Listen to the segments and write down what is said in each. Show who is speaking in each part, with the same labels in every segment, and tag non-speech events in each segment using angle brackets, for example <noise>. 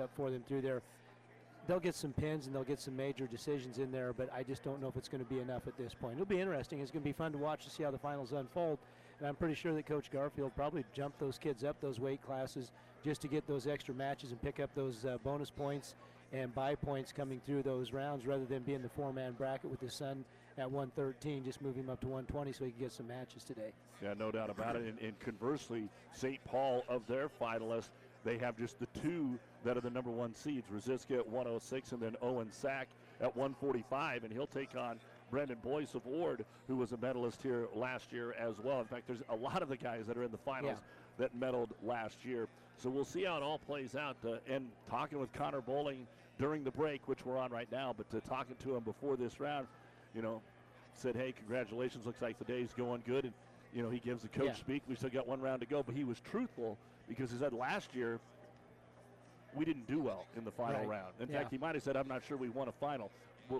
Speaker 1: up for them through there. They'll get some pins and they'll get some major decisions in there, but I just don't know if it's going to be enough at this point. It'll be interesting. It's going to be fun to watch to see how the finals unfold. And I'm pretty sure that Coach Garfield probably jumped those kids up those weight classes just to get those extra matches and pick up those uh, bonus points and buy points coming through those rounds rather than being the four-man bracket with his son at 113, just move him up to 120 so he can get some matches today.
Speaker 2: Yeah, no doubt about it. And, and conversely, St. Paul of their finalists, they have just the two that are the number one seeds. Rosiska at 106 and then Owen Sack at 145, and he'll take on Brendan Boyce of Ord, who was a medalist here last year as well. In fact, there's a lot of the guys that are in the finals yeah. that medaled last year. So we'll see how it all plays out. Uh, and talking with Connor Bowling during the break, which we're on right now, but uh, talking to him before this round, you know, said, hey, congratulations. Looks like the day's going good. And, you know, he gives the coach yeah. speak. We still got one round to go. But he was truthful because he said last year we didn't do well in the final
Speaker 1: right.
Speaker 2: round. In
Speaker 1: yeah.
Speaker 2: fact, he might have said, I'm not sure we won a final,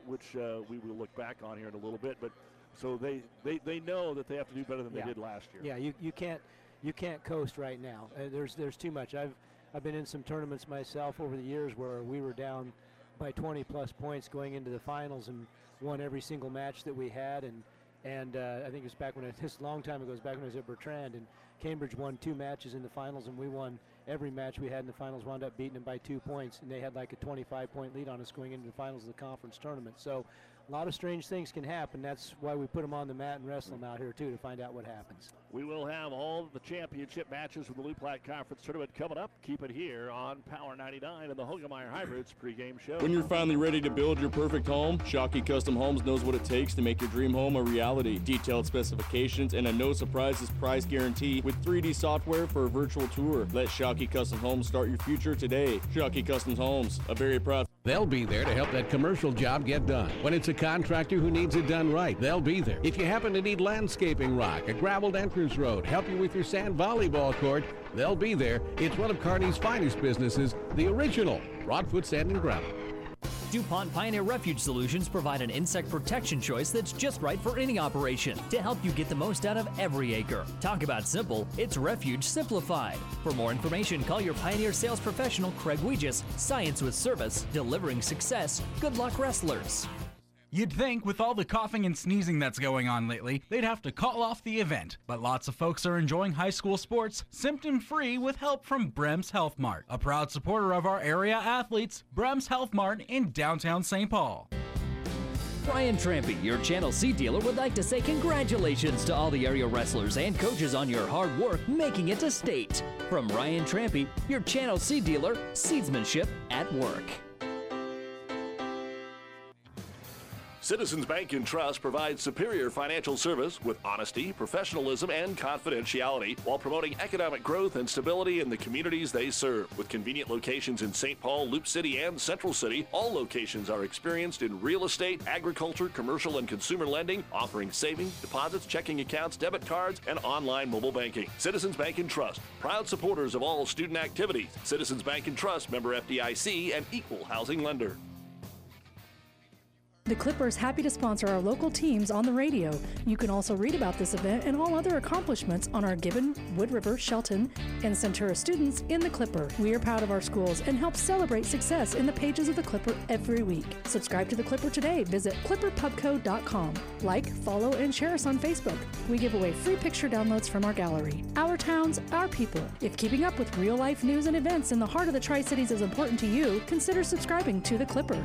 Speaker 2: which uh, we will look back on here in a little bit. But so they, they, they know that they have to do better than
Speaker 1: yeah.
Speaker 2: they did last year.
Speaker 1: Yeah, you, you can't you can't coast right now. Uh, there's there's too much. I've I've been in some tournaments myself over the years where we were down by 20 plus points going into the finals and won every single match that we had. And and uh, I think it was back when it, <laughs> this long time ago. It was back when I was at Bertrand and Cambridge won two matches in the finals and we won every match we had in the finals. Wound up beating them by two points and they had like a 25 point lead on us going into the finals of the conference tournament. So a lot of strange things can happen. That's why we put them on the mat and wrestle them out here too to find out what happens.
Speaker 2: We will have all the championship matches from the Loup Platte Conference Tournament coming up. Keep it here on Power 99 and the Hoegemeyer Hybrids pregame show.
Speaker 3: When you're finally ready to build your perfect home, Shockey Custom Homes knows what it takes to make your dream home a reality. Detailed specifications and a no surprises price guarantee with 3D software for a virtual tour. Let Shockey Custom Homes start your future today. Shockey Custom Homes, a very proud
Speaker 4: They'll be there to help that commercial job get done. When it's a contractor who needs it done right, they'll be there. If you happen to need landscaping rock, a graveled entrance road, help you with your sand volleyball court, they'll be there. It's one of Kearney's finest businesses, the original Broadfoot Sand and Gravel.
Speaker 5: DuPont Pioneer Refuge Solutions provide an insect protection choice that's just right for any operation to help you get the most out of every acre. Talk about simple, it's Refuge Simplified. For more information, call your Pioneer sales professional, Craig Weegis. Science with service, delivering success. Good luck, wrestlers.
Speaker 6: You'd think, with all the coughing and sneezing that's going on lately, they'd have to call off the event. But lots of folks are enjoying high school sports symptom free with help from Brems Health Mart, a proud supporter of our area athletes, Brems Health Mart in downtown St. Paul.
Speaker 5: Ryan Trampy, your Channel C dealer, would like to say congratulations to all the area wrestlers and coaches on your hard work making it to state. From Ryan Trampy, your Channel C dealer, seedsmanship at work.
Speaker 2: Citizens Bank and Trust provides superior financial service with honesty, professionalism, and confidentiality while promoting economic growth and stability in the communities they serve. With convenient locations in St. Paul, Loup City, and Central City, all locations are experienced in real estate, agriculture, commercial, and consumer lending, offering savings, deposits, checking accounts, debit cards, and online mobile banking. Citizens Bank and Trust, proud supporters of all student activities. Citizens Bank and Trust, member FDIC, and equal housing lender.
Speaker 7: The Clipper is happy to sponsor our local teams on the radio. You can also read about this event and all other accomplishments on our Gibbon, Wood River, Shelton, and Centura students in the Clipper. We are proud of our schools and help celebrate success in the pages of the Clipper every week. Subscribe to the Clipper today. Visit clipperpubco.com. Like, follow, and share us on Facebook. We give away free picture downloads from our gallery. Our towns, our people. If keeping up with real life news and events in the heart of the Tri Cities is important to you, consider subscribing to the Clipper.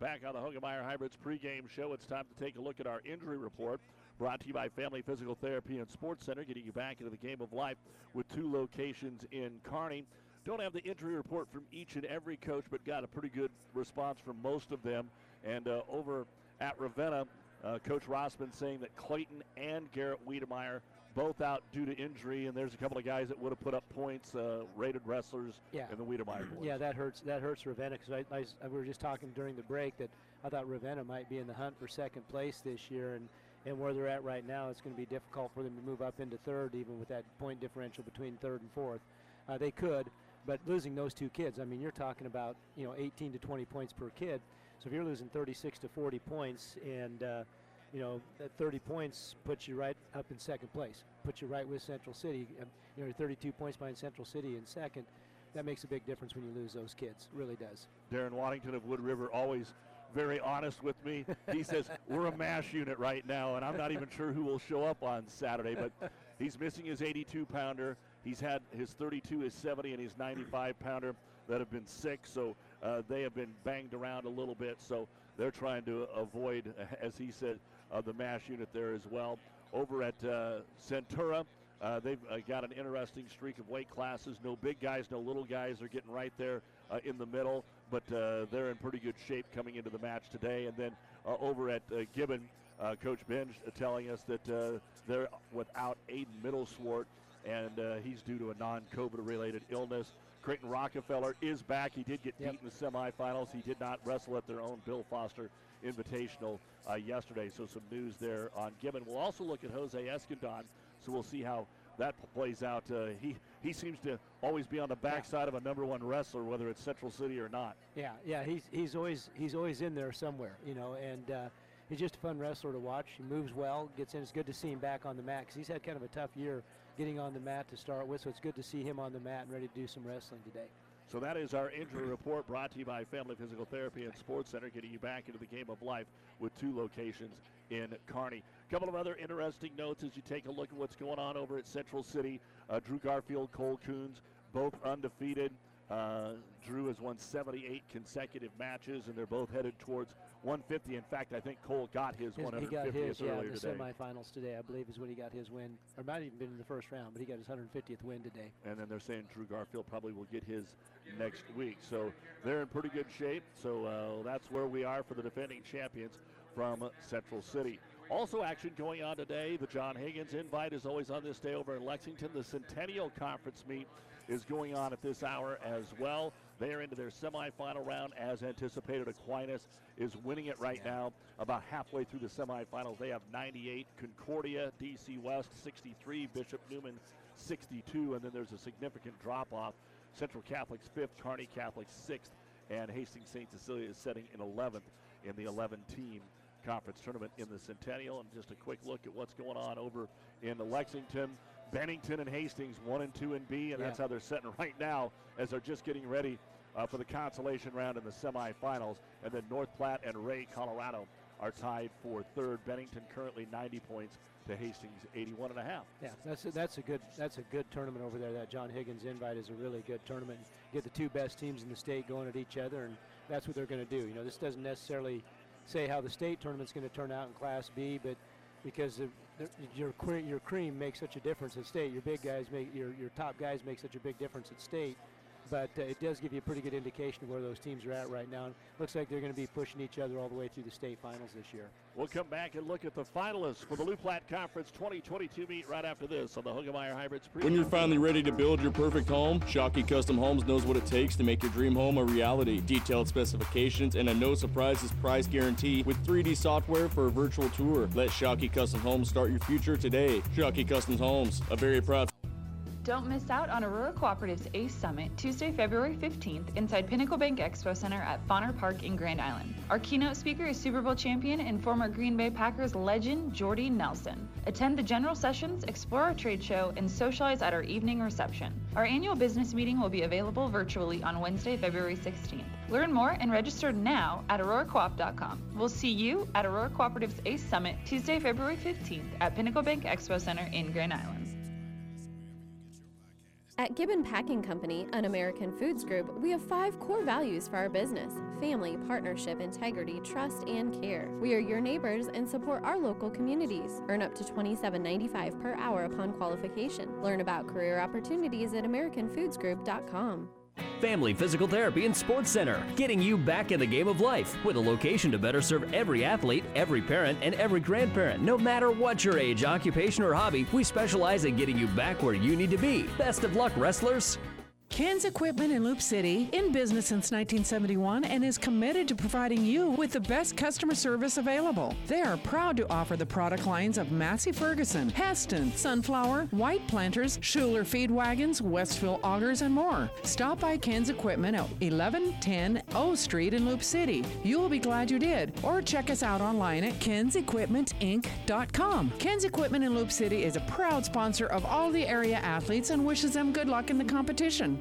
Speaker 2: Back on the Hoegemeyer Hybrids pregame show, it's time to take a look at our injury report. Brought to you by Family Physical Therapy and Sports Center, getting you back into the game of life with two locations in Kearney. Don't have the injury report from each and every coach, but got a pretty good response from most of them. And uh, over at Ravenna, uh, Coach Rossman saying that Clayton and Garrett Wiedemeyer both out due to injury, and there's a couple of guys that would have put up points, uh, rated wrestlers
Speaker 1: yeah.
Speaker 2: in the Wiedemeyer boys.
Speaker 1: Yeah, that hurts. That hurts Ravenna because I, I, we were just talking during the break that I thought Ravenna might be in the hunt for second place this year, and and where they're at right now, it's going to be difficult for them to move up into third, even with that point differential between third and fourth. Uh, they could, but losing those two kids, I mean, you're talking about you know 18 to 20 points per kid. So if you're losing 36 to 40 points and uh, you know, that 30 points puts you right up in second place. puts you right with Central City. Um, you know, you're 32 points behind Central City in second. That makes a big difference when you lose those kids. really does.
Speaker 2: Darren Waddington of Wood River always very honest with me. <laughs> He says we're a mash unit right now, and I'm not even sure who will show up on Saturday. But he's missing his 82 pounder. He's had his 32, his 70, and his 95 pounder that have been sick. So uh, they have been banged around a little bit. So they're trying to avoid, as he said, uh, the mash unit there as well. Over at uh, Centura, uh, they've uh, got an interesting streak of weight classes. No big guys, no little guys. They're getting right there uh, in the middle, but uh, they're in pretty good shape coming into the match today. And then uh, over at Gibbon, Coach Benj telling us that they're without Aiden Middleswart, and he's due to a non-COVID related illness. Creighton Rockefeller is back. He did get yep. beat in the semifinals. He did not wrestle at their own Bill Foster Invitational uh, yesterday. So some news there on Gibbon. We'll also look at Jose Escandon. So we'll see how that plays out. Uh, he he seems to always be on the backside yeah. of a number one wrestler, whether it's Central City or not.
Speaker 1: Yeah, yeah, he's he's always he's always in there somewhere, you know, and. Uh, he's just a fun wrestler to watch. He moves well, gets in. It's good to see him back on the mat because he's had kind of a tough year getting on the mat to start with. So it's good to see him on the mat and ready to do some wrestling today.
Speaker 2: So that is our injury report brought to you by Family Physical Therapy and Sports Center, getting you back into the game of life with two locations in Kearney. A couple of other interesting notes as you take a look at what's going on over at Central City. Uh, Drew Garfield, Cole Coons, both undefeated. Uh, Drew has won 78 consecutive matches, and they're both headed towards 150. In fact, I think Cole got his, his 150th
Speaker 1: he got his,
Speaker 2: earlier
Speaker 1: yeah, the
Speaker 2: today.
Speaker 1: semifinals today, I believe, is when he got his win. Or might even been in the first round, but he got his 150th win today.
Speaker 2: And then they're saying Drew Garfield probably will get his next week. So they're in pretty good shape. So uh, that's where we are for the defending champions from Central City. Also, action going on today. The John Higgins invite is always on this day over in Lexington. The Centennial Conference meet is going on at this hour as well. They are into their semifinal round as anticipated. Aquinas is winning it right now, about halfway through the semifinals. They have 98. Concordia, DC West, 63. Bishop Newman 62. And then there's a significant drop off. Central Catholic's fifth, Kearney Catholic's sixth, and Hastings St. Cecilia is setting in 11th in the 11 team conference tournament in the Centennial. And just a quick look at what's going on over in Lexington. Bennington and Hastings, one and two in B, and yeah. that's how they're setting right now as they're just getting ready uh, for the consolation round in the semifinals. And then North Platte and Wray, Colorado, are tied for third. Bennington currently 90 points to Hastings 81 and a half.
Speaker 1: Yeah, that's a, that's a good that's a good tournament over there. That John Higgins invite is a really good tournament. Get the two best teams in the state going at each other, and that's what they're going to do. You know, this doesn't necessarily say how the state tournament's going to turn out in Class B, but because the, the, your your cream makes such a difference at state, your big guys make your your top guys make such a big difference at state but uh, it does give you a pretty good indication of where those teams are at right now. looks like they're going to be pushing each other all the way through the state finals this year.
Speaker 2: We'll come back and look at the finalists for the Loup Platte Conference 2022 meet right after this on the Hoegemeyer Hybrids.
Speaker 3: When you're finally ready to build your perfect home, Shockey Custom Homes knows what it takes to make your dream home a reality. Detailed specifications and a no surprises price guarantee with 3D software for a virtual tour. Let Shockey Custom Homes start your future today. Shockey Custom Homes, a very proud
Speaker 8: don't miss out on Aurora Cooperative's ACE Summit, Tuesday, February 15th, inside Pinnacle Bank Expo Center at Fonner Park in Grand Island. Our keynote speaker is Super Bowl champion and former Green Bay Packers legend Jordy Nelson. Attend the general sessions, explore our trade show, and socialize at our evening reception. Our annual business meeting will be available virtually on Wednesday, February 16th. Learn more and register now at auroracoop.com. We'll see you at Aurora Cooperative's ACE Summit, Tuesday, February 15th at Pinnacle Bank Expo Center in Grand Island.
Speaker 9: At Gibbon Packing Company, an American Foods Group, we have five core values for our business family, partnership, integrity, trust, and care. We are your neighbors and support our local communities. Earn up to $27.95 per hour upon qualification. Learn about career opportunities at AmericanFoodsGroup.com.
Speaker 5: Family Physical Therapy and Sports Center, getting you back in the game of life with a location to better serve every athlete, every parent, and every grandparent. No matter what your age, occupation, or hobby, we specialize in getting you back where you need to be. Best of luck, wrestlers.
Speaker 10: Ken's Equipment in Loup City, in business since 1971, and is committed to providing you with the best customer service available. They are proud to offer the product lines of Massey Ferguson, Hesston, Sunflower, White Planters, Schuler Feed Wagons, Westville Augers, and more. Stop by Ken's Equipment at 1110 O Street in Loup City. You will be glad you did. Or check us out online at kensequipmentinc.com. Ken's Equipment in Loup City is a proud sponsor of all the area athletes and wishes them good luck in the competition.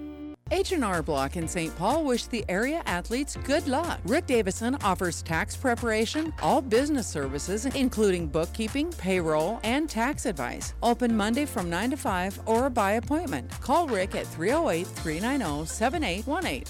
Speaker 10: H&R Block in St. Paul wish the area athletes good luck. Rick Davison offers tax preparation, all business services, including bookkeeping, payroll, and tax advice. Open Monday from 9 to 5 or by appointment. Call Rick at 308 390 7818.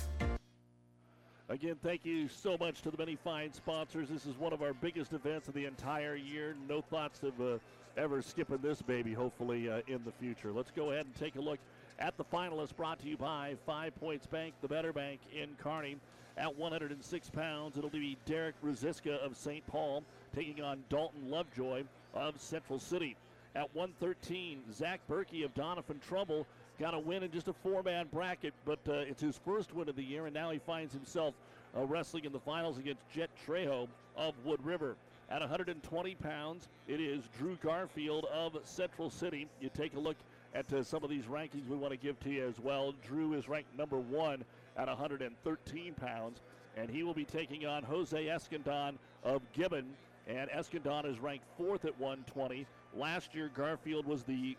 Speaker 2: Again, thank you so much to the many fine sponsors. This is one of our biggest events of the entire year. No thoughts of uh, ever skipping this baby, hopefully, uh, in the future. Let's go ahead and take a look at the finalists brought to you by Five Points Bank, the better bank in Kearney. At 106 pounds, it'll be Derek Rosiska of St. Paul taking on Dalton Lovejoy of Central City. At 113, Zach Berkey of Doniphan Trumbull got a win in just a four-man bracket, but uh, it's his first win of the year, and now he finds himself uh, wrestling in the finals against Jet Trejo of Wood River. At 120 pounds, it is Drew Garfield of Central City. You take a look at uh, some of these rankings we want to give to you as well. Drew is ranked number one at 113 pounds, and he will be taking on Jose Escandon of Gibbon. And Escandon is ranked fourth at 120. Last year, Garfield was the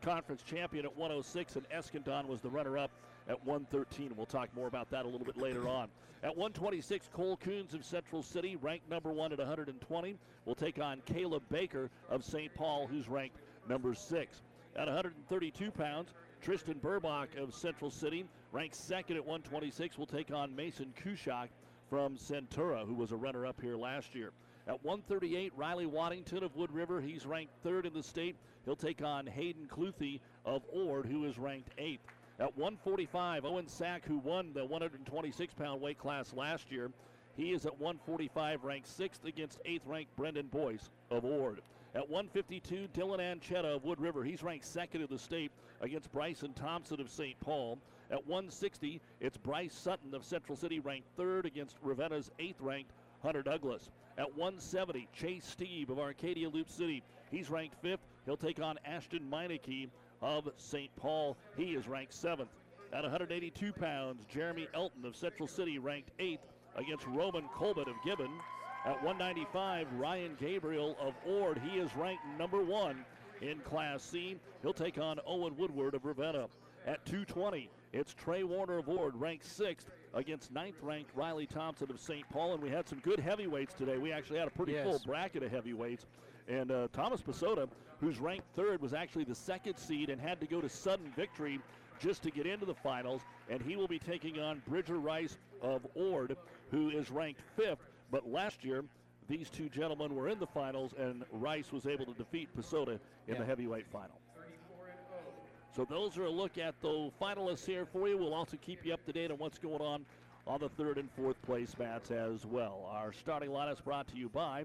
Speaker 2: conference champion at 106, and Escandon was the runner up at 113. We'll talk more about that a little bit later on. At 126, Cole Coons of Central City, ranked number one at 120, will take on Caleb Baker of St. Paul, who's ranked number six. At 132 pounds, Tristan Burbach of Central City, ranked second at 126, will take on Mason Kushak from Centura, who was a runner up here last year. At 138, Riley Waddington of Wood River, he's ranked third in the state. He'll take on Hayden Cluthy of Ord, who is ranked eighth. At 145, Owen Sack, who won the 126 pound weight class last year, he is at 145, ranked sixth against eighth ranked Brendan Boyce of Ord. At 152, Dylan Anchetta of Wood River. He's ranked second in the state against Bryson Thompson of St. Paul. At 160, it's Bryce Sutton of Central City, ranked third against Ravenna's eighth ranked Hunter Douglas. At 170, Chase Steve of Arcadia Loup City. He's ranked fifth. He'll take on Ashton Meineke of St. Paul. He is ranked seventh. At 182 pounds, Jeremy Elton of Central City ranked eighth against Roman Colbert of Gibbon. At 195, Ryan Gabriel of Ord. He is ranked number one in Class C. He'll take on Owen Woodward of Ravenna. At 220, it's Trey Warner of Ord, ranked sixth against ninth-ranked Riley Thompson of St. Paul. And we had some good heavyweights today. We actually had a pretty
Speaker 1: Yes.
Speaker 2: full bracket of heavyweights. And uh, Thomas Pasota, who's ranked third, was actually the second seed and had to go to sudden victory just to get into the finals. And he will be taking on Bridger Rice of Ord, who is ranked fifth. But last year, these two gentlemen were in the finals, and Rice was able to defeat Pasota in the heavyweight final. So those are a look at the finalists here for you. We'll also keep you up to date on what's going on on the third and fourth place mats as well. Our starting lineup is brought to you by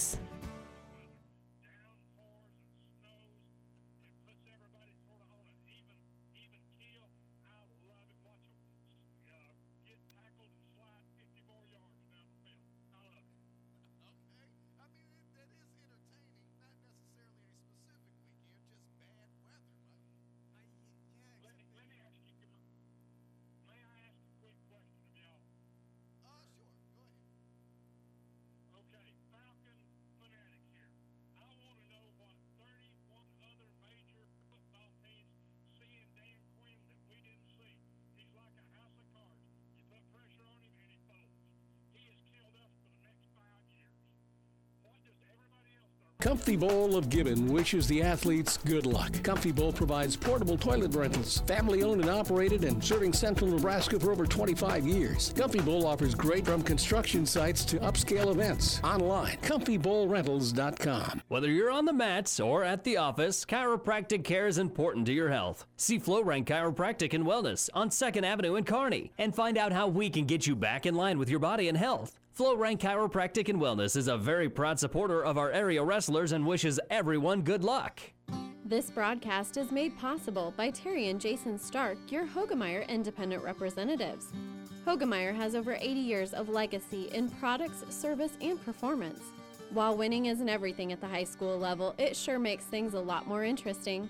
Speaker 4: Comfy Bowl of Gibbon wishes the athletes good luck. Comfy Bowl provides portable toilet rentals, family owned and operated, and serving central Nebraska for over 25 years. Comfy Bowl offers great from construction sites to upscale events. Online, comfybowlrentals.com.
Speaker 5: Whether you're on the mats or at the office, chiropractic care is important to your health. See FlowRank Chiropractic and Wellness on 2nd Avenue in Kearney and find out how we can get you back in line with your body and health. FlowRank Chiropractic and Wellness is a very proud supporter of our area wrestlers and wishes everyone good luck.
Speaker 9: This broadcast is made possible by Terry and Jason Stark, your Hoegemeyer independent representatives. Hoegemeyer has over 80 years of legacy in products, service, and performance. While winning isn't everything at the high school level, it sure makes things a lot more interesting.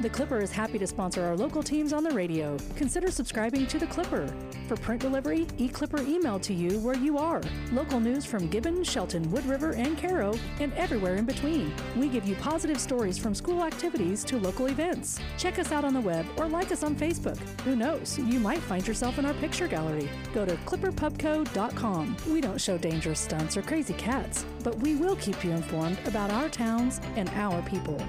Speaker 7: The Clipper is happy to sponsor our local teams on the radio. Consider subscribing to The Clipper. For print delivery, eClipper emailed to you where you are. Local news from Gibbon, Shelton, Wood River, and Cairo, and everywhere in between. We give you positive stories from school activities to local events. Check us out on the web or like us on Facebook. Who knows, you might find yourself in our picture gallery. Go to clipperpubco.com. We don't show dangerous stunts or crazy cats, but we will keep you informed about our towns and our people.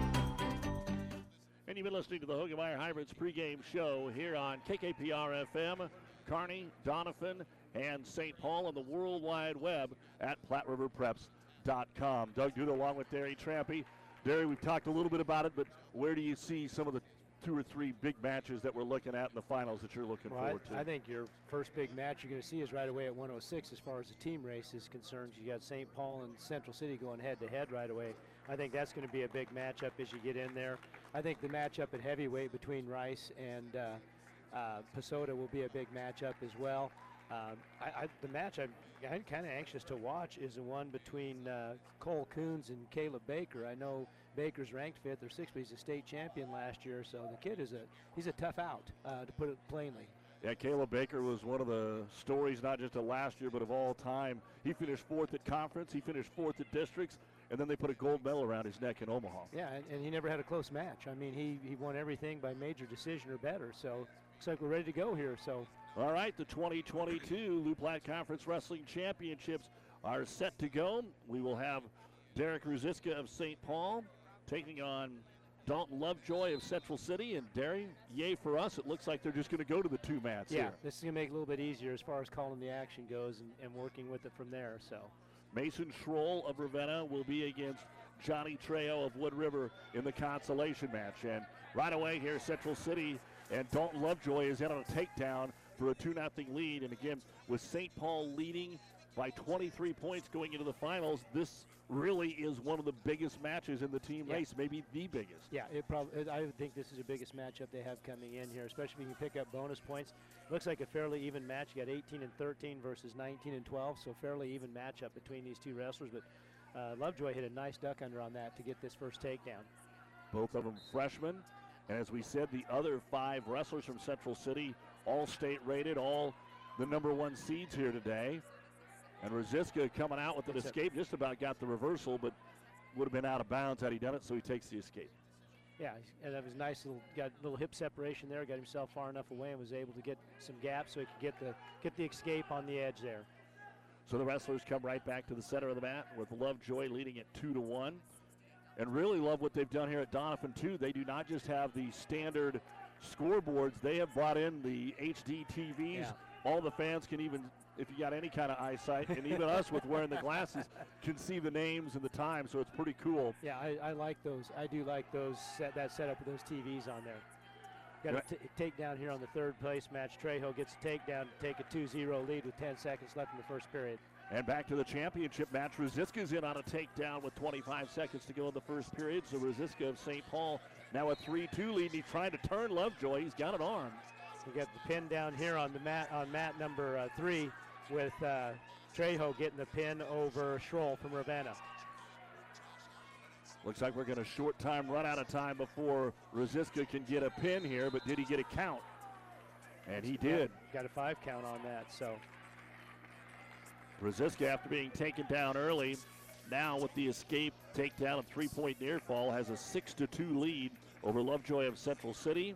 Speaker 2: Been listening to the Hoegemeyer Hybrids pregame show here on KKPR FM, Kearney, Doniphan, and St. Paul on the World Wide Web at PlatteRiverPreps.com. Doug Duda along with Derry Trampy. Derry, we've talked a little bit about it, but where do you see some of the two or three big matches that we're looking at in the finals that you're looking
Speaker 1: Well,
Speaker 2: forward
Speaker 1: I,
Speaker 2: to?
Speaker 1: I think your first big match you're going to see is right away at 106 as far as the team race is concerned. You got St. Paul and Central City going head to head right away. I think that's going to be a big matchup as you get in there. I think the matchup at heavyweight between Rice and uh, uh, will be a big matchup as well. Um, I, I, the match I'm, I'm kind of anxious to watch is the one between uh, Cole Coons and Caleb Baker. I know Baker's ranked fifth or sixth, but he's a state champion last year, so the kid is a he's a tough out, uh, to put it plainly.
Speaker 2: Yeah, Caleb Baker was one of the stories, not just of last year, but of all time. He finished fourth at conference, he finished fourth at districts, and then they put a gold medal around his neck in Omaha.
Speaker 1: Yeah, and, and he never had a close match. I mean, he, he won everything by major decision or better. So looks like we're ready to go here. So
Speaker 2: All right, the 2022 Lou Platte Conference Wrestling Championships are set to go. We will have Derek Ruziska of St. Paul taking on Dalton Lovejoy of Central City. And Derry, yay for us. It looks like they're just going to go to the two mats
Speaker 1: yeah,
Speaker 2: here.
Speaker 1: this is gonna make it a little bit easier as far as calling the action goes and, and working with it from there. So
Speaker 2: Mason Schroll of Ravenna will be against Johnny Trejo of Wood River in the consolation match. And right away here, Central City and Dalton Lovejoy is in on a takedown for a 2 0 lead. And again, with St. Paul leading by 23 points going into the finals, this really is one of the biggest matches in the team
Speaker 1: Yeah.
Speaker 2: race, maybe the biggest.
Speaker 1: yeah, it probably I think this is the biggest matchup they have coming in here, especially if you can pick up bonus points. Looks like a fairly even match. You got 18 and 13 versus 19 and 12, so fairly even matchup between these two wrestlers. But uh, Lovejoy hit a nice duck under on that to get this first takedown.
Speaker 2: both of them freshmen. And as we said, the other five wrestlers from Central City, all state rated, all the number one seeds here today. And Rosiska coming out with an
Speaker 1: That's it.
Speaker 2: escape, just about got the reversal, but would have been out of bounds had he done it, so he takes the escape.
Speaker 1: Yeah, and that was nice. Little got little hip separation there. Got himself far enough away and was able to get some gaps so he could get the get the escape on the edge there.
Speaker 2: So the wrestlers come right back to the center of the mat with Lovejoy leading at two to one. And really love what they've done here at Doniphan too. They do not just have the standard scoreboards; they have brought in the HD TVs.
Speaker 1: Yeah.
Speaker 2: All the fans can even, if you got any kind of eyesight, and even us with wearing the glasses, can see the names and the time. So it's pretty cool.
Speaker 1: Yeah, I, I like those. I do like those set, that setup with those TVs on there. Got a t- takedown here on the third place match. Trejo gets a takedown to take a 2-0 lead with 10 seconds left in the first period.
Speaker 2: And back to the championship match. Rosiska's in on a takedown with 25 seconds to go in the first period. So Rosiska of St. Paul now a 3-2 lead. And he's trying to turn Lovejoy. He's got an arm.
Speaker 1: We got the pin down here on the mat on mat number uh, three with uh, Trejo getting the pin over Schroll from Ravenna.
Speaker 2: Looks like we're going to short time run out of time before Rosiska can get a pin here, but did he get a count? And he did.
Speaker 1: Got a five count on that. So
Speaker 2: Rosiska, after being taken down early, now with the escape takedown and three point near fall, has a 6 to 2 lead over Lovejoy of Central City.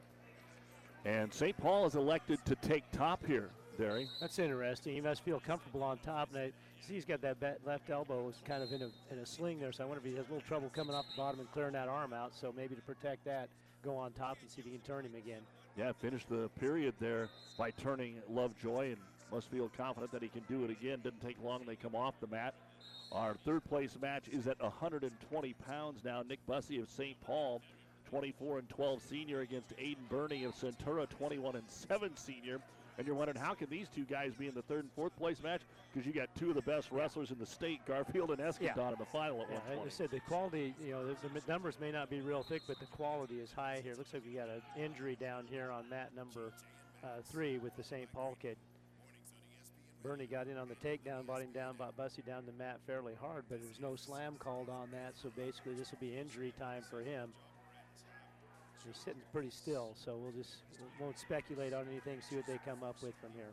Speaker 2: And St. Paul is elected to take top here, Derry.
Speaker 1: That's interesting. He must feel comfortable on top. And I see he's got that left elbow is kind of in a, in a sling there. So I wonder if he has a little trouble coming off the bottom and clearing that arm out. So maybe to protect that, go on top and see if he can turn him again.
Speaker 2: Yeah, finished the period there by turning Lovejoy and must feel confident that he can do it again. Didn't take long. They come off the mat. Our third place match is at 120 pounds now. Nick Bussey of St. Paul 24 and 12 senior against Aiden Burney of Centura, 21 and 7 senior. And you're wondering how can these two guys be in the third and fourth place match? Because you got two of the best wrestlers in the state, Garfield and Escandon, yeah. in the final at
Speaker 1: yeah, 120. I said the quality, you know, the numbers may not be real thick, but the quality is high here. Looks like we got an injury down here on mat number uh, three with the St. Paul kid. Bernie got in on the takedown, brought him down, brought Bussey down the mat fairly hard, but there was no slam called on that, so basically this will be injury time for him. He's sitting pretty still, so we'll just won't speculate on anything. See what they come up with from here.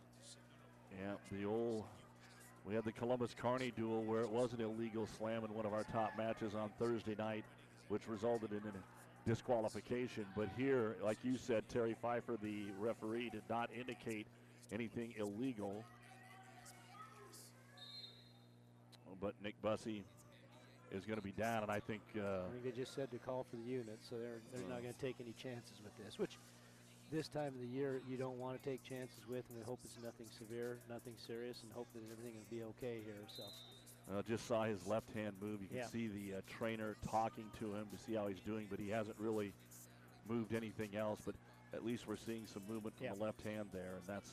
Speaker 2: Yeah, the old. We had the Columbus Kearney duel where it was an illegal slam in one of our top matches on Thursday night, which resulted in a disqualification. But here, like you said, Terry Pfeiffer, the referee, did not indicate anything illegal. But Nick Bussey is going to be down, and I think. Uh,
Speaker 1: I think they just said to call for the unit, so they're they're not going to take any chances with this. Which, this time of the year, you don't want to take chances with, and we hope it's nothing severe, nothing serious, and hope that everything will be okay here. So.
Speaker 2: Uh, just saw his left hand move. You can yeah. see the uh, trainer talking to him to see how he's doing, but he hasn't really moved anything else. But at least we're seeing some movement from yeah. the left hand there, and that's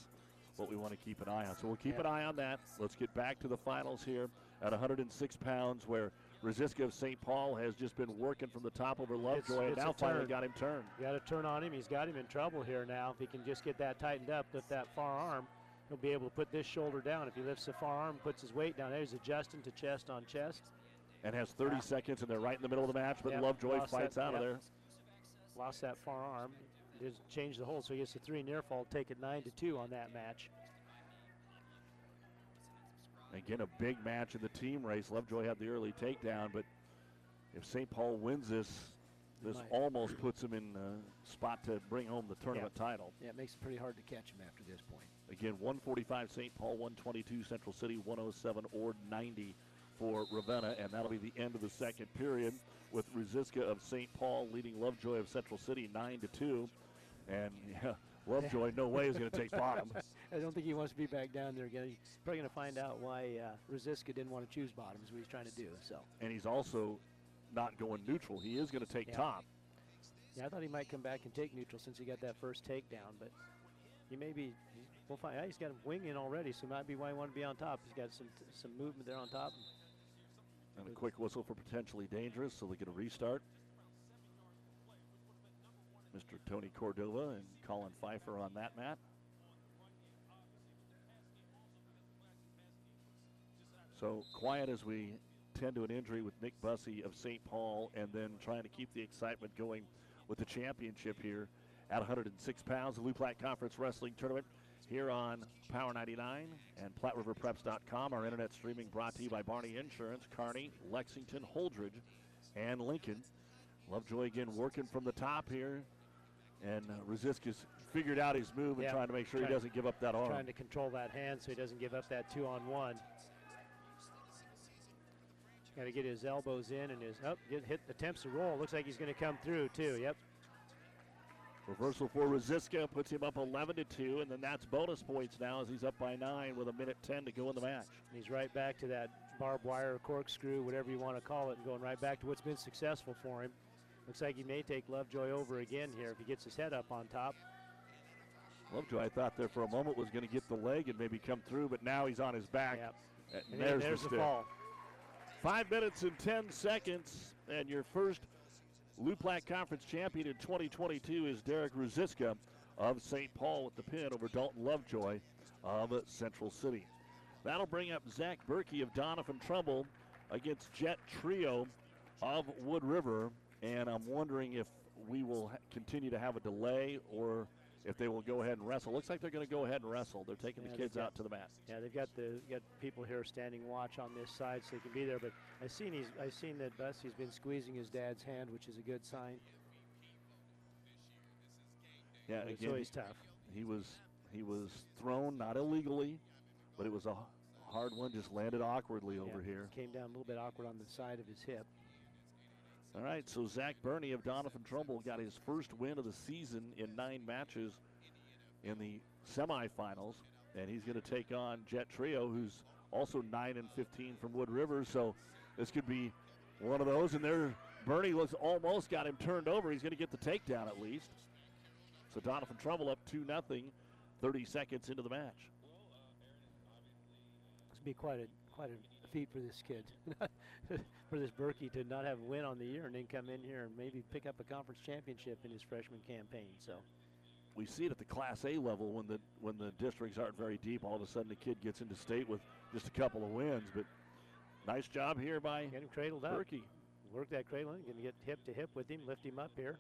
Speaker 2: what we want to keep an eye on. So we'll keep yeah. an eye on that. Let's get back to the finals here at 106 pounds, where Rosiska of St. Paul has just been working from the top over Lovejoy, it's, and now finally got him turned.
Speaker 1: Got to turn on him. He's got him in trouble here now. If he can just get that tightened up, lift that far arm, he'll be able to put this shoulder down. If he lifts the far arm, puts his weight down there, he's adjusting to chest on chest.
Speaker 2: And has 30 yeah. seconds, and they're right in the middle of the match, but yep. Lovejoy fights that, out yep. of there.
Speaker 1: Lost that far arm. Just changed the hold, so he gets a three near fall, take it nine to two on that match.
Speaker 2: Again, a big match in the team race. Lovejoy had the early takedown, but if St. Paul wins this, this almost puts him in a spot to bring home the tournament
Speaker 1: yeah.
Speaker 2: title.
Speaker 1: Yeah, it makes it pretty hard to catch him after this point.
Speaker 2: Again, 145 St. Paul, 122 Central City, 107 Ord 90 for Ravenna, and that'll be the end of the second period with Rosiska of St. Paul leading Lovejoy of Central City 9 to 2. And <laughs> yeah, Lovejoy, no way is going to take bottom. <laughs>
Speaker 1: I don't think he wants to be back down there again. He's probably going to find out why uh, Rosiska didn't want to choose bottom, is what he's trying to do. So.
Speaker 2: And he's also not going neutral. He is going to take
Speaker 1: yeah.
Speaker 2: top.
Speaker 1: Yeah, I thought he might come back and take neutral since he got that first takedown, but he may be. We'll find. Yeah, he's got a wing in already, so might be why he wanted to be on top. He's got some some movement there on top.
Speaker 2: And a quick whistle for potentially dangerous, so they get a restart. Mr. Tony Cordova and Colin Pfeiffer on that mat. So quiet as we tend to an injury with Nick Bussey of St. Paul, and then trying to keep the excitement going with the championship here at 106 pounds, the Loup Platte Conference Wrestling Tournament here on Power 99 and PlatteRiverPreps.com. Our internet streaming brought to you by Barney Insurance, Kearney, Lexington, Holdrege, and Lincoln. Lovejoy again working from the top here. And uh, figured out his move and trying to make sure he doesn't give up that arm.
Speaker 1: Trying to control that hand so he doesn't give up that two on one. Got to get his elbows in and his up. Oh, get hit attempts to roll. Looks like he's going to come through too. Yep.
Speaker 2: Reversal for Rosiska puts him up 11 to 2, and then that's bonus points now as he's up by nine with a minute 10 to go in the match.
Speaker 1: He's right back to that barbed wire, corkscrew, whatever you want to call it, and going right back to what's been successful for him. Looks like he may take Lovejoy over again here if he gets his head up on top.
Speaker 2: Lovejoy, I thought there for a moment was going to get the leg and maybe come through, but now he's on his back.
Speaker 1: Yep.
Speaker 2: And, there's,
Speaker 1: there's
Speaker 2: the,
Speaker 1: the fall.
Speaker 2: Five minutes and 10 seconds, and your first Loup Platte Conference champion in 2022 is Derek Ruziska of St. Paul with the pin over Dalton Lovejoy of Central City. That'll bring up Zach Berkey of Doniphan Trumbull against Jet Trejo of Wood River. And I'm wondering if we will continue to have a delay or if they will go ahead and wrestle. Looks like they're going to go ahead and wrestle. They're taking yeah, the kids
Speaker 1: got,
Speaker 2: out to the mat.
Speaker 1: Yeah, they've got the got people here standing watch on this side so they can be there. But I seen he's I seen that Bussey's been squeezing his dad's hand, which is a good sign.
Speaker 2: Yeah,
Speaker 1: it's
Speaker 2: again,
Speaker 1: always tough.
Speaker 2: He was he was thrown not illegally, but it was a hard one. Just landed awkwardly over here.
Speaker 1: Came down a little bit awkward on the side of his hip.
Speaker 2: All right, so Zach Berkey of Doniphan Trumbull got his first win of the season in nine matches in the semifinals, and he's going to take on Jet Trejo, who's also 9 and 15 from Wood River. So this could be one of those. And there, Berkey was almost got him turned over. He's going to get the takedown at least. So Doniphan Trumbull up 2 nothing, 30 seconds into the match.
Speaker 1: This would be quite a quite a feat for this kid, <laughs> for this Berkey to not have a win on the year and then come in here and maybe pick up a conference championship in his freshman campaign. So
Speaker 2: we see it at the Class A level when the when the districts aren't very deep. All of a sudden, the kid gets into state with just a couple of wins. But nice job here by
Speaker 1: get him cradled up.
Speaker 2: Berkey.
Speaker 1: Work that cradle in, gonna get hip to hip with him, lift him up here.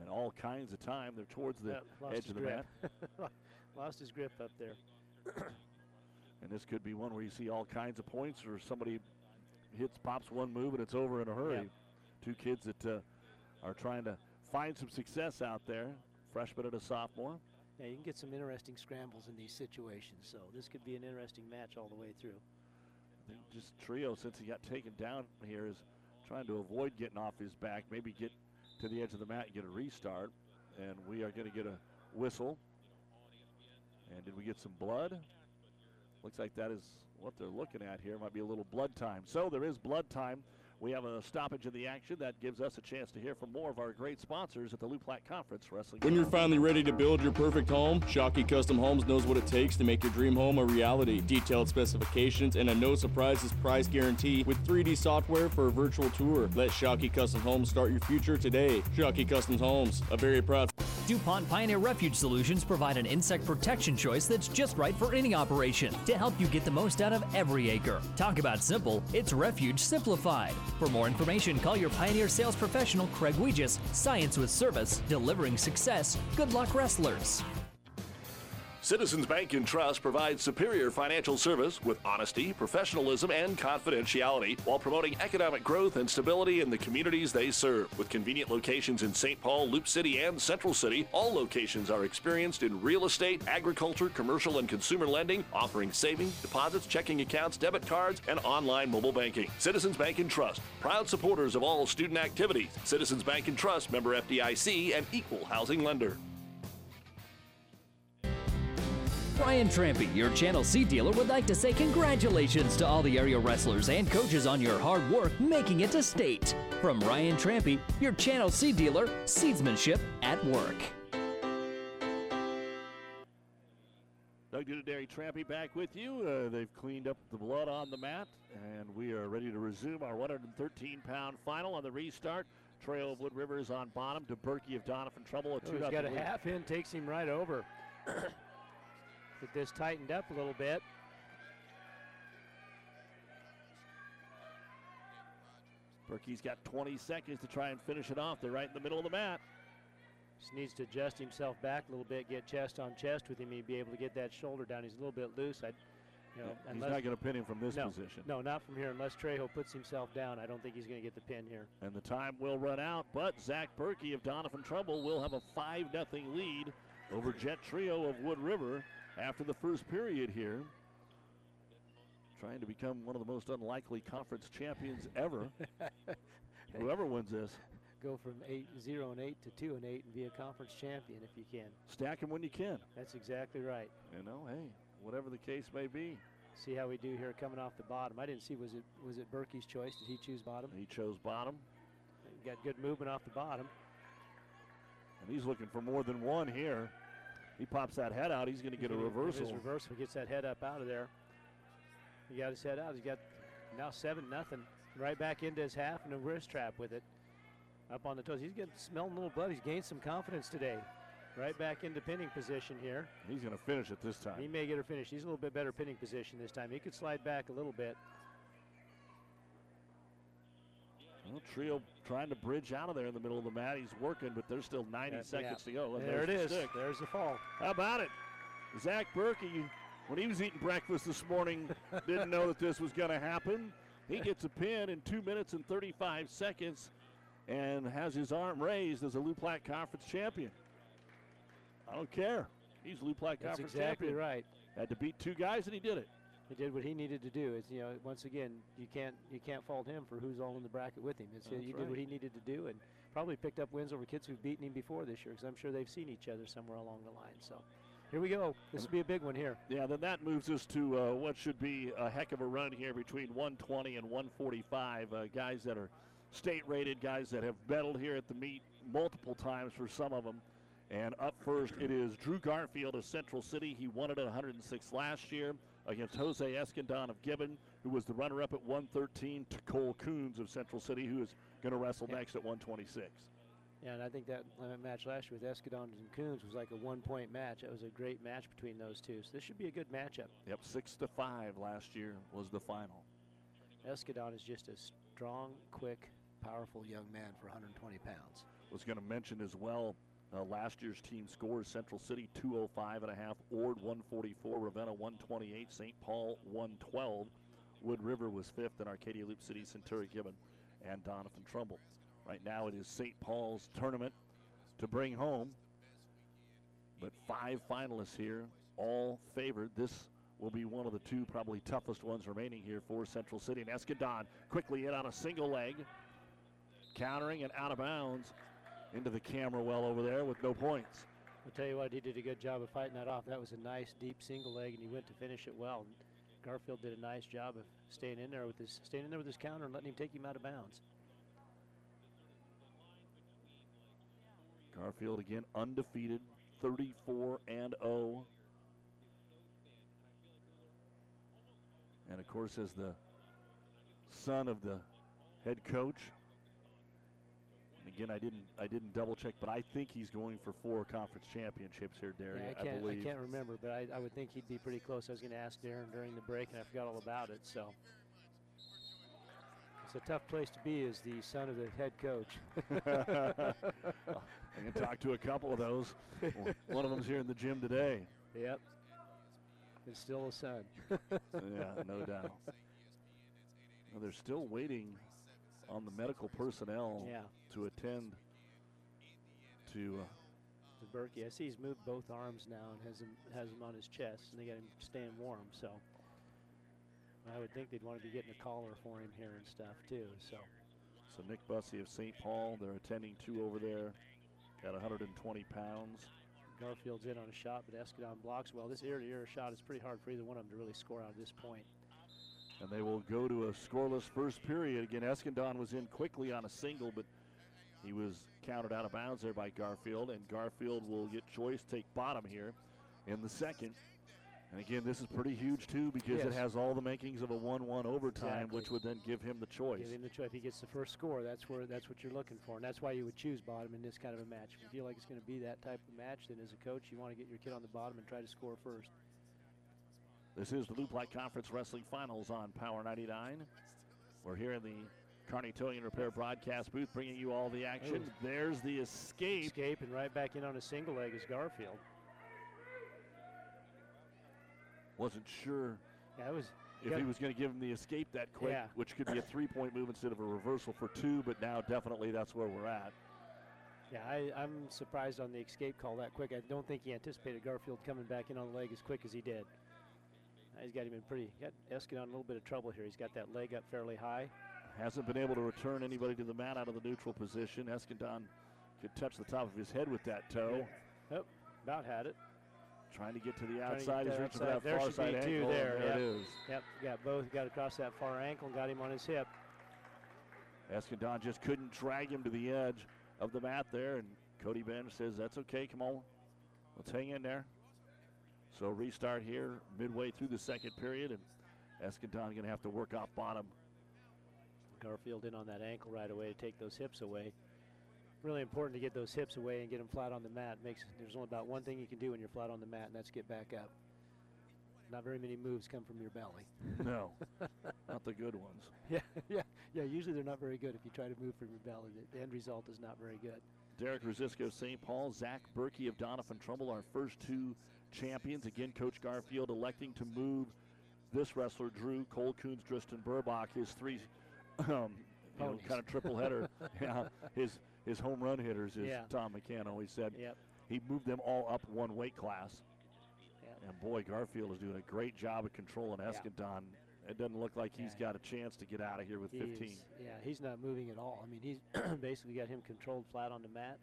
Speaker 2: And all kinds of time. They're towards the
Speaker 1: Yeah,
Speaker 2: edge of the
Speaker 1: grip.
Speaker 2: mat. <laughs>
Speaker 1: lost his grip up there. <coughs>
Speaker 2: And this could be one where you see all kinds of points, or somebody hits, pops one move, and it's over in a hurry.
Speaker 1: Yeah.
Speaker 2: Two kids that uh, are trying to find some success out there, freshman and a sophomore.
Speaker 1: Yeah, you can get some interesting scrambles in these situations. So this could be an interesting match all the way through.
Speaker 2: I think just Trejo, since he got taken down here, is trying to avoid getting off his back, maybe get to the edge of the mat and get a restart. And we are going to get a whistle. And did we get some blood? Looks like that is what they're looking at here. Might be a little blood time. So there is blood time. We have a stoppage in the action. That gives us a chance to hear from more of our great sponsors at the Lou Conference Wrestling.
Speaker 3: When you're finally ready to build your perfect home, Shockey Custom Homes knows what it takes to make your dream home a reality. Detailed specifications and a no surprises price guarantee with 3D software for a virtual tour. Let Shockey Custom Homes start your future today. Shockey Custom Homes, a very proud.
Speaker 5: DuPont Pioneer Refuge Solutions provide an insect protection choice that's just right for any operation to help you get the most out of every acre. Talk about simple, it's Refuge simplified. For more information, call your Pioneer sales professional, Craig Weegis. Science with service, delivering success. Good luck, wrestlers.
Speaker 2: Citizens Bank and Trust provides superior financial service with honesty, professionalism, and confidentiality while promoting economic growth and stability in the communities they serve. With convenient locations in St. Paul, Loup City, and Central City, all locations are experienced in real estate, agriculture, commercial, and consumer lending, offering savings, deposits, checking accounts, debit cards, and online mobile banking. Citizens Bank and Trust, proud supporters of all student activities. Citizens Bank and Trust, member FDIC, and equal housing lender.
Speaker 5: Brian Trampy, your Channel C dealer, would like to say congratulations to all the area wrestlers and coaches on your hard work making it to state. From Ryan Trampy, your Channel C dealer, seedsmanship at work.
Speaker 2: Doug Dudadary Trampy back with you. Uh, they've cleaned up the blood on the mat, and we are ready to resume our 113 pound final on the restart. Trail of Wood Rivers on bottom to Berkey of Doniphan Trumbull. A
Speaker 1: Oh,
Speaker 2: two
Speaker 1: he's got a
Speaker 2: lead.
Speaker 1: half in, takes him right over. <coughs> Get this tightened up a little bit.
Speaker 2: Berkey's got 20 seconds to try and finish it off. They're right in the middle of the mat.
Speaker 1: Just needs to adjust himself back a little bit, get chest on chest with him. He'd be able to get that shoulder down. He's a little bit loose. I'd, you know,
Speaker 2: He's not going to pin him from this
Speaker 1: no,
Speaker 2: position.
Speaker 1: No, not from here. Unless Trejo puts himself down, I don't think he's going to get the pin here.
Speaker 2: And the time will run out, but Zach Berkey of Doniphan Trumbull will have a 5 0 lead over Jet Trejo of Wood River after the first period here. Trying to become one of the most unlikely conference champions ever. <laughs> Whoever wins this,
Speaker 1: Go from eight, zero and eight to two and eight, and be a conference champion if you can.
Speaker 2: stack them when you can.
Speaker 1: That's exactly right.
Speaker 2: You know, hey, whatever the case may be.
Speaker 1: See how we do here coming off the bottom. I didn't see was it was it Berkey's choice? Did he choose bottom?
Speaker 2: He chose bottom,
Speaker 1: Got good movement off the bottom.
Speaker 2: and he's looking for more than one here. He pops that head out, he's going to get a reversal.
Speaker 1: His reversal gets that head up out of there. He got his head out. He's got now seven nothing. Right back into his half and a wrist trap with it. Up on the toes. He's getting smelling a little blood. He's gained some confidence today. Right back into pinning position here.
Speaker 2: He's going to finish it this time.
Speaker 1: He may get her finished. He's a little bit better pinning position this time. He could slide back a little bit.
Speaker 2: Well, Trejo trying to bridge out of there in the middle of the mat. He's working, but there's still 90
Speaker 1: Yeah,
Speaker 2: seconds
Speaker 1: yeah.
Speaker 2: to go. And
Speaker 1: There it
Speaker 2: there's
Speaker 1: is.
Speaker 2: the stick.
Speaker 1: There's the fall.
Speaker 2: How about it? Zach Berkey, when he was eating breakfast this morning, <laughs> didn't know that this was going to happen. He gets a pin in two minutes and 35 seconds and has his arm raised as a Lou Platte Conference champion. I don't care. He's
Speaker 1: That's
Speaker 2: Conference
Speaker 1: exactly
Speaker 2: champion.
Speaker 1: right.
Speaker 2: Had to beat two guys, and he did it.
Speaker 1: He did what he needed to do. It's you know once again you can't you can't fault him for who's all in the bracket with him. It's,
Speaker 2: That's
Speaker 1: he
Speaker 2: right.
Speaker 1: did what he needed to do and probably picked up wins over kids who've beaten him before this year because I'm sure they've seen each other somewhere along the line. So here we go. This will be a big one here.
Speaker 2: Yeah, then that moves us to uh, what should be a heck of a run here between 120 and 145. Uh, guys that are state rated, guys that have medaled here at the meet multiple times for some of them. And up first, it is Drew Garfield of Central City. He won it at 106 last year against Jose Escandon of Gibbon, who was the runner up at 113, to Cole Coons of Central City, who is going to wrestle
Speaker 1: Yeah.
Speaker 2: next at 126.
Speaker 1: Yeah, and I think that uh, match last year with Escandon and Coons was like a one-point match. It was a great match between those two. So this should be a good matchup.
Speaker 2: Yep, six to five last year was the final.
Speaker 1: Escandon is just a strong, quick, powerful young man for 120 pounds.
Speaker 2: was going to mention as well uh, last year's team scores Central City 205 and a half, Ord 144, Ravenna 128, St. Paul 112. Wood River was fifth, and Arcadia Loup City, Centura Gibbon, and Doniphan Trumbull. Right now it is St. Paul's tournament to bring home, but five finalists here, all favored. This will be one of the two probably toughest ones remaining here for Central City. And Escandon quickly in on a single leg, countering and out of bounds into the camera well over there with no points.
Speaker 1: I'll tell you what, he did a good job of fighting that off. That was a nice deep single leg, and he went to finish it well. Garfield did a nice job of staying in there with his staying in there with his counter and letting him take him out of bounds.
Speaker 2: Garfield again undefeated, 34 and 0. And of course, as the son of the head coach. Again, I didn't I didn't double check, but I think he's going for four conference championships here, Derry.
Speaker 1: Yeah, I can't,
Speaker 2: believe.
Speaker 1: can't remember, but I, I would think he'd be pretty close. I was going to ask Darren during the break, and I forgot all about it. So it's a tough place to be as the son of the head coach. <laughs>
Speaker 2: I can talk to a couple of those. <laughs> One of them's here in the gym today.
Speaker 1: Yep. It's still a son. <laughs>
Speaker 2: yeah, no doubt. Well, they're still waiting on the medical personnel
Speaker 1: Yeah.
Speaker 2: to attend to. Uh,
Speaker 1: to Berkey. I see he's moved both arms now and has him has him on his chest, and they got him staying warm. So I would think they'd want to be getting a collar for him here and stuff too. So
Speaker 2: so Nick Bussey of St. Paul, they're attending two over there at 120 pounds.
Speaker 1: Garfield's in on a shot, but Escandon blocks well. This ear-to-ear shot is pretty hard for either one of them to really score out at this point.
Speaker 2: And they will go to a scoreless first period. Again, Escandon was in quickly on a single, but he was counted out of bounds there by Garfield. And Garfield will get choice, take bottom here in the second. And again, this is pretty huge too because
Speaker 1: Yes.
Speaker 2: it has all the makings of a 1-1 overtime,
Speaker 1: Exactly.
Speaker 2: which would then give him the choice.
Speaker 1: Give him the choice. If he gets the first score, that's where that's what you're looking for, and that's why you would choose bottom in this kind of a match. If you feel like it's going to be that type of match, then as a coach, you want to get your kid on the bottom and try to score first.
Speaker 2: This is the Loup Platte Conference Wrestling Finals on Power 99. We're here in the Kearney Towing and Repair broadcast booth bringing you all the action.
Speaker 1: Ooh.
Speaker 2: There's the escape.
Speaker 1: Escape and right back in on a single leg is Garfield.
Speaker 2: Wasn't sure
Speaker 1: Yeah, was
Speaker 2: if he was going to give him the escape that quick,
Speaker 1: Yeah.
Speaker 2: which could be a three point move instead of a reversal for two, but now definitely that's where we're at.
Speaker 1: Yeah, I, I'm surprised on the escape call that quick. I don't think he anticipated Garfield coming back in on the leg as quick as he did. He's got him in pretty, got Eskin on a little bit of trouble here. He's got that leg up fairly high.
Speaker 2: Hasn't been able to return anybody to the mat out of the neutral position. Escandon could touch the top of his head with that toe.
Speaker 1: Yep, about had it.
Speaker 2: Trying to get to the
Speaker 1: Trying to
Speaker 2: outside. He's reaching for that
Speaker 1: There
Speaker 2: far
Speaker 1: should
Speaker 2: side ankle.
Speaker 1: there,
Speaker 2: there
Speaker 1: yep.
Speaker 2: it is.
Speaker 1: Yep, got both. Got across that far ankle and got him on his hip.
Speaker 2: Escandon just couldn't drag him to the edge of the mat there, and Cody Bench says, That's okay, come on. Let's hang in there. So restart here midway through the second period, and Escandon going to have to work off bottom.
Speaker 1: Garfield in on that ankle right away to take those hips away. Really important to get those hips away and get them flat on the mat. Makes there's only about one thing you can do when you're flat on the mat, and that's get back up. Not very many moves come from your belly. <laughs>
Speaker 2: No, <laughs> not the good ones.
Speaker 1: Yeah, <laughs> yeah, yeah. Usually they're not very good if you try to move from your belly. The, the end result is not very good.
Speaker 2: Derek Rosisco of St. Paul, Zach Berkey of Doniphan Trumbull, our first two champions. Again, Coach Garfield electing to move this wrestler, Drew Cole Coons, Tristan Burbach, his three, <clears throat> um, you know, kind of triple header. <laughs> yeah, his his home run hitters, as
Speaker 1: Yeah.
Speaker 2: Tom McCann always said.
Speaker 1: Yep.
Speaker 2: he moved them all up one weight class. And boy, Garfield is doing a great job of controlling Escandon. It doesn't look like he's got a chance to get out of here with 15.
Speaker 1: He's- yeah, he's not moving at all. I mean, he's <clears throat> basically got him controlled flat on the mat.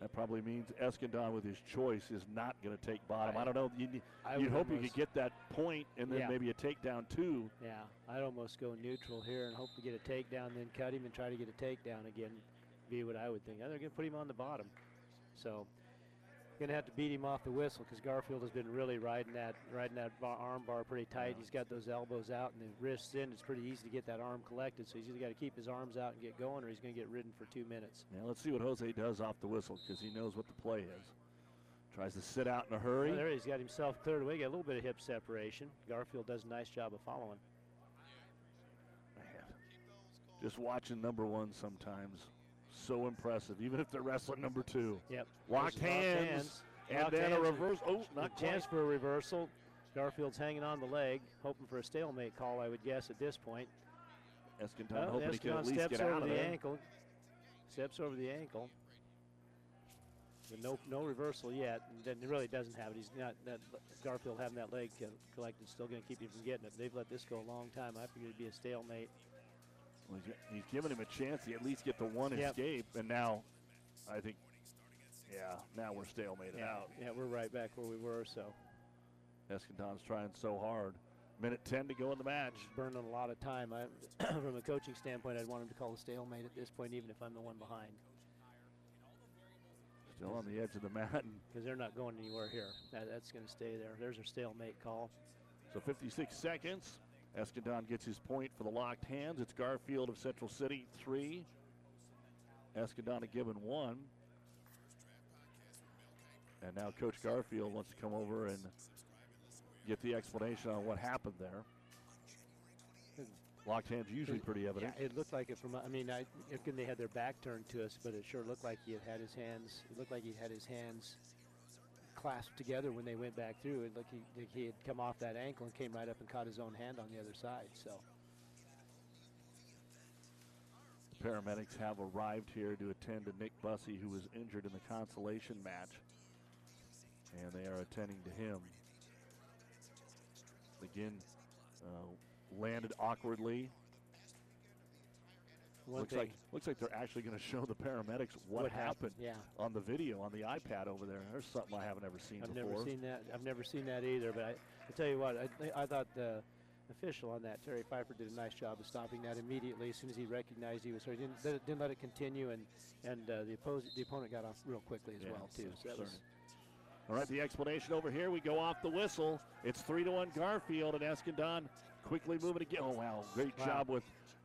Speaker 2: That probably means Escandon, with his choice, is not going to take bottom. I,
Speaker 1: I-
Speaker 2: don't know. You'd
Speaker 1: would
Speaker 2: hope you could get that point and then
Speaker 1: Yeah.
Speaker 2: maybe a takedown too.
Speaker 1: Yeah, I'd almost go neutral here and hope to get a takedown, then cut him and try to get a takedown again. Be what I would think. They're going to put him on the bottom, so going to have to beat him off the whistle because Garfield has been really riding that riding that bar, arm bar pretty tight. He's got those elbows out and the wrists in. It's pretty easy to get that arm collected, so he's either got to keep his arms out and get going, or he's going to get ridden for two minutes.
Speaker 2: Now let's see what Jose does off the whistle because he knows what the play is. Tries to sit out in a hurry.
Speaker 1: Oh, there he's got himself cleared away. Got a little bit of hip separation. Garfield does a nice job of following.
Speaker 2: Man, Just watching number one sometimes. So impressive, even if they're wrestling number two.
Speaker 1: Yep.
Speaker 2: Locked
Speaker 1: There's
Speaker 2: hands. And
Speaker 1: Locked
Speaker 2: then a
Speaker 1: hands.
Speaker 2: reverse. Oh, not
Speaker 1: A chance for a reversal. Garfield's hanging on the leg, hoping for a stalemate call, I would guess, at this point.
Speaker 2: Escandon
Speaker 1: Well,
Speaker 2: hoping he can at least
Speaker 1: steps
Speaker 2: get
Speaker 1: over
Speaker 2: out of
Speaker 1: the
Speaker 2: there.
Speaker 1: ankle. Steps over the ankle. But no, no reversal yet. And then he really doesn't have it. He's not. That Garfield having that leg co- collected, still going to keep him from getting it. They've let this go a long time. I figured it'd be a stalemate.
Speaker 2: Well, he's, he's giving him a chance to at least get the one
Speaker 1: Yep.
Speaker 2: escape, and now I think, yeah, now we're stalemated
Speaker 1: Yeah,
Speaker 2: out.
Speaker 1: yeah, we're right back where we were. So
Speaker 2: Escandon's trying so hard. Minute 10 to go in the match.
Speaker 1: burning a lot of time. I, <clears throat> from a coaching standpoint, I'd want him to call a stalemate at this point, even if I'm the one behind,
Speaker 2: Still on the edge of the mat. <laughs>
Speaker 1: because they're not going anywhere here. That, that's going to stay there. There's a stalemate call.
Speaker 2: So 56 seconds. Escandon gets his point for the locked hands. It's Garfield of Central City, three. Escandon a given one. And now Coach Garfield wants to come over and get the explanation on what happened there. Locked hands usually pretty evident.
Speaker 1: Yeah, it looked like it from. I mean, I, again, they had their back turned to us, but it sure looked like he had had his hands. It looked like he had his hands clasped together when they went back through. It looked he, he had come off that ankle and came right up and caught his own hand on the other side. So the
Speaker 2: Paramedics have arrived here to attend to Nick Bussey, who was injured in the consolation match. And they are attending to him. Again, uh, landed awkwardly.
Speaker 1: One
Speaker 2: looks
Speaker 1: thing-
Speaker 2: like looks like they're actually going to show the paramedics what,
Speaker 1: What happened, yeah.
Speaker 2: on the video on the iPad over there. There's something I haven't ever seen
Speaker 1: I've
Speaker 2: before.
Speaker 1: never seen that. I've never seen that either. But I, I tell you what, I, I thought the official on that, Terry Pfeiffer, did a nice job of stopping that immediately as soon as he recognized he was hurt. He didn't, let it- didn't let it continue, and and uh, the oppos- the opponent got off real quickly as
Speaker 2: Yeah,
Speaker 1: well too. So that was,
Speaker 2: All right, the explanation over here. We go off the whistle. It's three to one Garfield and Escandon quickly moving again. Oh wow, great
Speaker 1: Wow.
Speaker 2: job with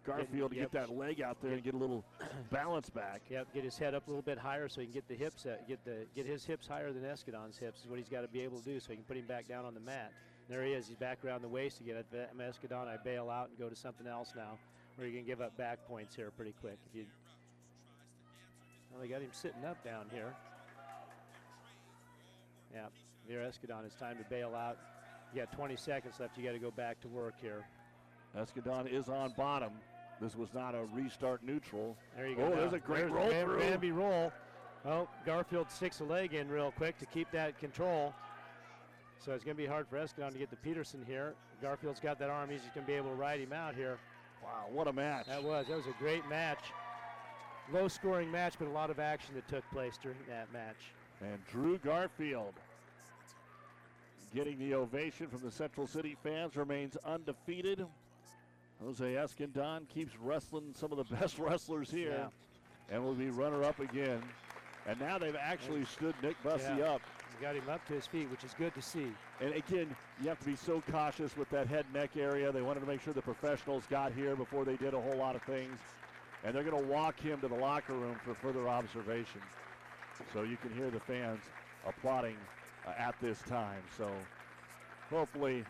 Speaker 2: Garfield to
Speaker 1: yep.
Speaker 2: get that leg out there and get a little <clears throat> balance back.
Speaker 1: Yep, get his head up a little bit higher so he can get the hips, uh, get the get his hips higher than Escandon's hips is what he's got to be able to do so he can put him back down on the mat. There he is. He's back around the waist again. At I'm Escandon, I bail out and go to something else now, where you can give up back points here pretty quick. If you, well, they got him sitting up down here. Yeah, Vera Escandon, it's time to bail out. You got 20 seconds left. You got to go back to work here.
Speaker 2: Escandon is on bottom. This was not a restart neutral.
Speaker 1: There you go.
Speaker 2: Oh,
Speaker 1: now.
Speaker 2: there's a great
Speaker 1: There's
Speaker 2: roll through.
Speaker 1: Granby roll. Oh, Garfield sticks a leg in real quick to keep that control. So it's going to be hard for Escandon to get to Peterson here. Garfield's got that arm. He's just going to be able to ride him out here.
Speaker 2: Wow, what a match.
Speaker 1: That was. That was a great match. Low scoring match, but a lot of action that took place during that match.
Speaker 2: And Drew Garfield getting the ovation from the Central City fans remains undefeated. Jose Escandon keeps wrestling some of the <laughs> best wrestlers here and will be runner up again. And now they've actually stood Nick Bussey
Speaker 1: Yeah.
Speaker 2: up.
Speaker 1: Got him up to his feet, which is good to see.
Speaker 2: And again, you have to be so cautious with that head neck area. They wanted to make sure the professionals got here before they did a whole lot of things. And they're going to walk him to the locker room for further observation. So you can hear the fans applauding uh, at this time. So hopefully,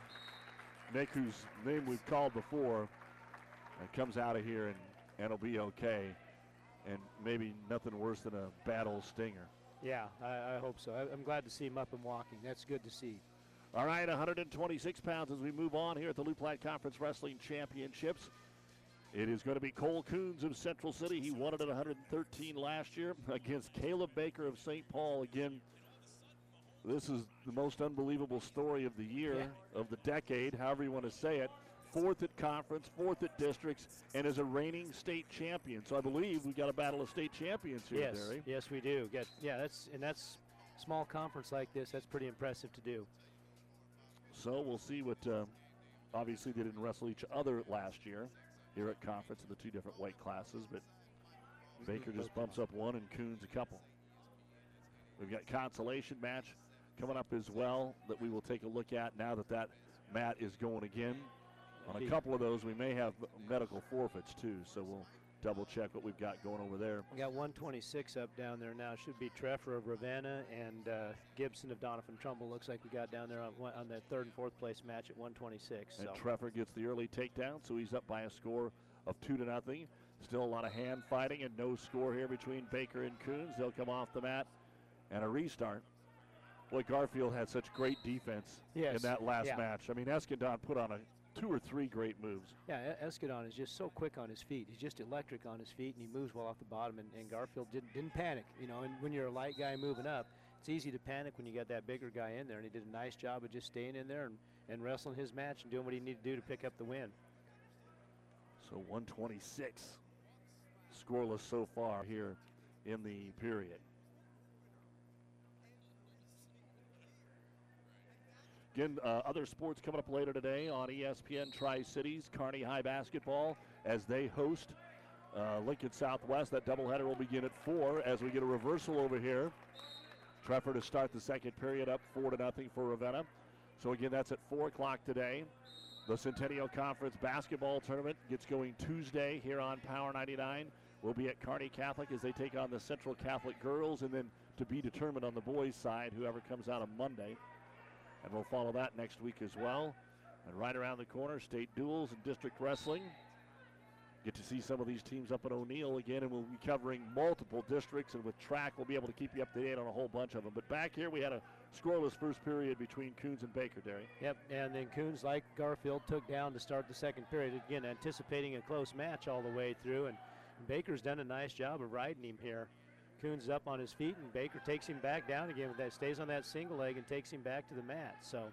Speaker 2: Nick, whose name we've called before, uh, comes out of here and, and will be okay. And maybe nothing worse than a bad old stinger.
Speaker 1: Yeah, I, I hope so. I, I'm glad to see him up and walking. That's good to see.
Speaker 2: All right, 126 pounds as we move on here at the Lou Platte Conference Wrestling Championships. It is going to be Cole Coons of Central City. He won it at 113 last year against Caleb Baker of St. Paul. Again, This is the most unbelievable story of the year, of the decade, however you want to say it. Fourth at conference, fourth at districts, and is a reigning state champion. So I believe we got a battle of state champions here,
Speaker 1: yes,
Speaker 2: Derry.
Speaker 1: yes, we do. Get, yeah, that's and that's small conference like this. That's pretty impressive to do.
Speaker 2: So we'll see what. Uh, obviously, they didn't wrestle each other last year here at conference in the two different weight classes, but Baker just bumps up one and Coons a couple. We've got consolation match coming up as well that we will take a look at now that that mat is going again. On a couple of those, we may have medical forfeits too, so we'll double check what we've got going over there.
Speaker 1: We got 126 up down there now. Should be Treffer of Ravenna and uh, Gibson of Donovan Trumbull. Looks like we got down there on, one- on that third and fourth place match at 126.
Speaker 2: And
Speaker 1: So
Speaker 2: Treffer gets the early takedown, so he's up by a score of two to nothing. Still a lot of hand fighting and no score here between Baker and Coons. They'll come off the mat and a restart. Boy, Garfield had such great defense
Speaker 1: Yes,
Speaker 2: in that last
Speaker 1: yeah.
Speaker 2: match. I mean, Escandon put on a two or three great moves.
Speaker 1: yeah, Escandon is just so quick on his feet. He's just electric on his feet, and he moves well off the bottom. And, and Garfield didn't didn't panic. You know, and when you're a light guy moving up, it's easy to panic when you got that bigger guy in there. And he did a nice job of just staying in there and, and wrestling his match and doing what he needed to do to pick up the win.
Speaker 2: So 126 scoreless so far here in the period. Again, uh, other sports coming up later today on ESPN Tri Cities, Kearney High Basketball as they host uh, Lincoln Southwest. That doubleheader will begin at 4 as we get a reversal over here. Treffer to start the second period up 4 to nothing for Ravenna. So again, that's at 4 o'clock today. The Centennial Conference basketball tournament gets going Tuesday here on Power 99. We'll be at Kearney Catholic as they take on the Central Catholic girls, and then to be determined on the boys' side, whoever comes out on Monday. And we'll follow that next week as well. And right around the corner, state duels and district wrestling. Get to see some of these teams up in O'Neill again, and we'll be covering multiple districts. And with track, we'll be able to keep you up to date on a whole bunch of them. But back here, we had a scoreless first period between Coons and Baker, Derry.
Speaker 1: Yep, and then Coons, like Garfield, took down to start the second period. Again, anticipating a close match all the way through, and Baker's done a nice job of riding him here. Coons up on his feet, and Baker takes him back down again with that, stays on that single leg and takes him back to the mat. So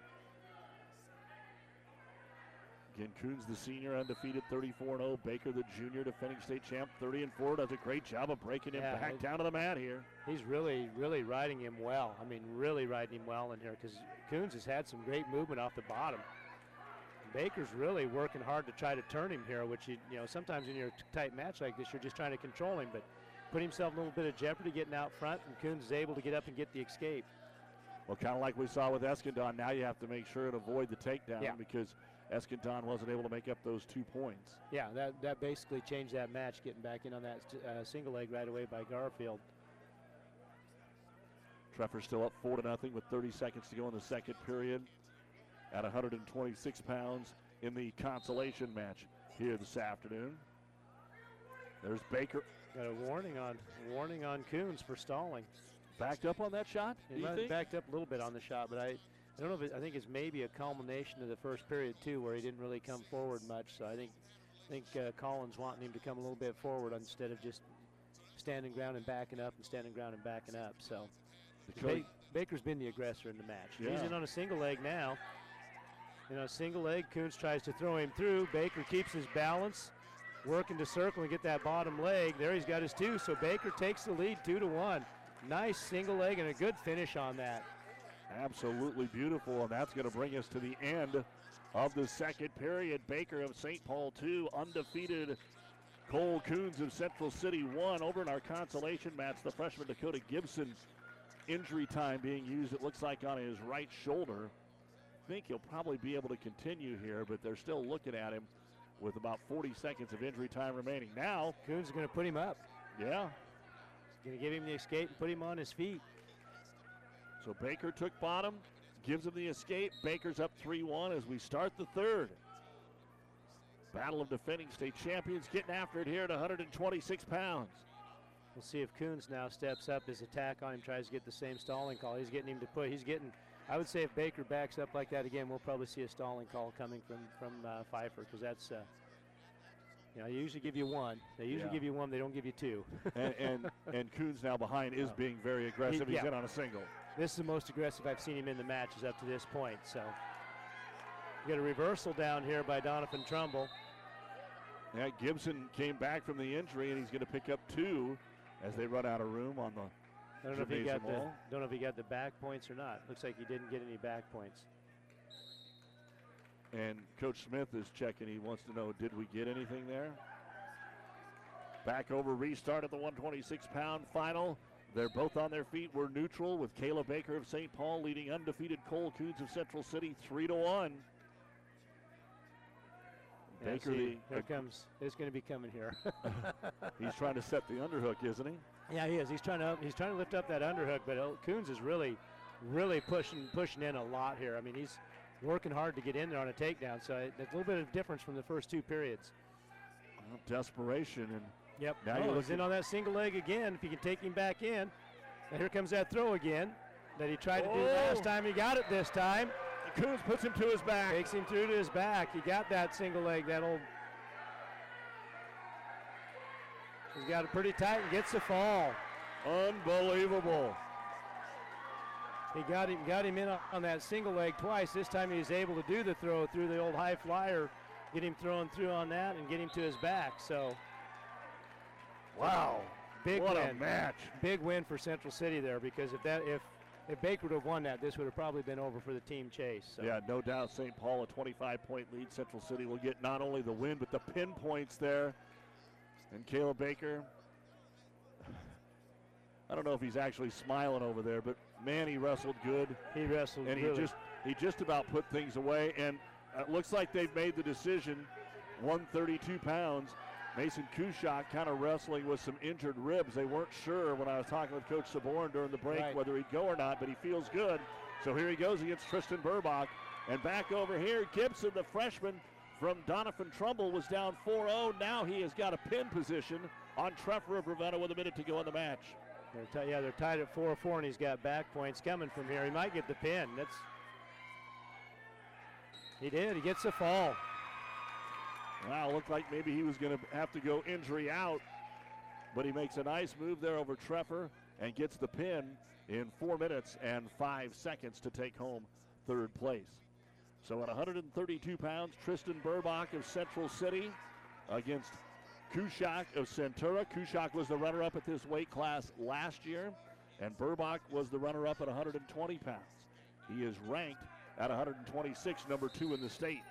Speaker 2: Again, Coons, the senior, undefeated, 34 0. Baker, the junior, defending state champ, 30 and 4. Does a great job of breaking him
Speaker 1: Yeah,
Speaker 2: back down to the mat here.
Speaker 1: he's really, really riding him well. I mean, really riding him well in here because Coons has had some great movement off the bottom. Baker's really working hard to try to turn him here, which you, you know sometimes in your tight match like this, you're just trying to control him, but put himself in a little bit of jeopardy getting out front, and Coons is able to get up and get the escape.
Speaker 2: Well, kind of like we saw with Escandon, now you have to make sure to avoid the takedown
Speaker 1: Yeah.
Speaker 2: because Escandon wasn't able to make up those two points.
Speaker 1: Yeah, that that basically changed that match, getting back in on that uh, single leg right away by Garfield.
Speaker 2: Treffer still up 4 to nothing with 30 seconds to go in the second period at 126 pounds in the consolation match here this afternoon. There's Baker
Speaker 1: Got a warning on warning on Coons for stalling.
Speaker 2: backed up on that shot.
Speaker 1: He
Speaker 2: do you
Speaker 1: might have
Speaker 2: think?
Speaker 1: backed up a little bit on the shot, but I, I don't know if it, I think it's maybe a culmination of the first period too, where he didn't really come forward much. So I think, I think uh, Collins wanting him to come a little bit forward instead of just standing ground and backing up and standing ground and backing up. So Ba- Baker's been the aggressor in the match. He's in on a single leg now. In a single leg, Coons tries to throw him through. Baker keeps his balance, working to circle and get that bottom leg. There he's got his two. So Baker takes the lead two to one. Nice single leg and a good finish on that.
Speaker 2: Absolutely beautiful, and that's going to bring us to the end of the second period. Baker of St. Paul 2, undefeated. Cole Coons of Central City 1. Over in our consolation match, the freshman Dakota Gibson injury time being used, it looks like on his right shoulder. I think he'll probably be able to continue here, but they're still looking at him with about 40 seconds of injury time remaining. Now,
Speaker 1: Coons is going to put him up.
Speaker 2: yeah, He's
Speaker 1: Going to give him the escape and put him on his feet.
Speaker 2: So Baker took bottom, gives him the escape. Baker's up 3 1 as we start the third. Battle of defending state champions getting after it here at 126 pounds.
Speaker 1: We'll see if Coons now steps up his attack on him, tries to get the same stalling call. He's getting him to put. He's getting. I would say if Baker backs up like that again, we'll probably see a stalling call coming from from uh, Pfeiffer because that's. Uh, you know, they usually give you one. They usually
Speaker 2: Yeah.
Speaker 1: give you one. They don't give you two.
Speaker 2: And, and, and Coons now behind is <laughs> being very aggressive.
Speaker 1: He-
Speaker 2: He's
Speaker 1: yeah.
Speaker 2: in on a single.
Speaker 1: this is the most aggressive I've seen him in the matches up to this point. So we got a reversal down here by Doniphan Trumbull.
Speaker 2: Yeah, Gibson came back from the injury, and he's going to pick up two as they run out of room on the.
Speaker 1: I don't know if he got the don't know if he got the back points or not. Looks like he didn't get any back points.
Speaker 2: And Coach Smith is checking. He wants to know, did we get anything there? Back over restart at the 126 pound final. They're both on their feet. We're neutral with Caleb Baker of St. Paul leading undefeated Cole Coons of Central City 3 to 1.
Speaker 1: Yeah,
Speaker 2: Baker,
Speaker 1: see,
Speaker 2: the,
Speaker 1: here comes. It's going to be coming here. <laughs>
Speaker 2: he's trying to set the underhook, isn't he?
Speaker 1: Yeah, he is. He's trying to he's trying to lift up that underhook, but Coons is really, really pushing pushing in a lot here. I mean, he's working hard to get in there on a takedown. So it- it's a little bit of difference from the first two periods.
Speaker 2: Well, desperation and
Speaker 1: Yep.
Speaker 2: Now
Speaker 1: oh, he's in on that single leg again. If he can take him back in. And here comes that throw again that he tried to do oh! last
Speaker 2: Oh.
Speaker 1: time. He got it this time.
Speaker 2: Coons puts him to his back.
Speaker 1: Takes him through to his back. He got that single leg, that old. He's got it pretty tight and gets the fall.
Speaker 2: Unbelievable.
Speaker 1: He got him, got him in on- that single leg twice. This time he was able to do the throw through the old high flyer, get him thrown through on that, and get him to his back. So
Speaker 2: Wow.
Speaker 1: big
Speaker 2: what
Speaker 1: win.
Speaker 2: a match.
Speaker 1: Big win for Central City there because if that if if Baker would have won that, this would have probably been over for the team chase. So.
Speaker 2: Yeah, no doubt St. Paul, a 25 point lead. Central City will get not only the win, but the pinpoints there. And Caleb Baker, I don't know if he's actually smiling over there, but man, he wrestled good.
Speaker 1: He wrestled
Speaker 2: And he just he just about put things away. And it looks like they've made the decision 132 pounds. Mason Kushak kind of wrestling with some injured ribs. They weren't sure when I was talking with Coach Saborn during the break
Speaker 1: Right.
Speaker 2: whether he'd go or not, but he feels good. So here he goes against Tristan Burbach. And back over here, Gibson, the freshman from Doniphan Trumbull, was down 4 0. Now he has got a pin position on Treffer of Ravenna with a minute to go in the match.
Speaker 1: They're ti- yeah, they're tied at 4 4, and he's got back points coming from here. He might get the pin. That's. He did. He gets the fall.
Speaker 2: Wow, looked like maybe he was going to have to go injury out, but he makes a nice move there over Treffer and gets the pin in four minutes and five seconds to take home third place. So at 132 pounds, Tristan Burbach of Central City against Kushak of Centura. Kushak was the runner-up at this weight class last year, and Burbach was the runner-up at 120 pounds. He is ranked at 126, number two in the state.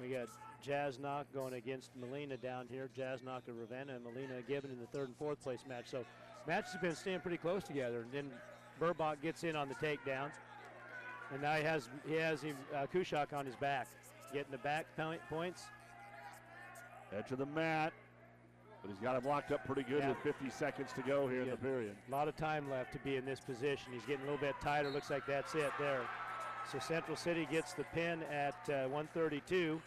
Speaker 1: We got Jasnock going against Molina down here. Jasnock of Ravenna and Molina Gibbon in the third and fourth place match. So matches have been staying pretty close together. And then Burbach gets in on the takedown. And now he has he has him uh, Kushak on his back, getting the back point, points.
Speaker 2: Edge of the mat. But he's got him locked up pretty good
Speaker 1: Yeah.
Speaker 2: with 50 seconds to go here in the period.
Speaker 1: A lot of time left to be in this position. He's getting a little bit tighter. Looks like that's it there. So Central City gets the pin at uh, 132.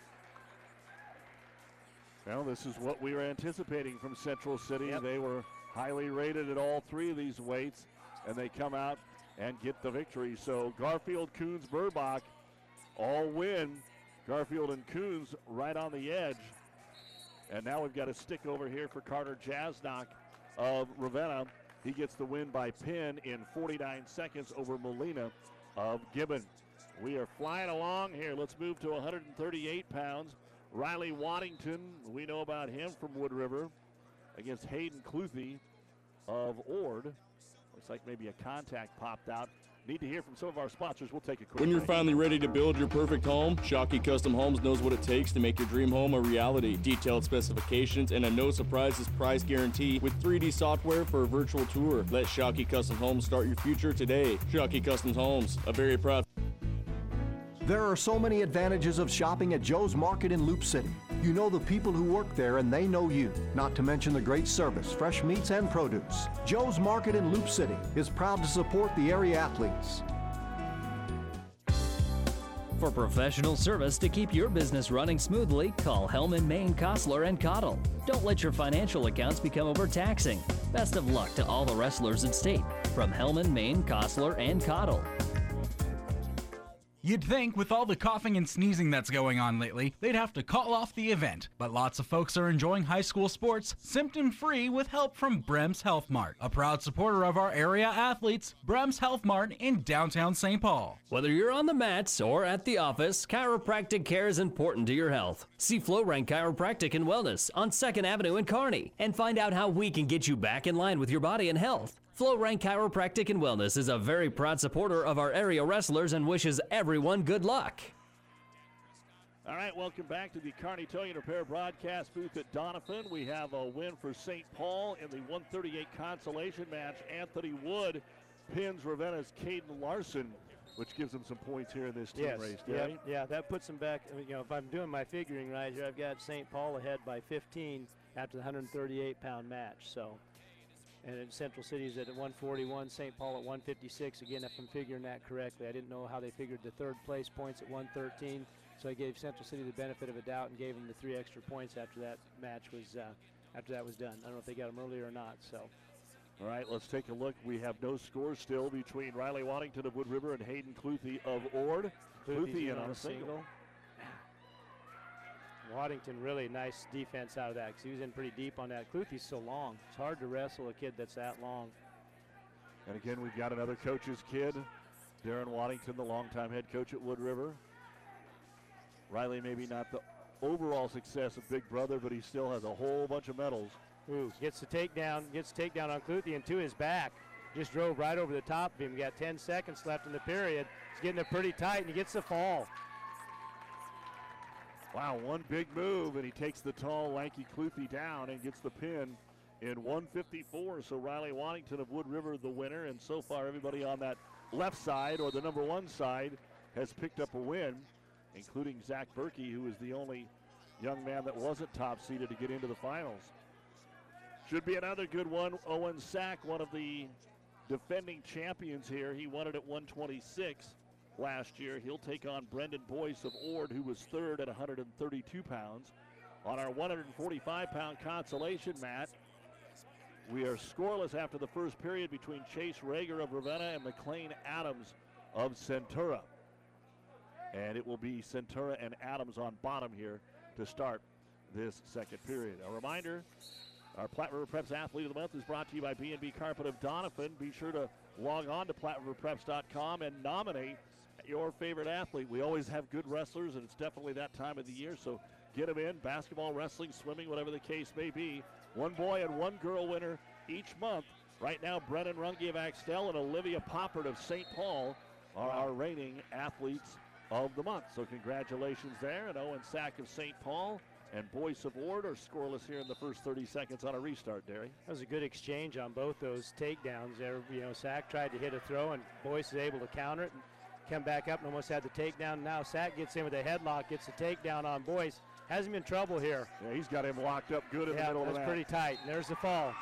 Speaker 2: Well, this is what we were anticipating from Central City.
Speaker 1: Yep.
Speaker 2: They were highly rated at all three of these weights, and they come out and get the victory. So Garfield, Coons, Burbach all win. Garfield and Coons right on the edge. And now we've got a stick over here for Carter Jasnock of Ravenna. He gets the win by pin in 49 seconds over Molina of Gibbon. We are flying along here. Let's move to 138 pounds. Riley Waddington, we know about him from Wood River against Hayden Cluthy of Ord. Looks like maybe a contact popped out. Need to hear from some of our sponsors. We'll take a quick
Speaker 3: When you're
Speaker 2: break.
Speaker 3: finally ready to build your perfect home, Shockey Custom Homes knows what it takes to make your dream home a reality. Detailed specifications and a no surprises price guarantee with 3D software for a virtual tour. Let Shockey Custom Homes start your future today. Shockey Custom Homes, a very proud
Speaker 11: There are so many advantages of shopping at Joe's Market in Loup City. You know the people who work there and they know you, not to mention the great service, fresh meats, and produce. Joe's Market in Loup City is proud to support the area athletes.
Speaker 5: For professional service to keep your business running smoothly, call Hellman, Maine, Kostler, and Cottle. Don't let your financial accounts become overtaxing. Best of luck to all the wrestlers in state from Hellman, Maine, Kostler, and Cottle.
Speaker 6: You'd think with all the coughing and sneezing that's going on lately, they'd have to call off the event. But lots of folks are enjoying high school sports symptom free with help from Brems Health Mart, a proud supporter of our area athletes, Brems Health Mart in downtown St. Paul.
Speaker 5: Whether you're on the mats or at the office, chiropractic care is important to your health. See FlowRank Chiropractic and Wellness on 2nd Avenue in Kearney and find out how we can get you back in line with your body and health. FlowRank Chiropractic and Wellness is a very proud supporter of our area wrestlers and wishes everyone good luck.
Speaker 2: All right, welcome back to the Kearney Towing Repair broadcast booth at Doniphan. We have a win for St. Paul in the 138 consolation match. Anthony Wood pins Ravenna's Caden Larson, which gives them some points here in this team
Speaker 1: yes.
Speaker 2: race.
Speaker 1: Yeah,
Speaker 2: Derry.
Speaker 1: yeah, that puts them back. You know, if I'm doing my figuring right here, I've got St. Paul ahead by 15 after the 138 pound match. So, and Central City's at 141, St. Paul at 156. Again, if I'm figuring that correctly, I didn't know how they figured the third place points at 113. So I gave Central City the benefit of a doubt and gave them the three extra points after that match was uh, after that was done. I don't know if they got them earlier or not. So.
Speaker 2: All right, let's take a look. We have no score still between Riley Waddington of Wood River and Hayden Cluthy of Ord. Cluthy in on a single.
Speaker 1: Waddington really nice defense out of that because he was in pretty deep on that. Cluthy's so long. It's hard to wrestle a kid that's that long.
Speaker 2: And again, we've got another coach's kid, Darren Waddington, the longtime head coach at Wood River. Riley maybe not the overall success of Big Brother, but he still has a whole bunch of medals.
Speaker 1: Ooh, gets the takedown, gets the takedown on Cluthy and to his back. Just drove right over the top of him. Got 10 seconds left in the period. He's getting it pretty tight and he gets the fall.
Speaker 2: Wow, one big move, and he takes the tall, lanky Cluthy down and gets the pin in 154. So Riley Waddington of Wood River, the winner, and so far everybody on that left side or the number one side has picked up a win, including Zach Berkey, who is the only young man that wasn't top seeded to get into the finals. Should be another good one. Owen Sack, one of the defending champions here. He won it at 126 last year. He'll take on Brendan Boyce of Ord, who was third at 132 pounds. On our 145 pound consolation mat, we are scoreless after the first period between Chase Rager of Ravenna and McLean Adams of Centura. And it will be Centura and Adams on bottom here to start this second period. A reminder our Platte River Preps Athlete of the Month is brought to you by B&B Carpet of Doniphan. Be sure to log on to PlatteRiverPreps.com and nominate your favorite athlete. We always have good wrestlers, and it's definitely that time of the year, so get them in. Basketball, wrestling, swimming, whatever the case may be. One boy and one girl winner each month. Right now, Brennan Runge of Axtell and Olivia Poppert of St. Paul are our reigning athletes of the month. So congratulations there. Oh and Owen Sack of St. Paul and Boyce of Ord are scoreless here in the first 30 seconds on a restart, Derry.
Speaker 1: That was a good exchange on both those takedowns there. You know, Sack tried to hit a throw, and Boyce is able to counter it and come back up and almost had the takedown. Now Sack gets in with a headlock, gets the takedown on Boyce. Has him in trouble here.
Speaker 2: Yeah, he's got him locked up good in
Speaker 1: yeah,
Speaker 2: the middle of
Speaker 1: that's
Speaker 2: the mat.
Speaker 1: pretty tight. And there's the fall.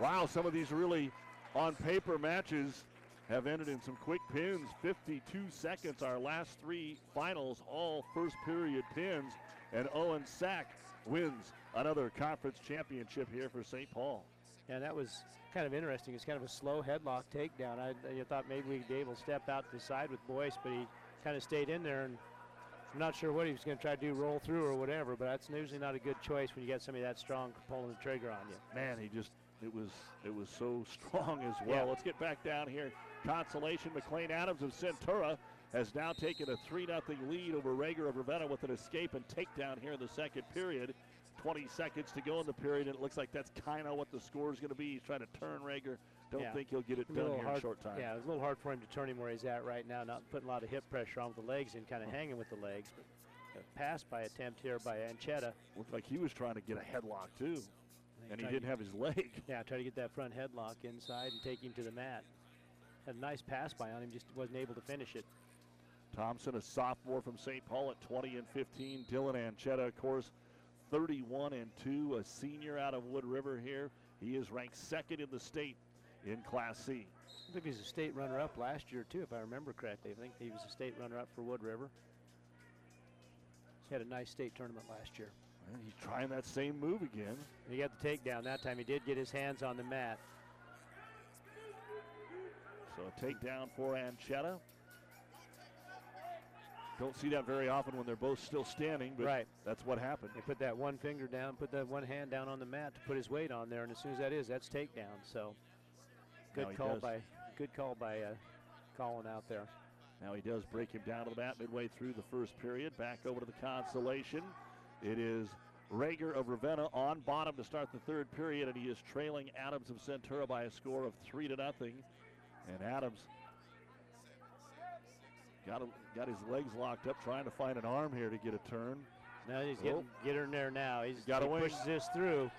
Speaker 2: Wow, some of these really on paper matches have ended in some quick pins. 52 seconds. Our last three finals, all first period pins. And Owen Sack wins another conference championship here for St. Paul.
Speaker 1: Yeah, that was kind of interesting. It's kind of a slow headlock takedown. I, I thought maybe able to step out to the side with Boyce, but he kind of stayed in there. And I'm not sure what he was going to try to do, roll through or whatever. But that's usually not a good choice when you got somebody that strong pulling the trigger on you.
Speaker 2: Man, he just it was it was so <laughs> strong as well.
Speaker 1: Yeah.
Speaker 2: Let's get back down here. Consolation McLean Adams of Centura has now taken a 3 0 lead over Rager of Ravenna with an escape and takedown here in the second period. 20 seconds to go in the period, and it looks like that's kind of what the score is going to be. He's trying to turn Rager. Don't
Speaker 1: Yeah.
Speaker 2: think he'll get it done here
Speaker 1: hard,
Speaker 2: in short time.
Speaker 1: Yeah, it's a little hard for him to turn him where he's at right now, not putting a lot of hip pressure on with the legs and kind of hanging with the legs. But a pass by attempt here by Anchetta.
Speaker 2: Looked like he was trying to get a headlock too, and he didn't have his leg. <laughs>
Speaker 1: Yeah, try to get that front headlock inside and take him to the mat. Had a nice pass by on him, just wasn't able to finish it.
Speaker 2: Thompson, a sophomore from St. Paul at 20 and 15. Dylan Anchetta, of course, 31 and 2, a senior out of Wood River here. He is ranked second in the state in Class C.
Speaker 1: I think he was a state runner-up last year too, if I remember correctly. I think he was a state runner-up for Wood River. He had a nice state tournament last year.
Speaker 2: He's trying that same move again.
Speaker 1: He got the takedown that time. He did get his hands on the mat.
Speaker 2: So a takedown for Anchetta. Don't see that very often when they're both still standing, but
Speaker 1: Right.
Speaker 2: that's what happened.
Speaker 1: He put that one finger down, put that one hand down on the mat to put his weight on there, and as soon as that is, that's takedown. So good call
Speaker 2: does.
Speaker 1: by good call by uh, Colin out there.
Speaker 2: Now he does break him down to the mat midway through the first period. Back over to the consolation. It is Rager of Ravenna on bottom to start the third period, and he is trailing Adams of Centura by a score of three to nothing. And Adams got him, got his legs locked up, trying to find an arm here to get a turn.
Speaker 1: Now he's
Speaker 2: Oh.
Speaker 1: getting get her in there now. He's
Speaker 2: Got
Speaker 1: he
Speaker 2: away.
Speaker 1: pushes this through.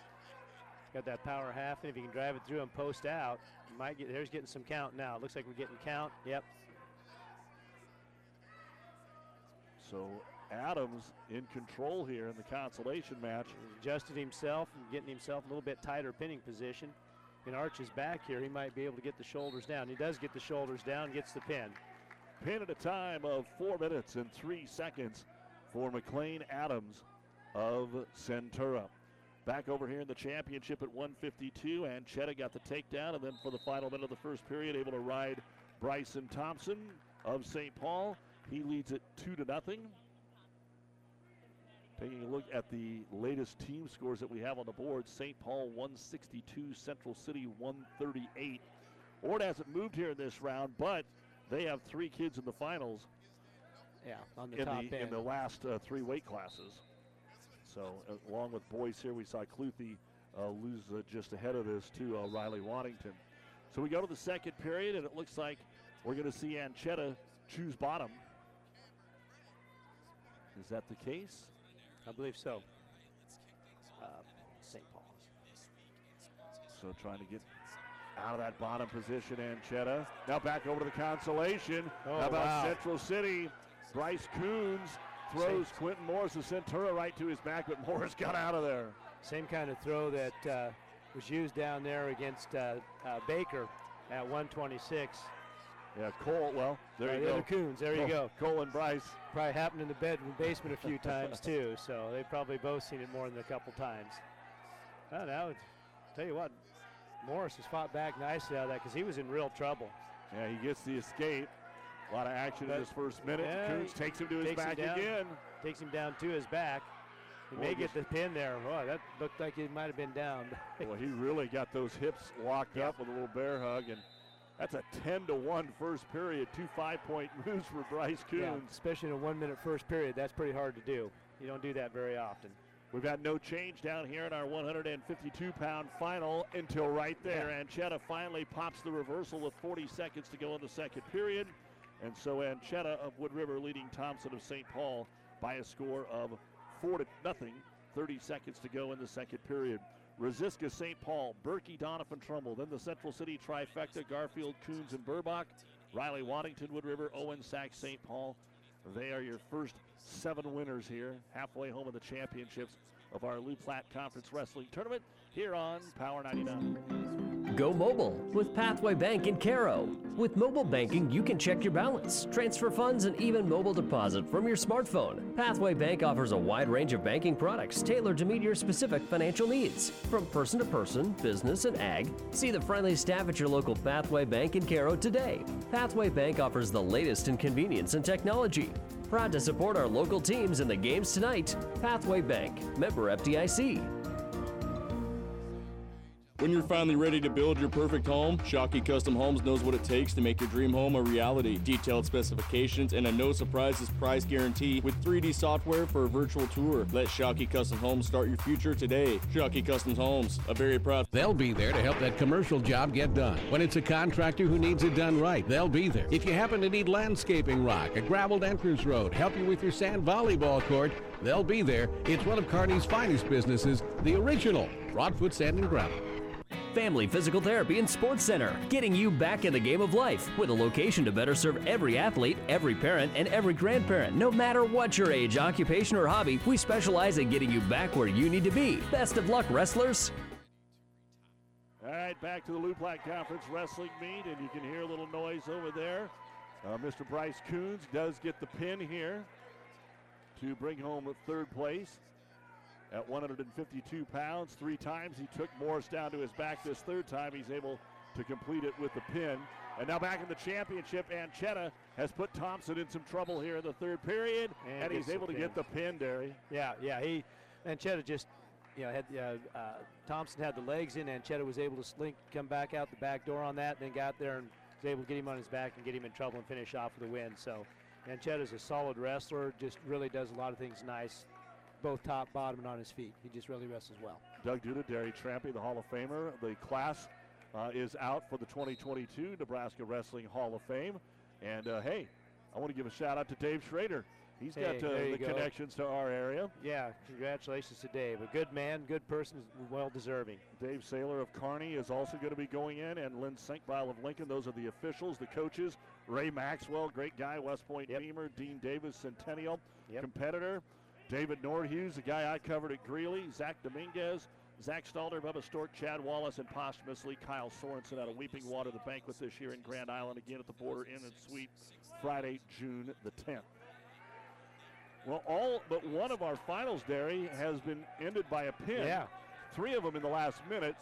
Speaker 1: Got that power half, and if he can drive it through and post out, might get. There's getting some count now. It looks like we're getting count. Yep.
Speaker 2: So Adams in control here in the consolation match.
Speaker 1: He's adjusted himself and getting himself a little bit tighter pinning position. And arch his back here. He might be able to get the shoulders down. He does get the shoulders down. Gets the pin.
Speaker 2: Pin at a time of four minutes and three seconds for McLean Adams of Centura. Back over here in the championship at 152, Anchetta got the takedown, and then for the final minute of the first period, able to ride Bryson Thompson of St. Paul. He leads it two to nothing. Taking a look at the latest team scores that we have on the board, St. Paul 162, Central City 138. Ord hasn't moved here in this round, but they have three kids in the finals
Speaker 1: Yeah, on the
Speaker 2: in
Speaker 1: top
Speaker 2: the in the last uh, three weight classes. So uh, along with boys here, we saw Cluthy uh, lose uh, just ahead of this to uh, Riley Waddington. So we go to the second period, and it looks like we're going to see Anchetta choose bottom. Is that the case?
Speaker 1: I believe so. Uh, St. Paul.
Speaker 2: So trying to get out of that bottom position, Anchetta. Now back over to the consolation.
Speaker 1: Oh,
Speaker 2: How about
Speaker 1: wow.
Speaker 2: Central City? Bryce Coons throws Quentin Morris of Centura right to his back, but Morris <laughs> got out of there.
Speaker 1: Same kind of throw that uh, was used down there against uh, uh, Baker at 126.
Speaker 2: Yeah, Cole. Well, there you
Speaker 1: the
Speaker 2: go.
Speaker 1: other Coons. There you
Speaker 2: Cole-
Speaker 1: go.
Speaker 2: Cole and Bryce.
Speaker 1: Probably happened in the bedroom basement a few times <laughs> too, so they've probably both seen it more than a couple times. Well, now, tell you what, Morris has fought back nicely out of that because he was in real trouble.
Speaker 2: Yeah, he gets the escape. A lot of action in
Speaker 1: But-
Speaker 2: this first minute.
Speaker 1: Yeah,
Speaker 2: Coons takes him to his
Speaker 1: takes him
Speaker 2: back
Speaker 1: down.
Speaker 2: again.
Speaker 1: Takes him down to his back. He
Speaker 2: Boy,
Speaker 1: may get the pin there. Boy, that looked like he might have been down. <laughs>
Speaker 2: Well, he really got those hips locked up with a little bear hug, and that's a 10 to 1 first period. Two five point <laughs> moves for Bryce Coons.
Speaker 1: Yeah, especially in a one-minute first period, that's pretty hard to do. You don't do that very often.
Speaker 2: We've got no change down here in our 152 pound final until right there. Anchetta finally pops the reversal with 40 seconds to go in the second period. And so Anchetta of Wood River leading Thompson of St. Paul by a score of four to nothing. 30 seconds to go in the second period. Resiska St. Paul, Berkey, Doniphan Trumbull, then the Central City trifecta, Garfield, Coons, and Burbach. Riley, Waddington, Wood River, Owen, Sack, St. Paul. They are your first seven winners here, halfway home of the championships of our Lou Platte Conference Wrestling Tournament here on Power 99.
Speaker 12: Go mobile with Pathway Bank in Cairo. With mobile banking, you can check your balance, transfer funds, and even mobile deposit from your smartphone. Pathway Bank offers a wide range of banking products tailored to meet your specific financial needs. From person to person, business, and ag, see the friendly staff at your local Pathway Bank in Cairo today. Pathway Bank offers the latest in convenience and technology. Proud to support our local teams in the games tonight. Pathway Bank, member FDIC.
Speaker 3: When you're finally ready to build your perfect home, Shockey Custom Homes knows what it takes to make your dream home a reality. Detailed specifications and a no surprises price guarantee with 3D software for a virtual tour. Let Shockey Custom Homes start your future today. Shockey Custom Homes, a very proud.
Speaker 4: They'll be there to help that commercial job get done. When it's a contractor who needs it done right, they'll be there. If you happen to need landscaping rock, a graveled entrance road, help you with your sand volleyball court, they'll be there. It's one of Kearney's finest businesses, the original Broadfoot Sand and Gravel.
Speaker 12: Family Physical Therapy and Sports Center, getting you back in the game of life with a location to better serve every athlete, every parent, and every grandparent. No matter what your age, occupation, or hobby, we specialize in getting you back where you need to be. Best of luck, wrestlers.
Speaker 2: All right, back to the Lou Conference Wrestling meet, and you can hear a little noise over there. Uh, Mr. Bryce Coons does get the pin here to bring home third place at 152 pounds. Three times he took Morris down to his back. This third time he's able to complete it with the pin. And now back in the championship, Anchetta has put Thompson in some trouble here in the third period, and,
Speaker 1: And
Speaker 2: he's able to
Speaker 1: pin.
Speaker 2: get the pin, Derry.
Speaker 1: Yeah, yeah. He Anchetta just, you know, had uh, uh, Thompson had the legs in. Anchetta was able to slink, come back out the back door on that, and then got there and was able to get him on his back and get him in trouble and finish off with a win. So, Anchetta's a solid wrestler. Just really does a lot of things nice, both top, bottom, and on his feet. He just really wrestles well.
Speaker 2: Doug Duda, Derry Trampy, the Hall of Famer. The class uh, is out for the 2022 Nebraska Wrestling Hall of Fame. And uh, hey, I want to give a shout out to Dave Schrader. He's
Speaker 1: Hey,
Speaker 2: got uh, the
Speaker 1: go.
Speaker 2: connections to our area.
Speaker 1: Yeah, congratulations to Dave. A good man, good person, well deserving.
Speaker 2: Dave Saylor of Kearney is also going to be going in, and Lynn Senkbeil of Lincoln. Those are the officials, the coaches. Ray Maxwell, great guy, West Point Beemer. Dean Davis, Centennial competitor. David Nordhughes, the guy I covered at Greeley. Zach Dominguez, Zach Stalder, Bubba Stork, Chad Wallace, and posthumously Kyle Sorensen out of Weeping Water, the banquet this year in Grand Island, again at the Border Inn and Suite, Friday, June the 10th. Well, all but one of our finals, Derry, has been ended by a pin.
Speaker 1: Yeah.
Speaker 2: Three of them in the last minute,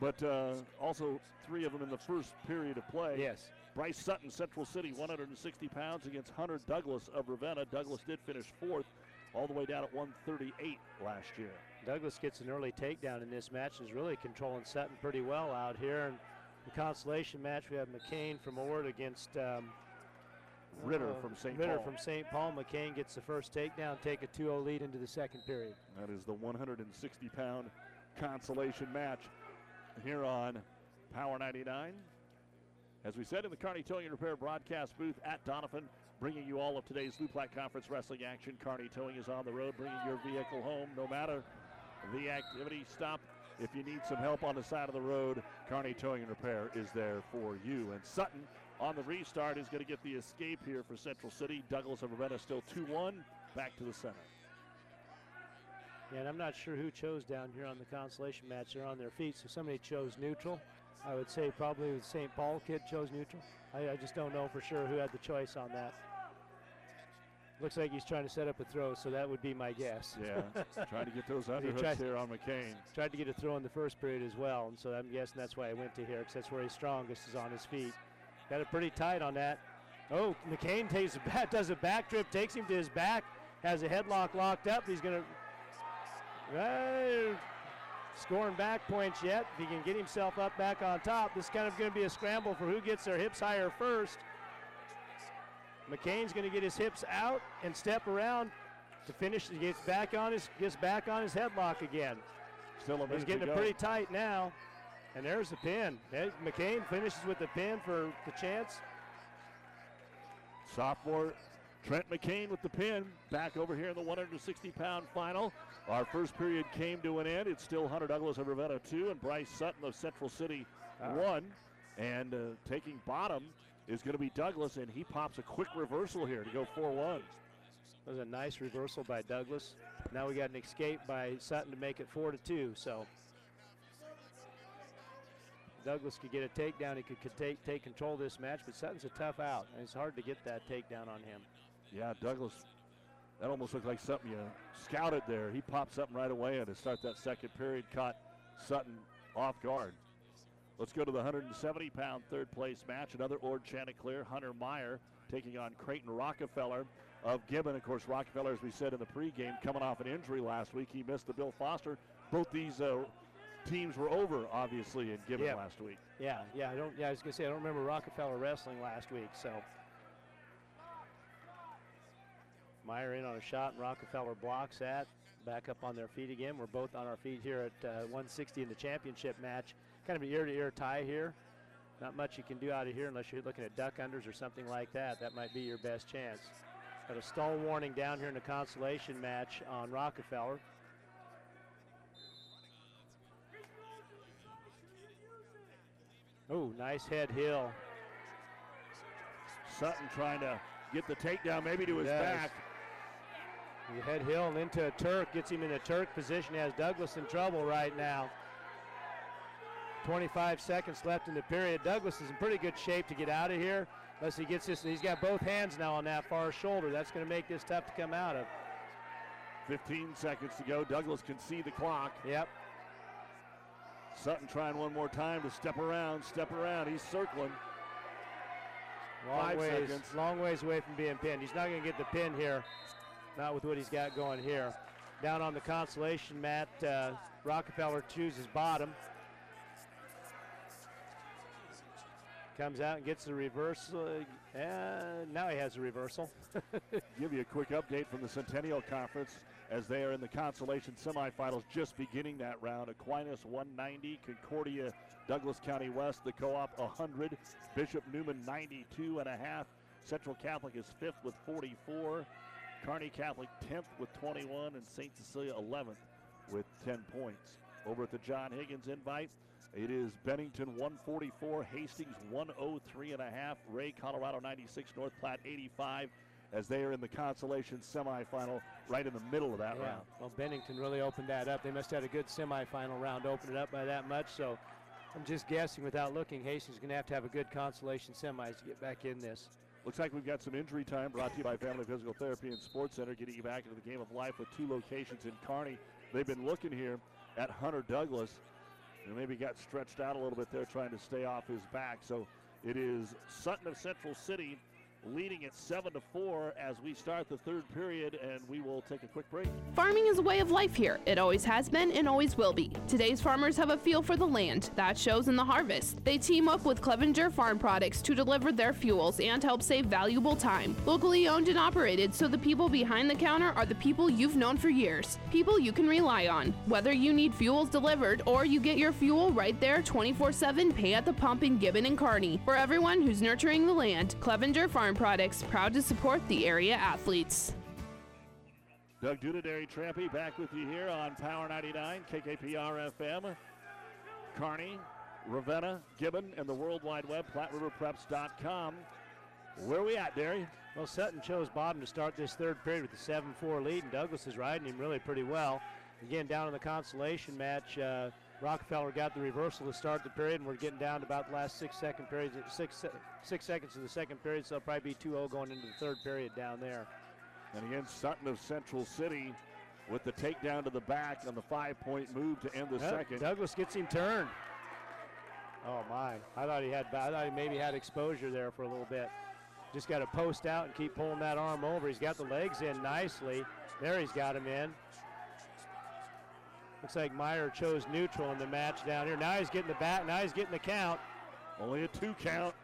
Speaker 2: but uh, also three of them in the first period of play.
Speaker 1: Yes.
Speaker 2: Bryce Sutton, Central City, 160 pounds against Hunter Douglas of Ravenna. Douglas did finish fourth, all the way down at 138 last year.
Speaker 1: Douglas gets an early takedown in this match and is really controlling Sutton pretty well out here. And the consolation match, we have McCain from Ord against um,
Speaker 2: Ritter
Speaker 1: uh,
Speaker 2: from St.
Speaker 1: Ritter
Speaker 2: Paul.
Speaker 1: from St. Paul. McCain gets the first takedown, take a 2-0 lead into the second period.
Speaker 2: That is the 160 pound consolation match here on Power 99. As we said in the Kearney Towing and Repair broadcast booth at Doniphan, bringing you all of today's Loup Platte Conference wrestling action. Kearney Towing is on the road, bringing your vehicle home no matter the activity. Stop if you need some help on the side of the road. Kearney Towing and Repair is there for you. And Sutton on the restart is going to get the escape here for Central City. Douglas of Ravenna still 2 1, back to the center.
Speaker 1: Yeah, and I'm not sure who chose down here on the consolation match. They're on their feet, so somebody chose neutral. I would say probably the St. Paul kid chose neutral. I, I just don't know for sure who had the choice on that. Looks like he's trying to set up a throw, so that would be my guess.
Speaker 2: Yeah, <laughs> trying to get those underhooks
Speaker 1: tried-
Speaker 2: here on McCain.
Speaker 1: Tried to get a throw in the first period as well, and so I'm guessing that's why I went to here, because that's where he's strongest is on his feet. Got it pretty tight on that. Oh, McCain takes a <laughs> does a back trip, takes him to his back, has a headlock locked up. He's going to uh, scoring back points yet. If he can get himself up back on top, this is kind of going to be a scramble for who gets their hips higher first. McCain's going to get his hips out and step around to finish. He gets back on his gets back on his headlock again.
Speaker 2: Still a
Speaker 1: He's getting it pretty tight now. And there's the pin. McCain finishes with the pin for the chance.
Speaker 2: Sophomore Trent McCain with the pin. Back over here in the 160 pound final. Our first period came to an end. It's still Hunter Douglas of Ravenna 2 and Bryce Sutton of Central City
Speaker 1: Ah.
Speaker 2: 1. And uh, taking bottom is going to be Douglas, and he pops a quick reversal here to go 4 1.
Speaker 1: That was a nice reversal by Douglas. Now we got an escape by Sutton to make it four to two. So Douglas could get a takedown. He could, could take take control of this match, but Sutton's a tough out, and it's hard to get that takedown on him.
Speaker 2: Yeah, Douglas, that almost looked like something you scouted there. He popped something right away and to start that second period, caught Sutton off guard. Let's go to the 170 pound third place match. Another Ord Chanticleer, Hunter Meyer taking on Creighton Rockefeller of Gibbon. Of course, Rockefeller, as we said in the pregame, coming off an injury last week. He missed the Bill Foster. Both these uh, teams were over, obviously, in Gibbon
Speaker 1: Yeah.
Speaker 2: last week.
Speaker 1: Yeah, yeah. I don't. Yeah, I was gonna say I don't remember Rockefeller wrestling last week. So Meyer in on a shot, and Rockefeller blocks that. Back up on their feet again. We're both on our feet here at uh, 160 in the championship match. Kind of an ear-to-ear tie here. Not much you can do out of here unless you're looking at duck unders or something like that. That might be your best chance. Got a stall warning down here in the consolation match on Rockefeller. Oh, nice head heel.
Speaker 2: Sutton trying to get the takedown maybe to his
Speaker 1: Yes.
Speaker 2: back.
Speaker 1: The head heel and into a Turk, gets him in a Turk position, has Douglas in trouble right now. 25 seconds left in the period. Douglas is in pretty good shape to get out of here, unless he gets this. He's got both hands now on that far shoulder. That's going to make this tough to come out of.
Speaker 2: 15 seconds to go. Douglas can see the clock.
Speaker 1: Yep.
Speaker 2: Sutton trying one more time to step around, step around. He's circling.
Speaker 1: Long
Speaker 2: Five
Speaker 1: ways,
Speaker 2: seconds.
Speaker 1: long ways away from being pinned. He's not going to get the pin here. Not with what he's got going here. Down on the consolation mat, uh, Rockefeller chooses bottom. Comes out and gets the reversal. And now he has a reversal. <laughs>
Speaker 2: Give you a quick update from the Centennial Conference as they are in the consolation semifinals, just beginning that round. Aquinas 190, Concordia, Douglas County West, the co-op 100, Bishop Neumann 92 and a half. Central Catholic is fifth with 44. Kearney Catholic 10th with 21, and St. Cecilia 11th with 10 points. Over at the John Higgins invite, it is Bennington 144, Hastings 103 and a half, Wray Colorado 96, North Platte 85, as they are in the consolation semifinal right in the middle of that
Speaker 1: Yeah.
Speaker 2: round.
Speaker 1: Well, Bennington really opened that up. They must have had a good semifinal round, open it up by that much. So I'm just guessing without looking, Hastings is going to have to have a good consolation semis to get back in this.
Speaker 2: Looks like we've got some injury time brought to you by Family Physical Therapy and Sports Center, getting you back into the game of life with two locations in Kearney. They've been looking here at Hunter Douglas, and maybe got stretched out a little bit there trying to stay off his back. So it is Sutton of Central City leading at 7 to 4 as we start the third period, and we will take a quick break.
Speaker 13: Farming is a way of life here. It always has been and always will be. Today's farmers have a feel for the land. That shows in the harvest. They team up with Clevenger Farm Products to deliver their fuels and help save valuable time. Locally owned and operated, so the people behind the counter are the people you've known for years. People you can rely on. Whether you need fuels delivered or you get your fuel right there 24 7, pay at the pump in Gibbon and Kearney. For everyone who's nurturing the land, Clevenger Farm Products proud to support the area athletes.
Speaker 2: Doug Duda, Derry Trampy back with you here on Power 99, KKPR FM, Kearney, Ravenna, Gibbon, and the World Wide Web, PlatteRiverPreps.com. Where we at, Derry?
Speaker 1: Well, Sutton chose bottom to start this third period with a 7 4 lead, and Douglas is riding him really pretty well. Again, down in the consolation match, uh, Rockefeller got the reversal to start the period, and we're getting down to about the last six second periods, six, six seconds of the second period, so it'll probably be 2 0 going into the third period down there.
Speaker 2: And again, Sutton of Central City with the takedown to the back on the five point move to end the
Speaker 1: Yep,
Speaker 2: second.
Speaker 1: Douglas gets him turned. Oh my! I thought he had. I thought he maybe had exposure there for a little bit. Just got to post out and keep pulling that arm over. He's got the legs in nicely. There, he's got him in. Looks like Meyer chose neutral in the match down here. Now he's getting the back. Now he's getting the count.
Speaker 2: Only a two count.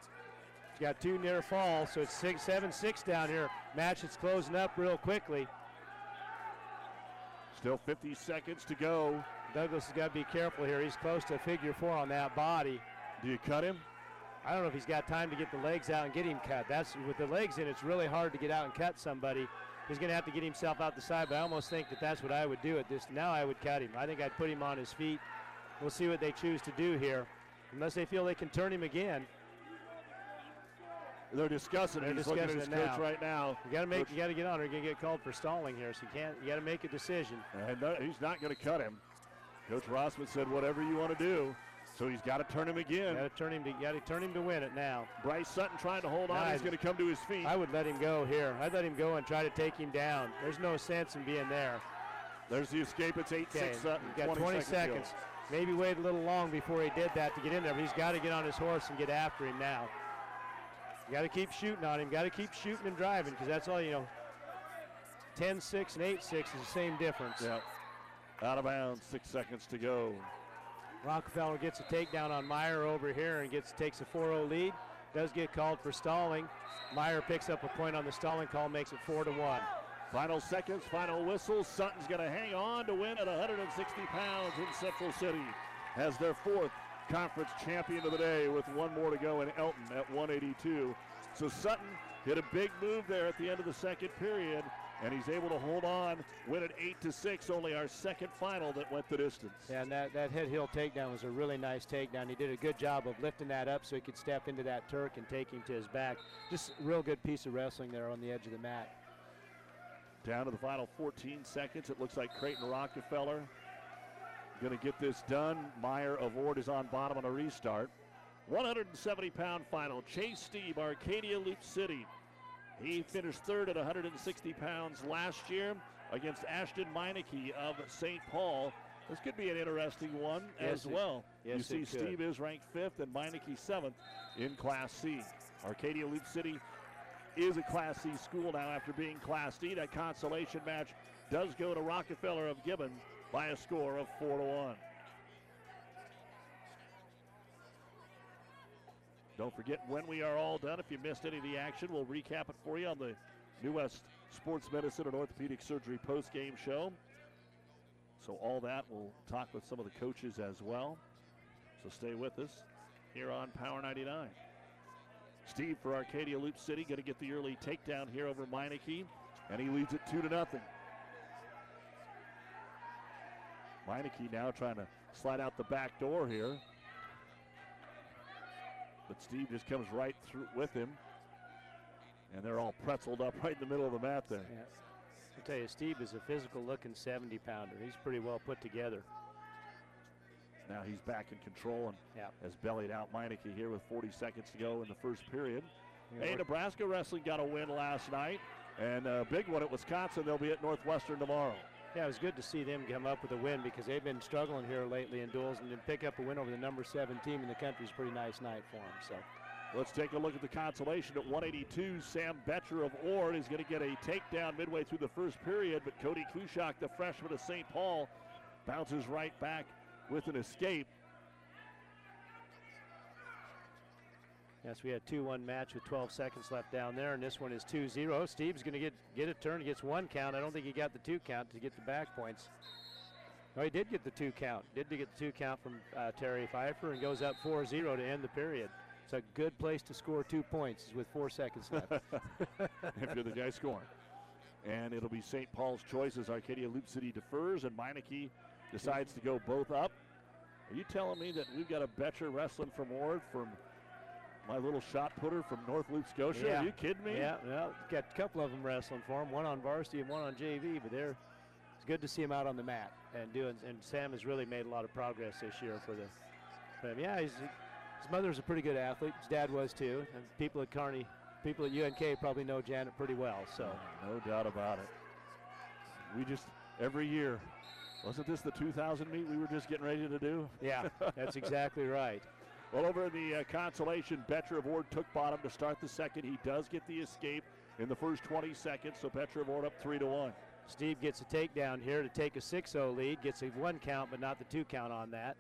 Speaker 1: He's got two near fall, so it's six, seven, six down here. Match is closing up real quickly.
Speaker 2: Still 50 seconds to go.
Speaker 1: Douglas has got to be careful here. He's close to figure four on that body.
Speaker 2: Do you cut him?
Speaker 1: I don't know if he's got time to get the legs out and get him cut. That's with the legs in. It's really hard to get out and cut somebody. He's going to have to get himself out the side. But I almost think that that's what I would do at this. Now I would cut him. I think I'd put him on his feet. We'll see what they choose to do here, unless they feel they can turn him again.
Speaker 2: They're discussing
Speaker 1: They're
Speaker 2: it. He's his
Speaker 1: discussing it
Speaker 2: coach
Speaker 1: now.
Speaker 2: right now.
Speaker 1: You got to make.
Speaker 2: Coach-
Speaker 1: You got to get on. Or you're going to get called for stalling here. So you can't. You got to make a decision.
Speaker 2: And no, he's not going to cut him. Coach Rossman said, whatever you want to do. So he's got to turn him again.
Speaker 1: Got to turn him. To, got to turn him to win it now.
Speaker 2: Bryce Sutton trying to hold on.
Speaker 1: Nice.
Speaker 2: He's going to come to his feet.
Speaker 1: I would let him go here. I'd let him go and try to take him down. There's no sense in being there.
Speaker 2: There's the escape. It's 8
Speaker 1: Okay, uh,
Speaker 2: 6 Sutton.
Speaker 1: got 20,
Speaker 2: to go.
Speaker 1: seconds. Maybe wait a little long before he did that to get in there, but he's got to get on his horse and get after him now. You got to keep shooting on him. Got to keep shooting and driving because that's all you know. 10 6 and 8 6 is the same difference.
Speaker 2: Yeah. Out of bounds. Six seconds to go.
Speaker 1: Rockefeller gets a takedown on Meyer over here and gets takes a 4-0 lead. Does get called for stalling. Meyer picks up a point on the stalling call, makes it 4 to 1.
Speaker 2: Final seconds, final whistle. Sutton's going to hang on to win at 160 pounds in Central City. Has their fourth conference champion of the day with one more to go in Elton at 182. So Sutton hit a big move there at the end of the second period, and he's able to hold on, win it 8 to 6, only our second final that went the distance.
Speaker 1: Yeah, and that, that head heel takedown was a really nice takedown. He did a good job of lifting that up so he could step into that Turk and take him to his back. Just real good piece of wrestling there on the edge of the mat.
Speaker 2: Down to the final 14 seconds. It looks like Creighton Rockefeller going to get this done. Meyer of Ord is on bottom on a restart. 170 pound final. Chase Steve, Arcadia Loup City. He finished third at 160 pounds last year against Ashton Meineke of St. Paul. This could be an interesting one
Speaker 1: Yes,
Speaker 2: as
Speaker 1: it-
Speaker 2: well.
Speaker 1: yes,
Speaker 2: you see. Steve is ranked fifth and Meineke seventh in Class C. Arcadia Loup City is a Class C school now after being Class D. That consolation match does go to Rockefeller of Gibbon by a score of 4 to 1. Don't forget when we are all done. If you missed any of the action, we'll recap it for you on the New West Sports Medicine and Orthopedic Surgery post-game show. So all that, we'll talk with some of the coaches as well. So stay with us here on Power 99. Steve for Arcadia Loup City going to get the early takedown here over Meineke, and he leads it two to nothing. Meineke now trying to slide out the back door here. But Steve just comes right through with him. And they're all pretzeled up <laughs> right in the middle of the mat there.
Speaker 1: Yeah. I'll tell you, Steve is a physical looking 70 pounder. He's pretty well put together.
Speaker 2: Now he's back in control and
Speaker 1: Yep.
Speaker 2: has bellied out Meineke here with 40 seconds to go in the first period.
Speaker 1: Yeah,
Speaker 2: hey, Nebraska wrestling got a win last night, and a big one at Wisconsin. They'll be at Northwestern tomorrow.
Speaker 1: Yeah, it was good to see them come up with a win because they've been struggling here lately in duals, and to pick up a win over the number seven team in the country is a pretty nice night for them. So
Speaker 2: Let's take a look at the consolation at 182. Sam Betcher of Ord is going to get a takedown midway through the first period, but Cody Kushak, the freshman of St. Paul, bounces right back with an escape.
Speaker 1: Yes, we had 2-1 match with 12 seconds left down there, and this one is 2-0. Steve's going to get get a turn, gets one count. I don't think he got the two count to get the back points. No, he did get the two count. Did get the two count from uh, Terry Pfeiffer and goes up 4-0 to end the period. It's a good place to score two points with four seconds left. <laughs>
Speaker 2: if you're the guy scoring. And it'll be St. Paul's choice as Arcadia Loup City defers and Meineke decides to go both up. Are you telling me that we've got a Betcher wrestling from Ord from my little shot putter from North Loup Scotia?
Speaker 1: Yeah.
Speaker 2: Are you kidding me?
Speaker 1: Yeah, well, got a couple of them wrestling for him, one on varsity and one on JV, but they're it's good to see him out on the mat and doing. And Sam has really made a lot of progress this year for the. For him. Yeah, he's, his mother's a pretty good athlete. His dad was too, and people at Kearney, people at UNK probably know Janet pretty well. So
Speaker 2: No doubt about it. We just, every year, wasn't this the 2000 meet we were just getting ready to do?
Speaker 1: yeah, that's <laughs> exactly right.
Speaker 2: Well, over in the uh, consolation, of took bottom to start the second. He does get the escape in the first 20 seconds, so Betcher of Ord up 3 to 1.
Speaker 1: Steve gets a takedown here to take a 6-0 lead, gets a one count, but not the two count on that.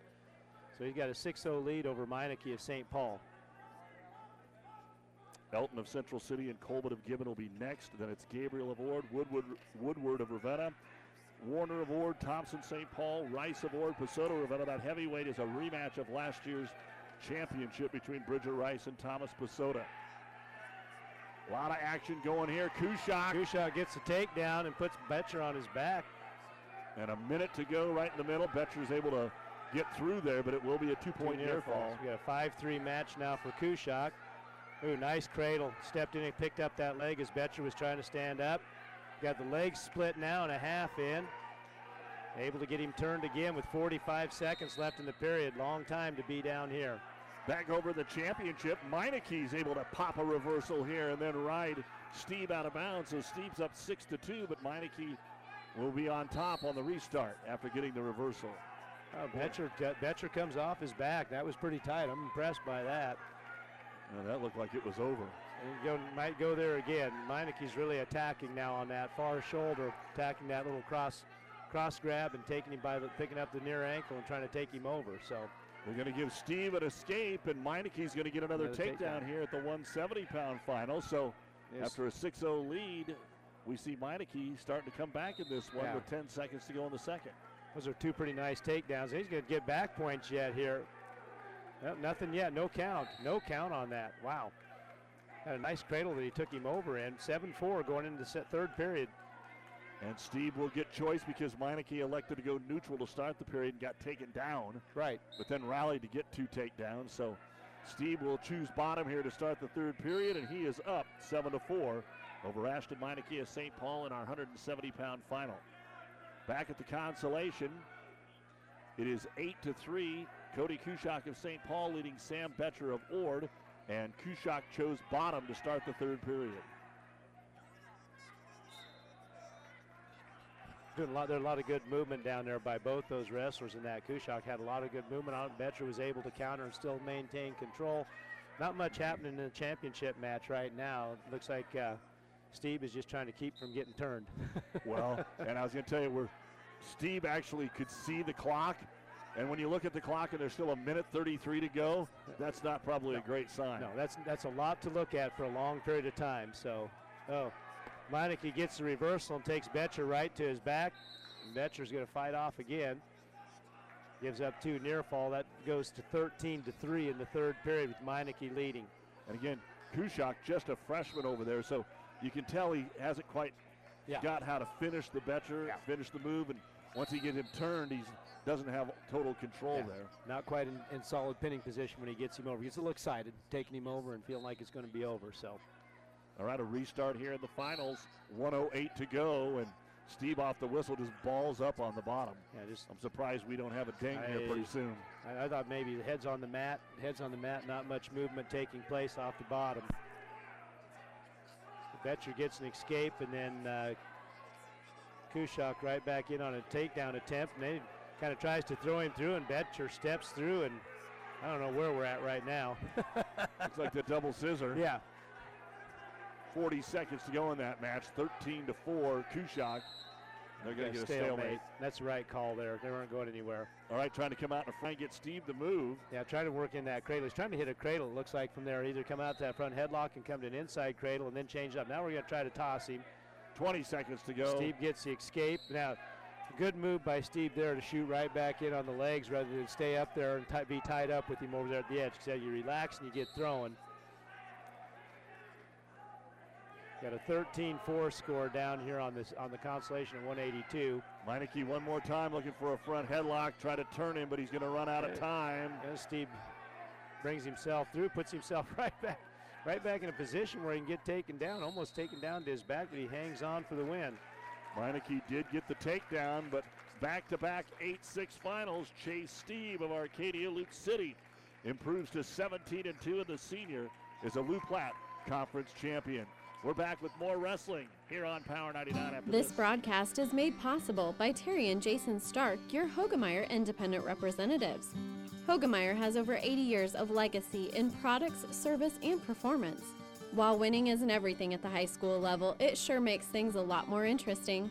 Speaker 1: So he's got a 6-0 lead over Meineke of St. Paul.
Speaker 2: Elton of Central City and Colbert of Gibbon will be next. Then it's Gabriel of Ord, Woodward, Woodward of Ravenna, Warner of Ord, Thompson St. Paul, Rice of Ord, Pasota Ravenna. That heavyweight is a rematch of last year's championship between Bridger Rice and Thomas Pasota. A lot of action going here. Kushak.
Speaker 1: Kushak gets the takedown and puts Betcher on his back.
Speaker 2: And a minute to go right in the middle. Betcher's able to get through there, but it will be a two-point
Speaker 1: Two
Speaker 2: near fall.
Speaker 1: We got a 5-3 match now for Kushak. Ooh, nice cradle. Stepped in and picked up that leg as Betcher was trying to stand up. Got the leg split now and a half in. Able to get him turned again with 45 seconds left in the period. Long time to be down here.
Speaker 2: Back over the championship. Meineke's able to pop a reversal here and then ride Steve out of bounds. So Steve's up six to two, but Meineke will be on top on the restart after getting the reversal.
Speaker 1: Oh, Betcher, Betcher comes off his back. That was pretty tight. I'm impressed by that.
Speaker 2: Well, that looked like it was over.
Speaker 1: And go, might go there again. Meineke's really attacking now on that far shoulder, attacking that little cross cross grab and taking him by the picking up the near ankle and trying to take him over. So
Speaker 2: We're going to give Steve an escape, and Meineke's going to get another,
Speaker 1: Another
Speaker 2: takedown
Speaker 1: takedown.
Speaker 2: here at the 170 pound final. So
Speaker 1: Yes.
Speaker 2: after a 6 0 lead, we see Meineke starting to come back in this one
Speaker 1: Yeah.
Speaker 2: with 10 seconds to go in the second.
Speaker 1: those are two pretty nice takedowns. He's going to get back points yet here. Nope, nothing yet. No count. No count on that. Wow. Had a nice cradle that he took him over in. 7-4 going into the third period.
Speaker 2: And Steve will get choice because Meineke elected to go neutral to start the period and got taken down.
Speaker 1: Right.
Speaker 2: but then rallied to get two takedowns. So Steve will choose bottom here to start the third period, and he is up seven to four over Ashton Meineke of St. Paul in our 170-pound final. Back at the consolation, it is eight to three. Cody Kushak of St. Paul leading Sam Betcher of Ord, and Kushak chose bottom to start the third period.
Speaker 1: A lot, there's a lot of good movement down there by both those wrestlers in that. Kushak had a lot of good movement on it. Betcher was able to counter and still maintain control. not much happening in the championship match right now. It looks like uh, Steve is just trying to keep from getting turned. <laughs>
Speaker 2: well, and I was going to tell you, where Steve actually could see the clock, and when you look at the clock and there's still a minute 33 to go, that's not probably
Speaker 1: no,
Speaker 2: a great sign.
Speaker 1: No, that's that's a lot to look at for a long period of time. So, oh, Meineke gets the reversal and takes Betcher right to his back. Betcher's going to fight off again. Gives up two near fall. That goes to 13 to 3 in the third period with Meineke leading.
Speaker 2: And again, Kushak, just a freshman over there, so you can tell he hasn't quite yeah. got how to finish the Betcher, yeah. finish the move, and once he gets him turned, he doesn't have total control yeah. there.
Speaker 1: Not quite in, in, solid pinning position when he gets him over. He gets a little excited, taking him over and feeling like it's going to be over. So,
Speaker 2: all right, a restart here in the finals. 108 to go, and Steve off the whistle just balls up on the bottom. Yeah, just I'm surprised we don't have a ding I, here pretty soon.
Speaker 1: I, I, thought maybe the heads on the mat, heads on the mat, not much movement taking place off the bottom. Betcher gets an escape, and then uh, Kushak right back in on a takedown attempt, and then kind of tries to throw him through, and Betcher steps through, and I don't know where we're at right now. <laughs>
Speaker 2: Looks like the double scissor.
Speaker 1: Yeah.
Speaker 2: 40 seconds to go in that match. 13 to 4. Kushak. They're going to get a stalemate. stalemate.
Speaker 1: That's the right call there. They weren't going anywhere.
Speaker 2: All right, trying to come out in front, get Steve to move.
Speaker 1: Yeah, trying to work in that cradle. He's trying to hit a cradle, it looks like, from there. Either come out to that front headlock and come to an inside cradle and then change up. Now we're going to try to toss him.
Speaker 2: 20 seconds to go.
Speaker 1: Steve gets the escape. Now, good move by Steve there to shoot right back in on the legs rather than stay up there and be tied up with him over there at the edge. Because you relax and you get thrown. Got a 13-4 score down here on this on the consolation at 182.
Speaker 2: Meineke one more time looking for a front headlock. Try to turn him, but he's going to run out of time.
Speaker 1: And Steve brings himself through, puts himself <laughs> right back, right back in a position where he can get taken down, almost taken down to his back, but he hangs on for the win.
Speaker 2: Meineke did get the takedown, but back-to-back 8-6 finals. Chase Steve of Arcadia Loup City improves to 17 and 2, and the senior is a Loup Platte Conference champion. We're back with more wrestling here on Power 99 after
Speaker 9: this. This broadcast is made possible by Terry and Jason Stark, your Hoegemeyer independent representatives. Hoegemeyer has over 80 years of legacy in products, service, and performance. While winning isn't everything at the high school level, it sure makes things a lot more interesting.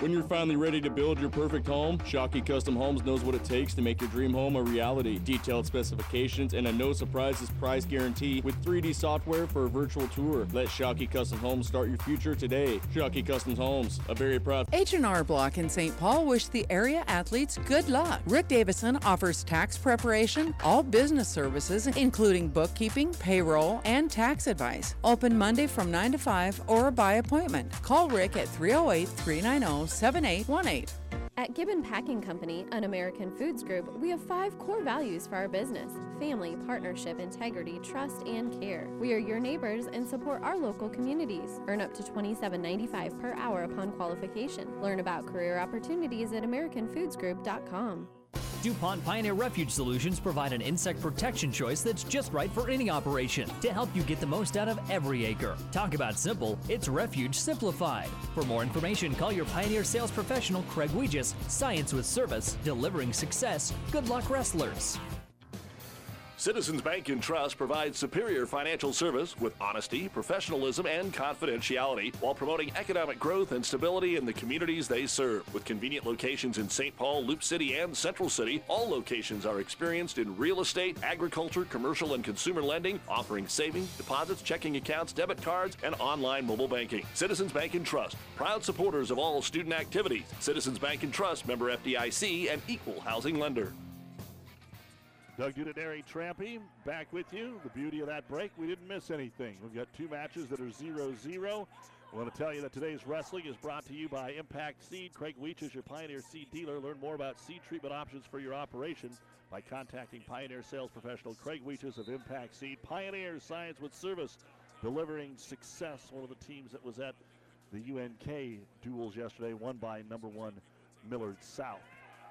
Speaker 3: When you're finally ready to build your perfect home, Shockey Custom Homes knows what it takes to make your dream home a reality. Detailed specifications and a no surprises price guarantee with 3D software for a virtual tour. Let Shockey Custom Homes start your future today. Shockey Custom Homes, a very proud
Speaker 10: H&R Block in St. Paul wish the area athletes good luck. Rick Davison offers tax preparation, all business services including bookkeeping, payroll, and tax advice. Open Monday from 9 to 5 or by appointment. Call Rick at 308 390 7818.
Speaker 9: At Gibbon Packing Company, an American Foods Group, we have five core values for our business family, partnership, integrity, trust, and care. We are your neighbors and support our local communities. Earn up to $27.95 per hour upon qualification. Learn about career opportunities at AmericanFoodsGroup.com.
Speaker 5: DuPont Pioneer Refuge Solutions provide an insect protection choice that's just right for any operation to help you get the most out of every acre. Talk about simple, it's Refuge Simplified. For more information, call your Pioneer sales professional, Craig Weegis. Science with service, delivering success. Good luck, wrestlers.
Speaker 14: Citizens Bank and Trust provides superior financial service with honesty, professionalism, and confidentiality while promoting economic growth and stability in the communities they serve. With convenient locations in St. Paul, Loup City, and Central City, all locations are experienced in real estate, agriculture, commercial, and consumer lending, offering savings, deposits, checking accounts, debit cards, and online mobile banking. Citizens Bank and Trust, proud supporters of all student activities. Citizens Bank and Trust, member FDIC, and equal housing lender.
Speaker 2: Doug Udinary Trampy back with you. The beauty of that break, we didn't miss anything. We've got two matches that are 0 0. I want to tell you that today's wrestling is brought to you by Impact Seed. Craig Weech is your Pioneer Seed dealer. Learn more about seed treatment options for your operation by contacting Pioneer sales professional Craig Weeches of Impact Seed. Pioneer Science with Service, delivering success. One of the teams that was at the UNK duals yesterday, won by number one Millard South.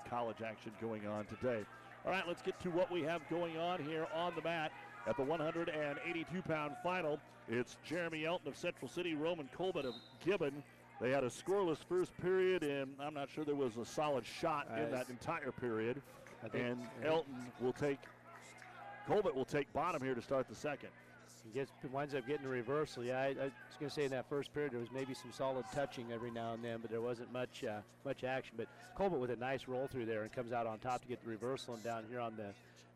Speaker 2: College action going on today. All right, let's get to what we have going on here on the mat. At the 182 pound final, it's Jeremy Elton of Central City, Roman Colbert of Gibbon. They had a scoreless first period, and I'm not sure there was a solid shot
Speaker 1: Uh,
Speaker 2: in that entire period.
Speaker 1: Think-
Speaker 2: And
Speaker 1: yeah.
Speaker 2: Elton will take, Colbert will take bottom here to start the second.
Speaker 1: He gets winds up getting a reversal. Yeah, I, I was going to say in that first period there was maybe some solid touching every now and then, but there wasn't much uh, much action. But Colbert with a nice roll through there and comes out on top to get the reversal. And down here on the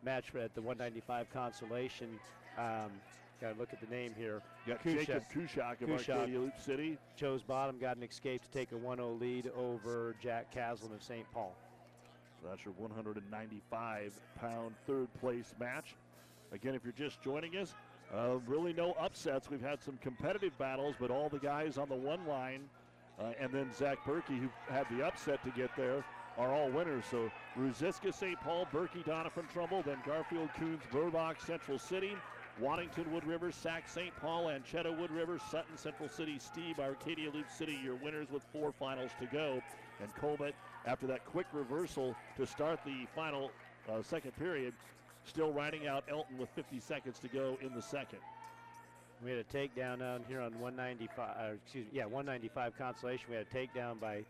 Speaker 1: match at the 195 consolation, um, got to look at the name here.
Speaker 2: Got
Speaker 1: Kushak.
Speaker 2: Jacob Kushak of
Speaker 1: Kushak.
Speaker 2: Arcadia Loup City.
Speaker 1: Chose bottom, got an escape to take a 1-0 lead over Jack Caslin of St. Paul.
Speaker 2: So that's your 195 pound third place match. Again, if you're just joining us, uh, really no upsets. We've had some competitive battles, but all the guys on the one line, uh, and then Zach Berkey, who had the upset to get there, are all winners. So Ruziska, St. Paul, Berkey, Doniphan, Trumbull, then Garfield, Coons, Burbach, Central City, Waddington, Wood River, Sac, St. Paul, Anchetta, Wood River, Sutton, Central City, Steve, Arcadia Loup City, your winners with four finals to go. And Colbert, after that quick reversal to start the final uh, second period, still riding out Elton with 50 seconds to go in the second.
Speaker 1: We had a takedown down here on 195, uh, excuse me, yeah, 195 consolation. We had a takedown by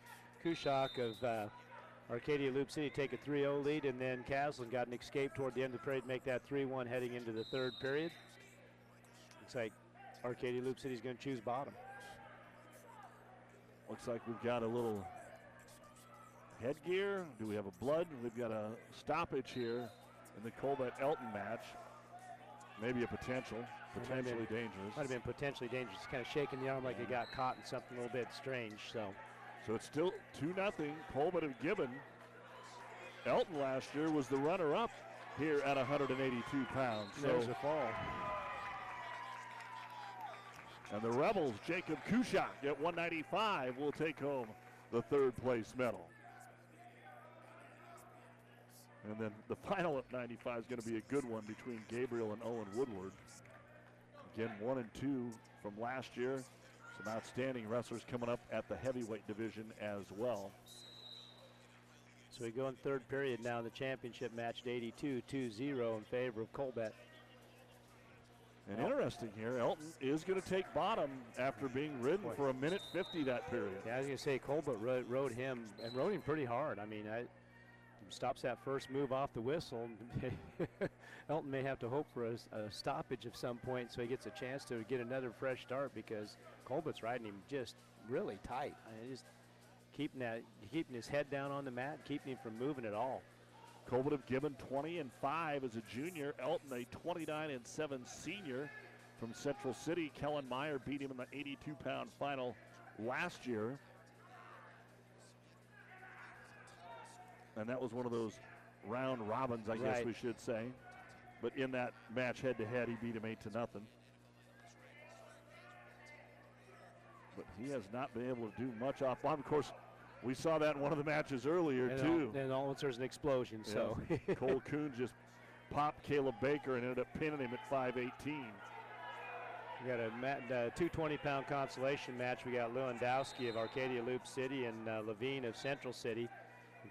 Speaker 1: Kushak of uh, Arcadia Loup City take a 3-0 lead, and then Caslin got an escape toward the end of the period, make that 3-1 heading into the third period. Looks like Arcadia Loup City's going to choose bottom.
Speaker 2: Looks like we've got a little headgear. Do we have a blood? We've got a stoppage here in the Colbert Elton match. Maybe a potential, potentially
Speaker 1: been-
Speaker 2: dangerous.
Speaker 1: Might have been potentially dangerous. Kind of shaking the arm like it got caught in something a little bit strange. So
Speaker 2: So it's still 2 nothing. Colbert have given. Elton last year was the runner up here at 182 pounds. So
Speaker 1: there's a fall.
Speaker 2: And the Rebels, Jacob Kushak at 195 will take home the third place medal. And then the final at 95 is going to be a good one between Gabriel and Owen Woodward. Again, one and two from last year. Some outstanding wrestlers coming up at the heavyweight division as well.
Speaker 1: So we go in third period now in the championship match, 82 2-0 in favor of Colbert.
Speaker 2: And interesting here, Elton is going to take bottom after being ridden for a minute 50 that period.
Speaker 1: Yeah, I was going to say Colbert rode, rode him and rode him pretty hard. I mean, I, stops that first move off the whistle. <laughs> Elton may have to hope for a, a, stoppage of some point so he gets a chance to get another fresh start because Colbert's riding him just really tight. I mean, just keeping that, keeping his head down on the mat, keeping him from moving at all.
Speaker 2: Colbert have given 20 and 5 as a junior. Elton a 29 and 7 senior from Central City. Kellen Meyer beat him in the 82 pound final last year. And that was one of those round robins, I guess we should say. But in that match head to head, he beat him 8 to nothing. But he has not been able to do much off bomb. Of course, we saw that in one of the matches earlier,
Speaker 1: and
Speaker 2: too.
Speaker 1: All, and all there's an explosion,
Speaker 2: Yeah.
Speaker 1: so. <laughs>
Speaker 2: Cole Coon just popped Caleb Baker and ended up pinning him at 5'18.
Speaker 1: We got a mat, uh, 220 pound consolation match. We got Lewandowski of Arcadia Loup City and uh, Levine of Central City.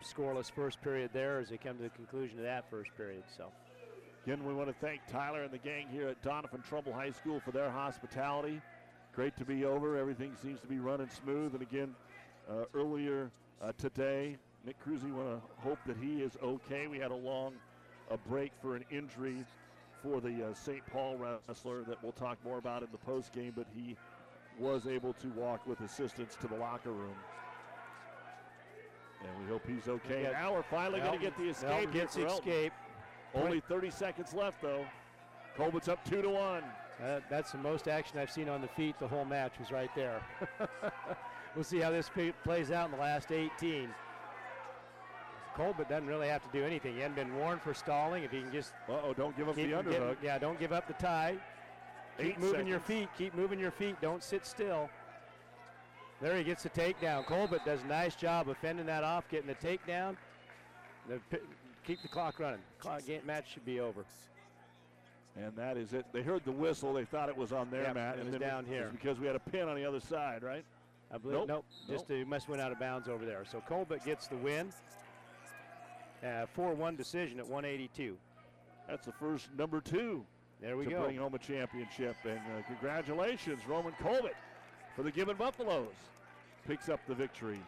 Speaker 1: Scoreless first period there as they come to the conclusion of that first period. So.
Speaker 2: Again, we want to thank Tyler and the gang here at Doniphan Trumbull High School for their hospitality. Great to be over. Everything seems to be running smooth. And again, uh, earlier uh, today, Nick Cruzy want to hope that he is okay. We had a long a break for an injury for the uh, St. Paul wrestler that we'll talk more about in the post game, but he was able to walk with assistance to the locker room. And we hope he's okay.
Speaker 1: got-
Speaker 2: now we're finally going to get the escape.
Speaker 1: Gets the escape.
Speaker 2: Only 30 seconds left, though. Colbert's up two to one.
Speaker 1: Uh, that's the most action I've seen on the feet. The whole match was right there. <laughs> we'll see how this plays out in the last 18. Colbert doesn't really have to do anything. He hasn't been warned for stalling. If he can just
Speaker 2: Uh-oh, don't give up the
Speaker 1: getting-
Speaker 2: underhook.
Speaker 1: yeah, don't give up the tie. Keep
Speaker 2: Eight
Speaker 1: moving your feet. Keep moving your feet. Don't sit still. There he gets the takedown. Colbert does a nice job of fending that off, getting the takedown. The, keep the clock running. Clock game match should be over.
Speaker 2: And that is it. They heard the whistle. They thought it was on their
Speaker 1: Yep,
Speaker 2: mat.
Speaker 1: it
Speaker 2: and
Speaker 1: was down
Speaker 2: it
Speaker 1: here.
Speaker 2: because we had a pin on the other side, right?
Speaker 1: I believe
Speaker 2: Nope.
Speaker 1: nope. Just
Speaker 2: Nope.
Speaker 1: uh, must went out of bounds over there. So Colbert gets the win. Uh, 4-1 decision at 182.
Speaker 2: That's the first number two
Speaker 1: There we
Speaker 2: to
Speaker 1: go.
Speaker 2: bring home a championship. And uh, congratulations, Roman Colbert, for the Gibbon Buffaloes. Picks up the victory.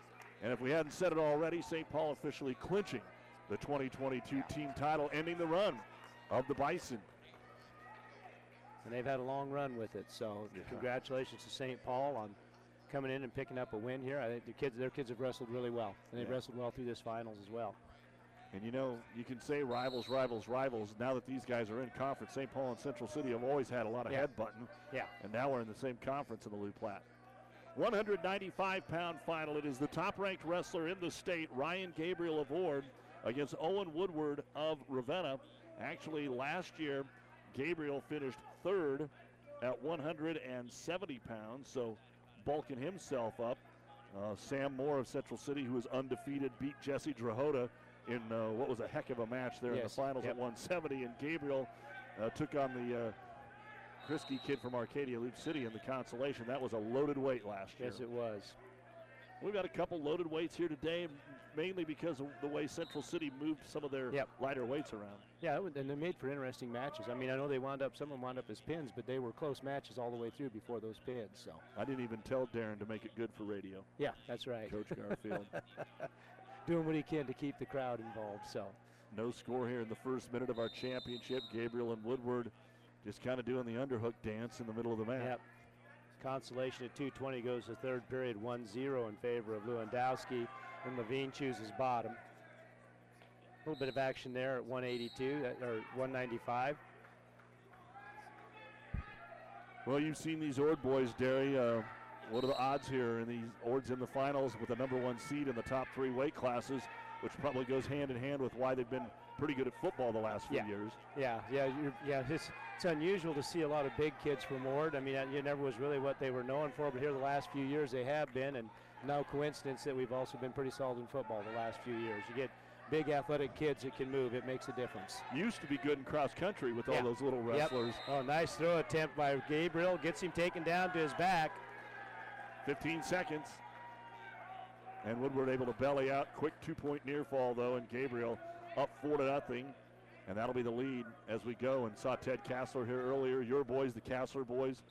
Speaker 2: And if we hadn't said it already, St. Paul officially clinching the 2022 team title, ending the run of the Bison.
Speaker 1: And they've had a long run with it. So congratulations to St. Paul on coming in and picking up a win here. I think the kids, their kids have wrestled really well, and they've
Speaker 2: Yeah.
Speaker 1: wrestled well through this finals as well.
Speaker 2: And you know, you can say rivals, rivals, rivals. Now that these guys are in conference, St. Paul and Central City have always had a lot of
Speaker 1: Yeah.
Speaker 2: headbutting.
Speaker 1: Yeah.
Speaker 2: And now we're in the same conference in the Loup Platte. 195 pound final. It is the top ranked wrestler in the state, Ryan Gabriel of Ord, against Owen Woodward of Ravenna. Actually, last year, Gabriel finished third at 170 pounds, so bulking himself up. Uh, Sam Moore of Central City, who is undefeated, beat Jesse Drahota in uh, what was a heck of a match there in the finals
Speaker 1: yep.
Speaker 2: at 170. And Gabriel uh, took on the Krisky kid from Arcadia Loup City in the consolation. That was a loaded weight last year.
Speaker 1: Yes, it was.
Speaker 2: We've got a couple loaded weights here today, mainly because of the way Central City moved some of their
Speaker 1: Yep.
Speaker 2: lighter weights around.
Speaker 1: Yeah, and they made for interesting matches. I mean, I know they wound up, some of them wound up as pins, but they were close matches all the way through before those pins. So,
Speaker 2: I didn't even tell Darren to make it good for radio.
Speaker 1: yeah, that's right.
Speaker 2: Coach Garfield. <laughs>
Speaker 1: Doing what he can to keep the crowd involved. So,
Speaker 2: No score here in the first minute of our championship. Gabriel and Woodward just kind of doing the underhook dance in the middle of the mat.
Speaker 1: Yep. Consolation at 220 goes to third period 1-0 in favor of Lewandowski, and Levine chooses bottom. A little bit of action there at 182 or 195.
Speaker 2: Well, you've seen these Ord boys, Derry. Uh, what are the odds here? And these Ords in the finals with the number one seed in the top three weight classes, which probably goes hand in hand with why they've been pretty good at football the last few
Speaker 1: Yeah.
Speaker 2: years.
Speaker 1: Yeah, yeah, you're, yeah. It's, it's unusual to see a lot of big kids from Ord. I mean, it never was really what they were known for, but here the last few years they have been, and no coincidence that we've also been pretty solid in football the last few years. You get big athletic kids that can move; it makes a difference.
Speaker 2: Used to be good in cross country with all those little
Speaker 1: Yep.
Speaker 2: wrestlers.
Speaker 1: Oh, nice throw attempt by Gabriel. Gets him taken down to his back.
Speaker 2: 15 seconds. And Woodward able to belly out. Quick two point near fall, though, and Gabriel up four to nothing. And that'll be the lead as we go. And saw Ted Castler here earlier. Your boys, the Castler boys.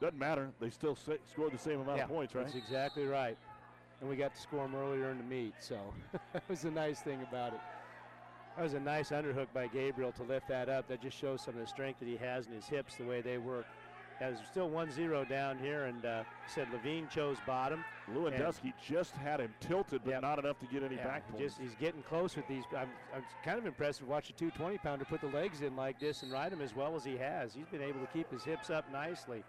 Speaker 2: Doesn't matter. They still scored the same amount
Speaker 1: yeah,
Speaker 2: of points, right?
Speaker 1: That's exactly right. And we got to score them earlier in the meet, so <laughs> that was the nice thing about it. That was a nice underhook by Gabriel to lift that up. That just shows some of the strength that he has in his hips, the way they work. Yeah, There's still 1-0 down here, and uh, said Levine chose bottom.
Speaker 2: Lewandowski just had him tilted, but
Speaker 1: Yep.
Speaker 2: not enough to get any
Speaker 1: Yeah,
Speaker 2: back points.
Speaker 1: just he's getting close with these. I'm, I'm kind of impressed to watch a 220 pounder put the legs in like this and ride him as well as he has. He's been able to keep his hips up nicely.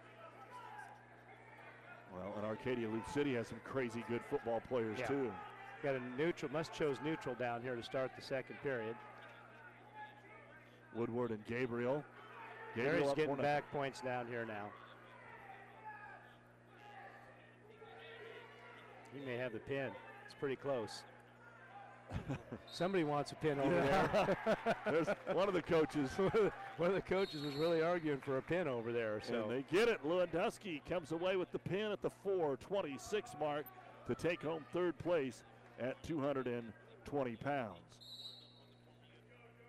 Speaker 2: well, and Arcadia Loup City has some crazy good football players,
Speaker 1: Yeah.
Speaker 2: too.
Speaker 1: Got a neutral, must chose neutral down here to start the second period.
Speaker 2: Woodward and Gabriel.
Speaker 1: Gary's getting
Speaker 2: 4-0.
Speaker 1: back points down here now. He may have the pin. It's pretty close. <laughs> Somebody wants a pin over
Speaker 2: Yeah.
Speaker 1: there. <laughs>
Speaker 2: There's one of the coaches. <laughs>
Speaker 1: one of the coaches was really arguing for a pin over there. So
Speaker 2: And they get it. Lewandowski comes away with the pin at the 426 mark to take home third place at 220 pounds.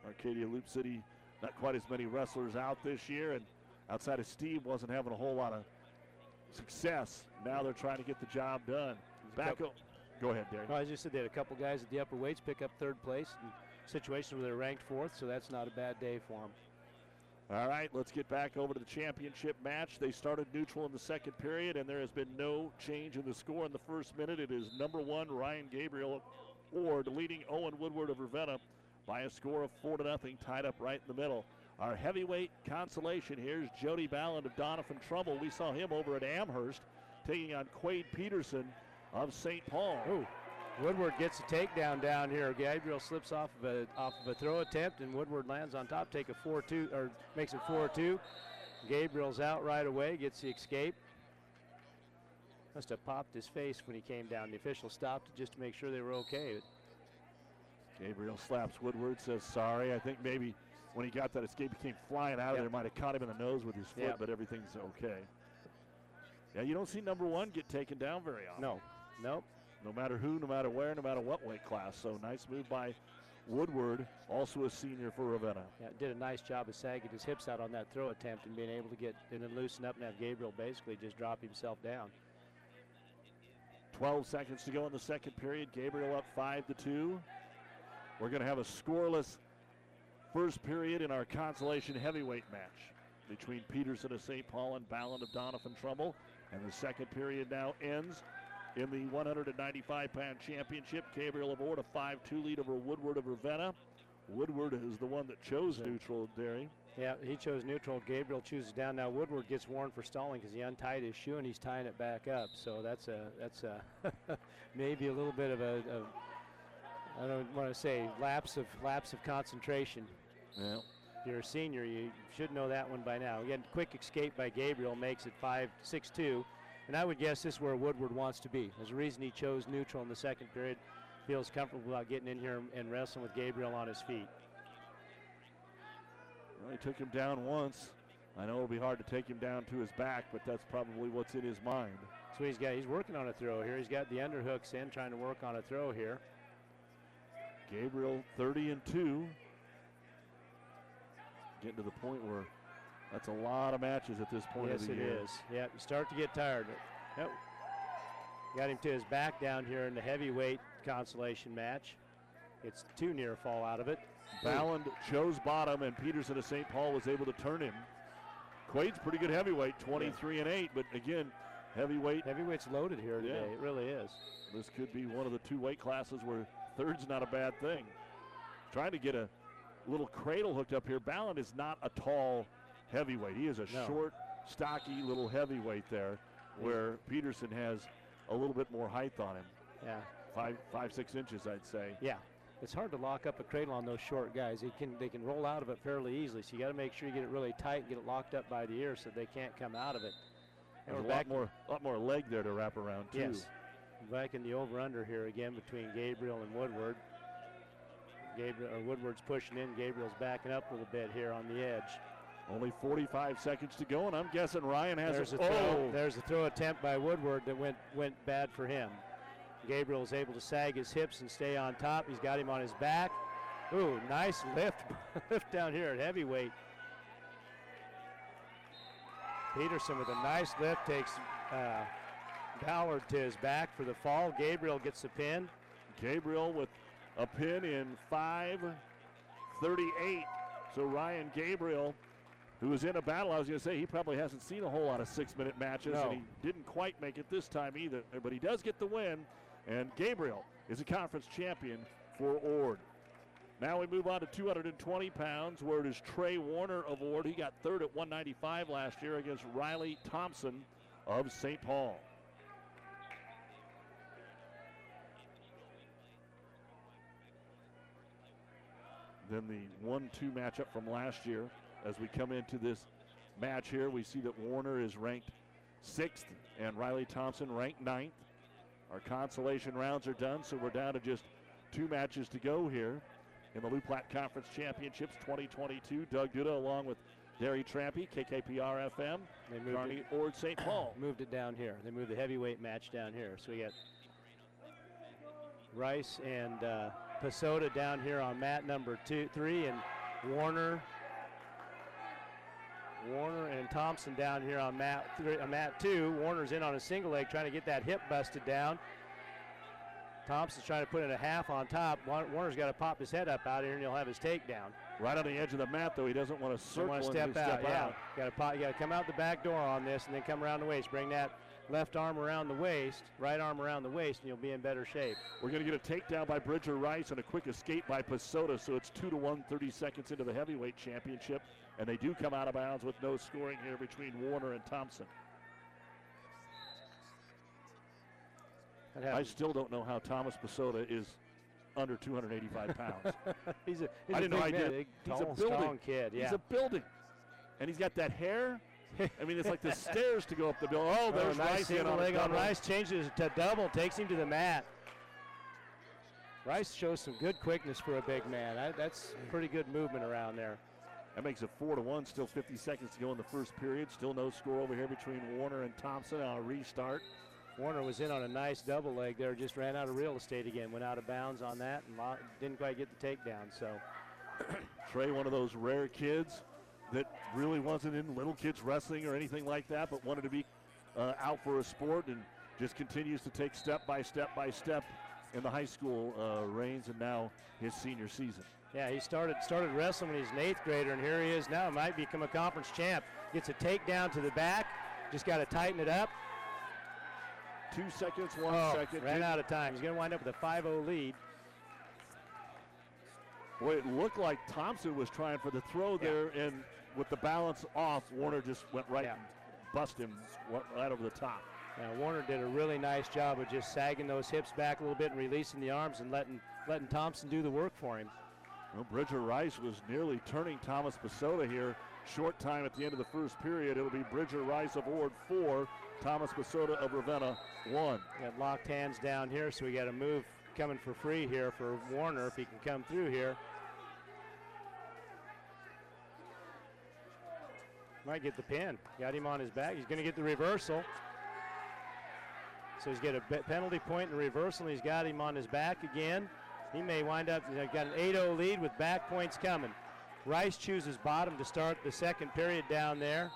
Speaker 2: Arcadia Loup City, not quite as many wrestlers out this year, and outside of Steve, wasn't having a whole lot of success. Now they're trying to get the job done. Back up. Go ahead, Derek.
Speaker 1: No, I just said they had a couple guys at the upper weights pick up third place in situations where they're ranked fourth, so that's not a bad day for them.
Speaker 2: All right, let's get back over to the championship match. They started neutral in the second period, and there has been no change in the score in the first minute. It is number one Ryan Gabriel Ord leading Owen Woodward of Ravenna by a score of four to nothing, tied up right in the middle. Our heavyweight consolation here's Jody Balland of Doniphan Trumbull. We saw him over at Amherst taking on Quade Peterson of St. Paul.
Speaker 1: Ooh, Woodward gets a takedown down here. Gabriel slips off of a off of a throw attempt, and Woodward lands on top, take a 4-2 or makes it 4-2. Gabriel's out right away, gets the escape. Must have popped his face when he came down. The official stopped just to make sure they were okay.
Speaker 2: Gabriel slaps Woodward, says sorry. I think maybe when he got that escape, he came flying out of
Speaker 1: Yep.
Speaker 2: there. Might have caught him in the nose with his foot,
Speaker 1: Yep.
Speaker 2: but everything's okay. Yeah, you don't see number one get taken down very often.
Speaker 1: No, nope.
Speaker 2: No matter who, no matter where, no matter what weight class. So nice move by Woodward, also a senior for Ravenna.
Speaker 1: Yeah, did a nice job of sagging his hips out on that throw attempt and being able to get and then loosen up and have Gabriel basically just drop himself down.
Speaker 2: 12 seconds to go in the second period. Gabriel up 5 to 2. We're going to have a scoreless first period in our consolation heavyweight match between Peterson of St. Paul and Ballard of Doniphan Trumbull. And the second period now ends in the 195 pound championship. Gabriel of Ord a 5 2 lead over Woodward of Ravenna. Woodward is the one that chose neutral, Derry.
Speaker 1: Yeah, he chose neutral. Gabriel chooses down. Now Woodward gets warned for stalling because he untied his shoe and he's tying it back up. So that's a that's a <laughs> maybe a little bit of a, a I don't want to say lapse of lapse of concentration.
Speaker 2: Yeah.
Speaker 1: If you're a senior, you should know that one by now. Again, quick escape by Gabriel makes it 5 6 2. And I would guess this is where Woodward wants to be. There's a reason he chose neutral in the second period. Feels comfortable about getting in here and wrestling with Gabriel on his feet.
Speaker 2: Well, he took him down once. I know it'll be hard to take him down to his back, but that's probably what's in his mind.
Speaker 1: So he's got he's working on a throw here. He's got the underhooks in, trying to work on a throw here.
Speaker 2: Gabriel 30 and 2. Getting to the point where that's a lot of matches at this point
Speaker 1: yes,
Speaker 2: of the
Speaker 1: it
Speaker 2: year.
Speaker 1: is. Yep, you start to get tired. Yep. Got him to his back down here in the heavyweight consolation match. It's too near a fall out of it.
Speaker 2: Balland chose bottom, and Peterson of St. Paul was able to turn him. Quade's pretty good heavyweight, 23 and 8, but again, heavyweight.
Speaker 1: Heavyweight's loaded here today.
Speaker 2: Yeah.
Speaker 1: It really is.
Speaker 2: This could be one of the two weight classes where third's not a bad thing. Trying to get a little cradle hooked up here. Balland is not a tall heavyweight. He is a
Speaker 1: No.
Speaker 2: short, stocky little heavyweight there, where Peterson has a little bit more height on him.
Speaker 1: Yeah.
Speaker 2: Five, five, six inches, I'd say.
Speaker 1: Yeah. It's hard to lock up a cradle on those short guys. They can they can roll out of it fairly easily. So you got to make sure you get it really tight and get it locked up by the ear so they can't come out of it. And
Speaker 2: There's a lot
Speaker 1: back
Speaker 2: more, lot more leg there to wrap around too.
Speaker 1: Yes. Back in the over under here again between Gabriel and Woodward. Gabriel or Woodward's pushing in. Gabriel's backing up a little bit here on the edge.
Speaker 2: Only 45 seconds to go, and I'm guessing Ryan has
Speaker 1: There's a
Speaker 2: a,
Speaker 1: throw.
Speaker 2: oh,
Speaker 1: There's a throw attempt by Woodward that went went bad for him. Gabriel is able to sag his hips and stay on top. He's got him on his back. Ooh, nice lift <laughs> lift down here at heavyweight. Peterson with a nice lift takes uh, Ballard to his back for the fall. Gabriel gets the pin.
Speaker 2: Gabriel with a pin in 5:38. So Ryan Gabriel, who was in a battle, I was going to say he probably hasn't seen a whole lot of six-minute matches,
Speaker 1: No.
Speaker 2: and he didn't quite make it this time either. But he does get the win, and Gabriel is a conference champion for Ord. Now we move on to 220 pounds, where it is Trey Warner of Ord. He got third at 195 last year against Riley Thompson of St. Paul. Then the 1 2 matchup from last year. As we come into this match here, we see that Warner is ranked sixth and Riley Thompson ranked ninth. Our consolation rounds are done, so we're down to just two matches to go here in the Loup Platte Conference Championships 2022. Doug Duda along with Derry Trampy, KKPR FM,
Speaker 1: They moved
Speaker 2: Kearney
Speaker 1: it,
Speaker 2: Ord St. Paul. <clears throat>
Speaker 1: moved it down here. They moved the heavyweight match down here. So we got Rice and uh, Pasoda down here on mat number two, three, and Warner, Warner and Thompson down here on mat three, on mat two. Warner's in on a single leg, trying to get that hip busted down. Thompson's trying to put in a half on top. Warner's got to pop his head up out here, and he'll have his takedown.
Speaker 2: Right on the edge of the mat, though, he doesn't want to circle
Speaker 1: want to step out.
Speaker 2: step
Speaker 1: yeah, got to pop. You got to come out the back door on this, and then come around the waist. Bring that left arm around the waist, right arm around the waist, and you'll be in better shape.
Speaker 2: We're going to get a takedown by Bridger Rice and a quick escape by Pasoda, so it's 2 to 1, 30 seconds into the heavyweight championship. And they do come out of bounds with no scoring here between Warner and Thompson. I still don't know how Thomas Pasoda is under 285 pounds. <laughs>
Speaker 1: he's a, he's
Speaker 2: I
Speaker 1: a
Speaker 2: didn't know
Speaker 1: big
Speaker 2: I did. He's
Speaker 1: tall,
Speaker 2: a building.
Speaker 1: strong kid. Yeah.
Speaker 2: He's a building. And he's got that hair. I mean, it's like the stairs to go up the building. Oh, oh there's
Speaker 1: nice
Speaker 2: Rice in
Speaker 1: single leg on. Rice. Changes to double. Takes him to the mat. Rice shows some good quickness for a big man. I, that's pretty good movement around there.
Speaker 2: That makes it four to one. Still 50 seconds to go in the first period. Still no score over here between Warner and Thompson on a restart.
Speaker 1: Warner was in on a nice double leg there, just ran out of real estate again, went out of bounds on that, and didn't quite get the takedown. So <coughs>
Speaker 2: Trey, one of those rare kids that really wasn't in little kids wrestling or anything like that, but wanted to be uh, out for a sport and just continues to take step by step by step in the high school uh, reigns and now his senior season.
Speaker 1: Yeah, he started started wrestling when he's an eighth grader, and here he is now. Might become a conference champ. Gets a takedown to the back. Just got to tighten it up.
Speaker 2: Two seconds, one
Speaker 1: oh,
Speaker 2: second.
Speaker 1: Ran out of time. He's going to wind up with a 5-0 lead.
Speaker 2: Boy, it looked like Thompson was trying for the throw there, and with the balance off, Warner just went right
Speaker 1: Yeah.
Speaker 2: and bust him right over the top.
Speaker 1: Yeah, Warner did a really nice job of just sagging those hips back a little bit and releasing the arms and letting letting Thompson do the work for him.
Speaker 2: Well, Bridger Rice was nearly turning Thomas Basota here. Short time at the end of the first period. It'll be Bridger Rice of Ord four, Thomas Basota of Ravenna one.
Speaker 1: Got locked hands down here, so we got a move coming for free here for Warner if he can come through here. Might get the pin. Got him on his back. He's going to get the reversal. So he's got a penalty point in the reversal, and he's got him on his back again. He may wind up, he's got an 8 0 lead with back points coming. Rice chooses bottom to start the second period down there.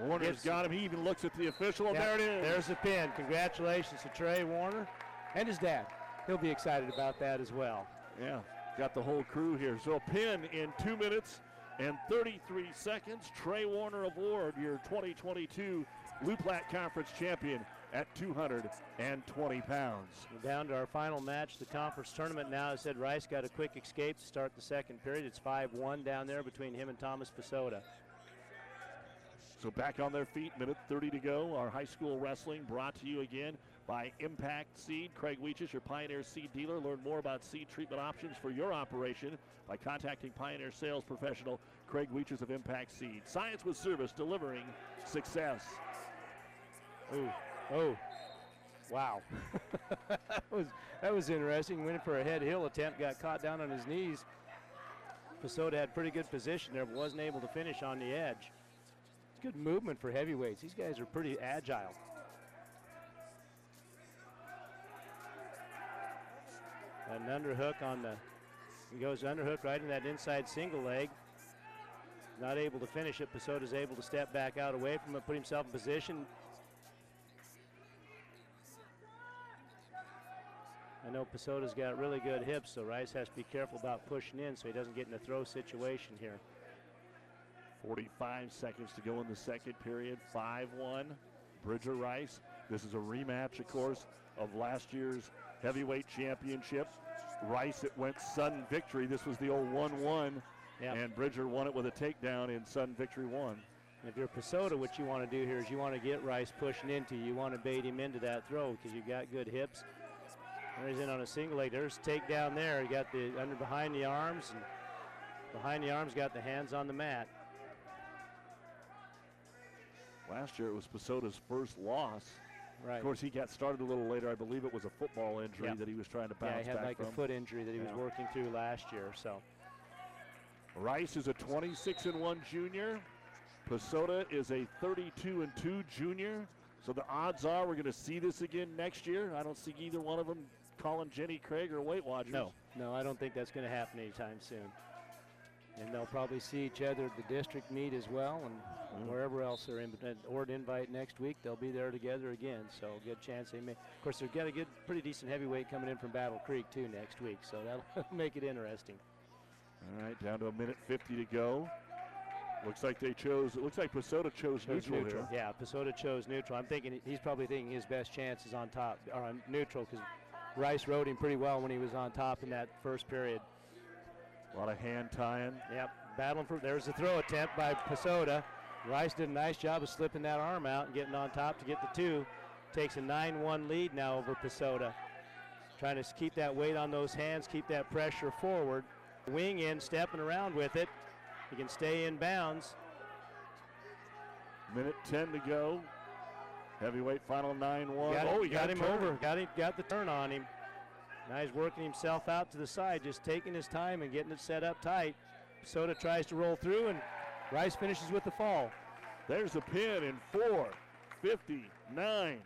Speaker 2: Warner's got him. He even looks at the official, oh, and
Speaker 1: Yep,
Speaker 2: there it is.
Speaker 1: There's the pin. Congratulations to Trey Warner and his dad. He'll be excited about that as well.
Speaker 2: Yeah, got the whole crew here. So a pin in two minutes and 33 seconds. Trey Warner of Ord, your 2022 Loup Platte Conference champion at 220 pounds.
Speaker 1: We're down to our final match, the conference tournament now. I said Rice got a quick escape to start the second period. It's 5-1 down there between him and Thomas Pasota.
Speaker 2: So back on their feet, minute 30 to go. Our high school wrestling brought to you again by Impact Seed. Craig Weeches, your Pioneer Seed dealer. Learn more about seed treatment options for your operation by contacting Pioneer sales professional Craig Weeches of Impact Seed. Science with service, delivering success.
Speaker 1: Oh, oh, wow. <laughs> that was that was interesting. Went for a head heel attempt, got caught down on his knees. Pasota had pretty good position there, but wasn't able to finish on the edge. It's good movement for heavyweights. These guys are pretty agile. An underhook on the, he goes underhook right in that inside single leg. Not able to finish it. Pasota's able to step back out away from it, put himself in position. I know Pasota's got really good hips, so Rice has to be careful about pushing in so he doesn't get in a throw situation here.
Speaker 2: 45 seconds to go in the second period. 5 1. Bridger Rice. This is a rematch, of course, of last year's heavyweight championship. Rice, it went sudden victory. This was the old 1 1.
Speaker 1: Yep.
Speaker 2: And Bridger won it with a takedown in sudden victory 1.
Speaker 1: If you're Pasota, what you want to do here is you want to get Rice pushing into you. You want to bait him into that throw because you've got good hips. There he's in on a single leg. There's takedown there. He got the under behind the arms and behind the arms got the hands on the mat.
Speaker 2: Last year it was Pasota's first loss.
Speaker 1: Right.
Speaker 2: Of course, he got started a little later. I believe it was a football injury
Speaker 1: Yep.
Speaker 2: that he was trying to bounce back Yeah,
Speaker 1: he had like
Speaker 2: from.
Speaker 1: a foot injury that he was working through last year. So
Speaker 2: Rice is a 26 and 1 junior. Pasota is a 32 and 2 junior. So the odds are we're going to see this again next year. I don't see either one of them calling Jenny Craig or Weight Watchers.
Speaker 1: no, no, I don't think that's going to happen anytime soon. And they'll probably see each other at the district meet as well, and
Speaker 2: Mm-hmm.
Speaker 1: wherever else they're in. At Ord Invite next week, they'll be there together again. So good chance they may. Of course, they've got a good, pretty decent heavyweight coming in from Battle Creek too next week. So that'll <laughs> make it interesting.
Speaker 2: All right, down to a minute 50 to go. Looks like they chose, it looks like Pasota chose,
Speaker 1: Chose
Speaker 2: neutral,
Speaker 1: neutral.
Speaker 2: here.
Speaker 1: Yeah, Pasota chose neutral. I'm thinking he's probably thinking his best chance is on top or on neutral because Rice rode him pretty well when he was on top in that first period.
Speaker 2: A lot of hand tying.
Speaker 1: Yep, battling for. There's a throw attempt by Pasota. Rice did a nice job of slipping that arm out and getting on top to get the two. Takes a 9-1 lead now over Pasota. Trying to keep that weight on those hands, keep that pressure forward. Wing in, stepping around with it. He can stay in bounds.
Speaker 2: Minute 10 to go. Heavyweight final 9 1.
Speaker 1: Got,
Speaker 2: oh, he
Speaker 1: got
Speaker 2: got
Speaker 1: him over. Got him. Got the turn on him. Now he's working himself out to the side, just taking his time and getting it set up tight. Soda tries to roll through, and Rice finishes with the fall.
Speaker 2: There's a pin in 4 59.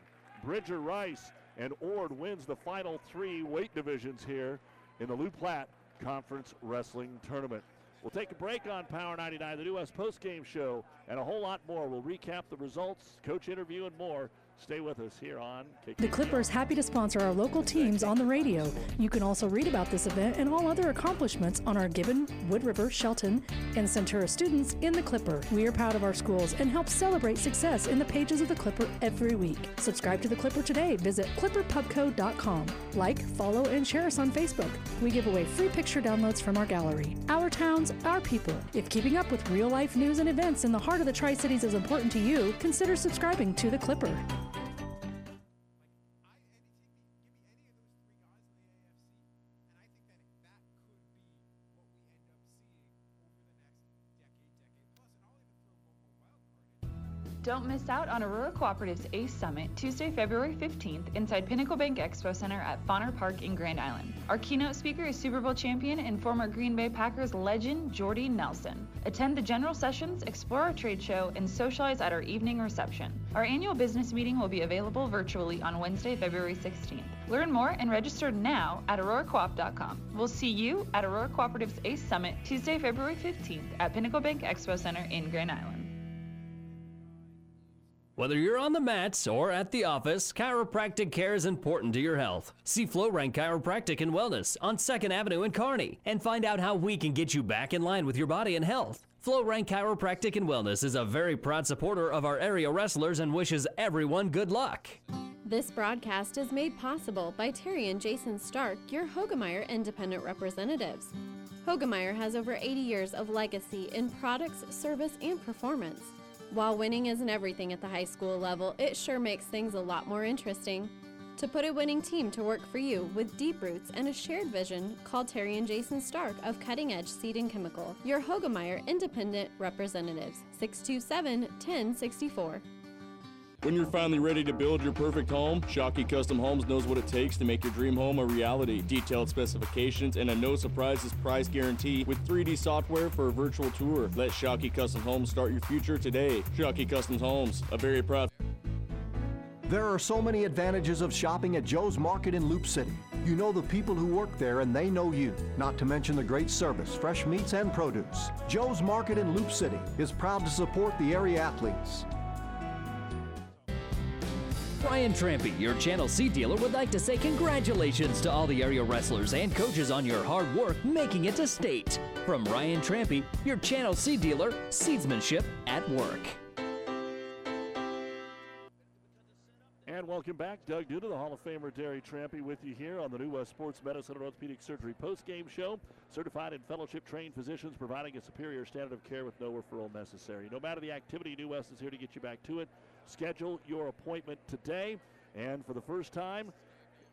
Speaker 2: Bridger Rice, and Ord wins the final three weight divisions here in the Loup Platte Conference Wrestling Tournament. We'll take a break on Power 99, the New West postgame show, and a whole lot more. We'll recap the results, coach interview, and more. Stay with us here on.
Speaker 7: The Clipper is happy to sponsor our local teams on the radio. You can also read about this event and all other accomplishments on our Gibbon, Wood River, Shelton, and Centura students in the Clipper. We are proud of our schools and help celebrate success in the pages of the Clipper every week. Subscribe to the Clipper today. Visit clipperpubco.com. Like, follow, and share us on Facebook. We give away free picture downloads from our gallery. Our towns, our people. If keeping up with real life news and events in the heart of the Tri Cities is important to you, consider subscribing to the Clipper.
Speaker 8: Don't miss out on Aurora Cooperative's ACE Summit Tuesday, February 15th inside Pinnacle Bank Expo Center at Fonner Park in Grand Island. Our keynote speaker is Super Bowl champion and former Green Bay Packers legend Jordy Nelson. Attend the general sessions, explore our trade show, and socialize at our evening reception. Our annual business meeting will be available virtually on Wednesday, February 16th. Learn more and register now at auroracoop.com. We'll see you at Aurora Cooperative's ACE Summit Tuesday, February 15th at Pinnacle Bank Expo Center in Grand Island.
Speaker 12: Whether you're on the mats or at the office, chiropractic care is important to your health. See FlowRank Chiropractic and Wellness on 2nd Avenue in Kearney and find out how we can get you back in line with your body and health. FlowRank Chiropractic and Wellness is a very proud supporter of our area wrestlers and wishes everyone good luck.
Speaker 9: This broadcast is made possible by Terry and Jason Stark, your Hoegemeyer independent representatives. Hoegemeyer has over 80 years of legacy in products, service, and performance. While winning isn't everything at the high school level, it sure makes things a lot more interesting. To put a winning team to work for you with deep roots and a shared vision, call Terry and Jason Stark of Cutting Edge Seed and Chemical, your Hoegemeyer Independent Representatives, 627 1064.
Speaker 3: When you're finally ready to build your perfect home, Shockey Custom Homes knows what it takes to make your dream home a reality. Detailed specifications and a no surprises price guarantee with 3D software for a virtual tour. Let Shockey Custom Homes start your future today. Shockey Custom Homes, a very proud.
Speaker 11: There are so many advantages of shopping at Joe's Market in Loup City. You know the people who work there and they know you, not to mention the great service, fresh meats, and produce. Joe's Market in Loup City is proud to support the area athletes.
Speaker 5: Ryan Trampy, your Channel Seed dealer, would like to say congratulations to all the area wrestlers and coaches on your hard work making it to state. From Ryan Trampy, your Channel Seed dealer, seedsmanship at work.
Speaker 2: And welcome back. Doug Duda, the Hall of Famer Derry Trampy, with you here on the New West Sports Medicine and Orthopedic Surgery post-game show. Certified and fellowship-trained physicians providing a superior standard of care with no referral necessary. No matter the activity, New West is here to get you back to it. Schedule your appointment today. And for the first time,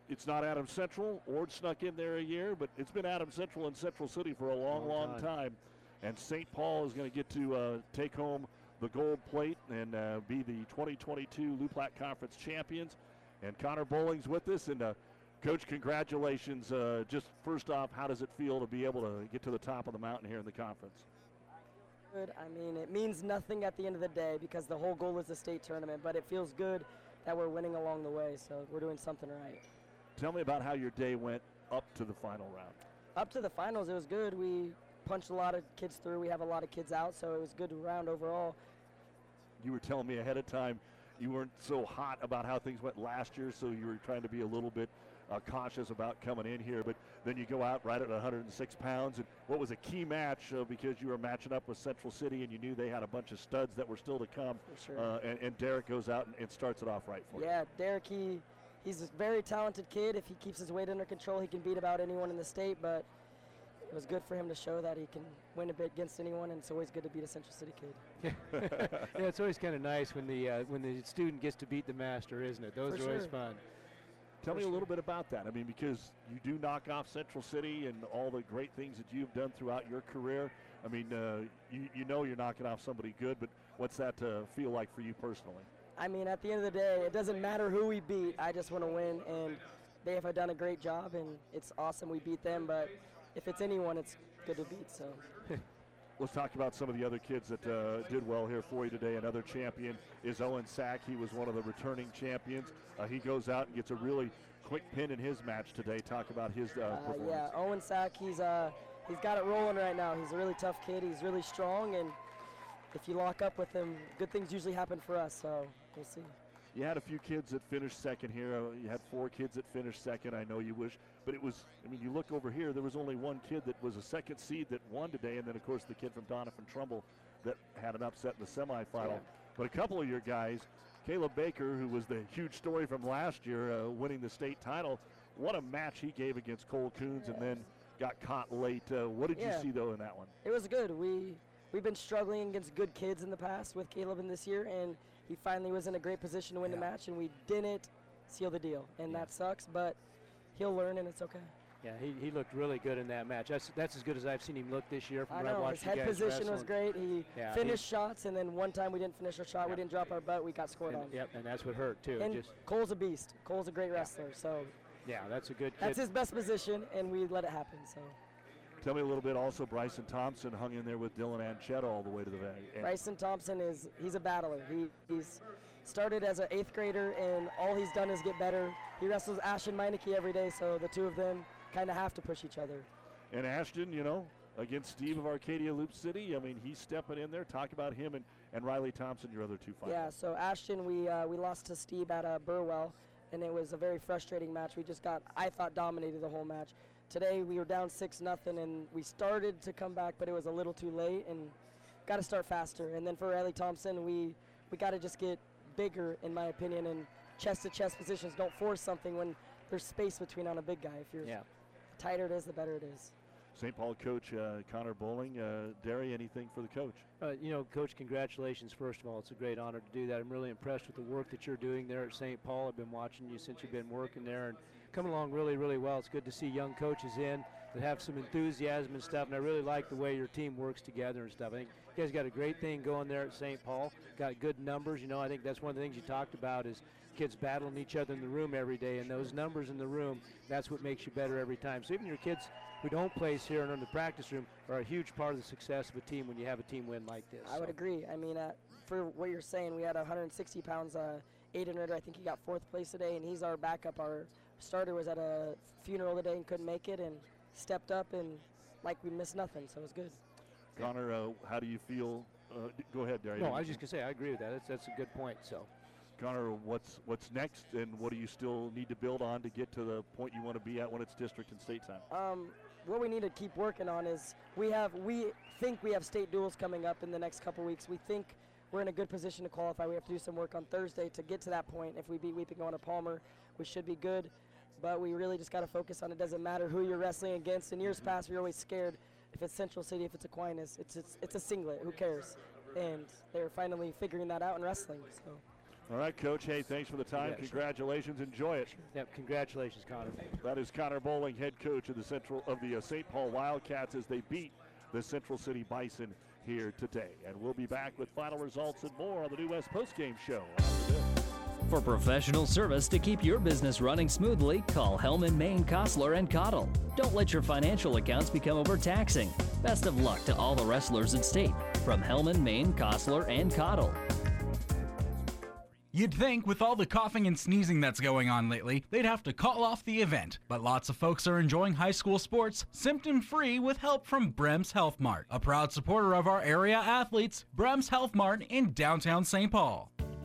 Speaker 2: it's not Adam Central. Ord snuck in there a year, but it's been Adam Central and Central City for a long, long,
Speaker 1: Long
Speaker 2: time.
Speaker 1: time.
Speaker 2: And St. Paul is going to get to uh, take home the gold plate and uh, be the 2022 Loup Platte Conference champions. And Connor Bowling's with us. And uh, Coach, congratulations. Uh, just first off, how does it feel to be able to get to the top of the mountain here in the conference?
Speaker 15: Good. I mean, it means nothing at the end of the day because the whole goal is the state tournament, but it feels good that we're winning along the way, so we're doing something right.
Speaker 2: Tell me about how your day went up to the final round.
Speaker 15: Up to the finals, it was good. We punched a lot of kids through. We have a lot of kids out, so it was a good round overall.
Speaker 2: You were telling me ahead of time you weren't so hot about how things went last year, so you were trying to be a little bit uh, cautious about coming in here. But then you go out right at 106 pounds. And what was a key match uh, because you were matching up with Central City and you knew they had a bunch of studs that were still to come.
Speaker 15: For sure.
Speaker 2: Uh, and, and Derek goes out and, and starts it off right for you.
Speaker 15: Yeah, Derek, he, he's a very talented kid. If he keeps his weight under control, he can beat about anyone in the state, but it was good for him to show that he can win a bit against anyone, and it's always good to beat a Central City kid. <laughs>
Speaker 1: yeah, it's always kind of nice when the uh, when the student gets to beat the master, isn't it? Those
Speaker 15: For
Speaker 1: are always fun.
Speaker 2: Tell
Speaker 15: For
Speaker 2: me a little bit about that. I mean, because you do knock off Central City and all the great things that you've done throughout your career. I mean, uh, you, you know you're knocking off somebody good, but what's that uh, feel like for you personally?
Speaker 15: I mean, at the end of the day, it doesn't matter who we beat. I just want to win, and they have done a great job, and it's awesome we beat them. But if it's anyone, it's good to beat. So
Speaker 2: let's talk about some of the other kids that uh, did well here for you today. Another champion is Owen Sack. He was one of the returning champions. Uh, he goes out and gets a really quick pin in his match today. Talk about his uh,
Speaker 15: Uh,
Speaker 2: performance.
Speaker 15: yeah, Owen Sack, he's uh, he's got it rolling right now. He's a really tough kid. He's really strong, and if you lock up with him, good things usually happen for us. So we'll see.
Speaker 2: You had a few kids that finished second here. Uh, You had four kids that finished second. I know you wish, but it was. I mean, you look over here. There was only one kid that was a second seed that won today, and then of course the kid from Doniphan Trumbull that had an upset in the semifinal.
Speaker 15: Yeah.
Speaker 2: But a couple of your guys, Caleb Baker, who was the huge story from last year, uh, winning the state title. What a match he gave against Cole Coons, and then got caught late. Uh, what did
Speaker 15: Yeah.
Speaker 2: you see though in that one?
Speaker 15: It was good. We we've been struggling against good kids in the past with Caleb in this year, and he finally was in a great position to win the match, and we didn't seal the deal, and that sucks. But he'll learn, and it's okay.
Speaker 1: Yeah, he, he looked really good in that match. That's that's as good as I've seen him look this year from
Speaker 15: I
Speaker 1: I
Speaker 15: know
Speaker 1: watched
Speaker 15: his head position was great. He
Speaker 1: Yeah,
Speaker 15: finished shots, and then one time we didn't finish our shot, we didn't drop our butt, we got scored
Speaker 1: And,
Speaker 15: on.
Speaker 1: yep, and that's what hurt too.
Speaker 15: And
Speaker 1: Just
Speaker 15: Cole's a beast. Cole's a great wrestler, so
Speaker 1: yeah, that's a good kid.
Speaker 15: that's his best position, and we let it happen. So
Speaker 2: Tell me a little bit. Also, Bryson Thompson hung in there with Dylan Anchetta all the way to the end.
Speaker 15: Bryson Thompson is he's a battler. He he's started as an eighth grader, and all he's done is get better. He wrestles Ashton Meineke every day, so the two of them kind of have to push each other.
Speaker 2: And Ashton, you know, against Steve of Arcadia Loup City, I mean, he's stepping in there. Talk about him and, and Riley Thompson, your other two fighters.
Speaker 15: Yeah, so Ashton, we uh, we lost to Steve at uh, Burwell, and it was a very frustrating match. We just got, I thought, dominated the whole match. Today we were down six nothing, and we started to come back, but it was a little too late, and got to start faster. And then for Riley Thompson, we we got to just get bigger, in my opinion, and chest to chest positions. Don't force something when there's space between on a big guy. If you're
Speaker 1: Yeah.
Speaker 15: tighter it is, the better it is.
Speaker 2: St. Paul coach uh, Connor Bowling. Uh, Derry, anything for the coach?
Speaker 1: Uh, you know, Coach, congratulations, first of all. It's a great honor to do that. I'm really impressed with the work that you're doing there at St. Paul. I've been watching you since you've been working there and coming along really, really well. It's good to see young coaches in that have some enthusiasm and stuff, and I really like the way your team works together and stuff. I think you guys got a great thing going there at St. Paul. Got good numbers. You know, I think that's one of the things you talked about is kids battling each other in the room every day, and those numbers in the room, that's what makes you better every time. So even your kids who don't place here and in the practice room are a huge part of the success of a team when you have a team win like this.
Speaker 15: I would
Speaker 1: So-
Speaker 15: agree. I mean, uh, for what you're saying, we had 160 pounds uh, Aiden Ritter. I think he got fourth place today, and he's our backup. Our starter was at a funeral today and couldn't make it, and stepped up and like we missed nothing, so it was good.
Speaker 2: Connor, uh, how do you feel? Uh, d- go ahead, Derry.
Speaker 1: No, I was just gonna say I agree with that. That's, that's a good point. So,
Speaker 2: Connor, what's what's next, and what do you still need to build on to get to the point you want to be at when it's district and state time?
Speaker 15: Um, what we need to keep working on is we have we think we have state duals coming up in the next couple weeks. We think we're in a good position to qualify. We have to do some work on Thursday to get to that point. If we beat Weeping Willow Palmer, we should be good. But we really just got to focus on it. Doesn't matter who you're wrestling against. In years past, we were always scared if it's Central City, if it's Aquinas, it's it's, it's a singlet. Who cares? And they're finally figuring that out in wrestling. So.
Speaker 2: All right, Coach. Hey, thanks for the time.
Speaker 1: bet, sure.
Speaker 2: Congratulations. Enjoy it.
Speaker 1: yep, congratulations, Connor.
Speaker 2: That is Connor Bowling, head coach of the Central of the uh, St. Paul Wildcats, as they beat the Central City Bison here today. And we'll be back with final results and more on the New West Postgame Show.
Speaker 5: For professional service to keep your business running smoothly, call Hellman, Maine, Kostler, and Cottle. Don't let your financial accounts become overtaxing. Best of luck to all the wrestlers in state from Hellman, Maine, Kostler, and Cottle.
Speaker 6: You'd think, with all the coughing and sneezing that's going on lately, they'd have to call off the event. But lots of folks are enjoying high school sports symptom free with help from Brems Health Mart, a proud supporter of our area athletes, Brems Health Mart in downtown St. Paul.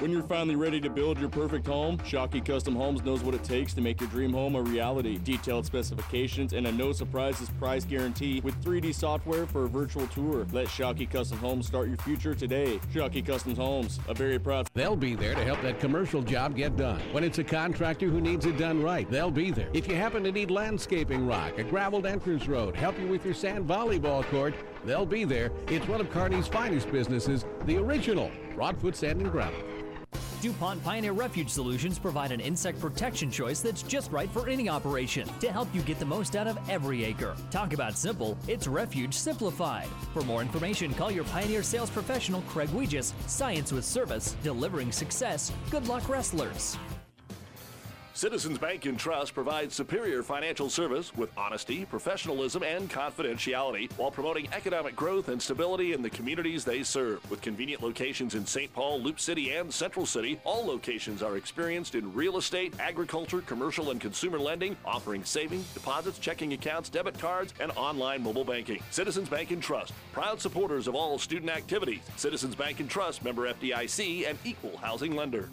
Speaker 3: When you're finally ready to build your perfect home, Shockey Custom Homes knows what it takes to make your dream home a reality. Detailed specifications and a no surprises price guarantee with 3D software for a virtual tour. Let Shockey Custom Homes start your future today. Shockey Custom Homes, a very proud
Speaker 4: They'll be there to help that commercial job get done. When it's a contractor who needs it done right, they'll be there. If you happen to need landscaping rock, a graveled entrance road, help you with your sand volleyball court, They'll be there. It's one of Kearney's finest businesses, the original Broadfoot Sand and Gravel.
Speaker 5: DuPont Pioneer Refuge Solutions provide an insect protection choice that's just right for any operation to help you get the most out of every acre. Talk about simple, it's Refuge Simplified. For more information, call your Pioneer sales professional, Craig Weegis. Science with service, delivering success. Good luck, wrestlers.
Speaker 14: Citizens Bank and Trust provides superior financial service with honesty, professionalism, and confidentiality while promoting economic growth and stability in the communities they serve. With convenient locations in St. Paul, Loup City, and Central City, all locations are experienced in real estate, agriculture, commercial, and consumer lending, offering savings, deposits, checking accounts, debit cards, and online mobile banking. Citizens Bank and Trust, proud supporters of all student activities. Citizens Bank and Trust, member FDIC, and equal housing lender.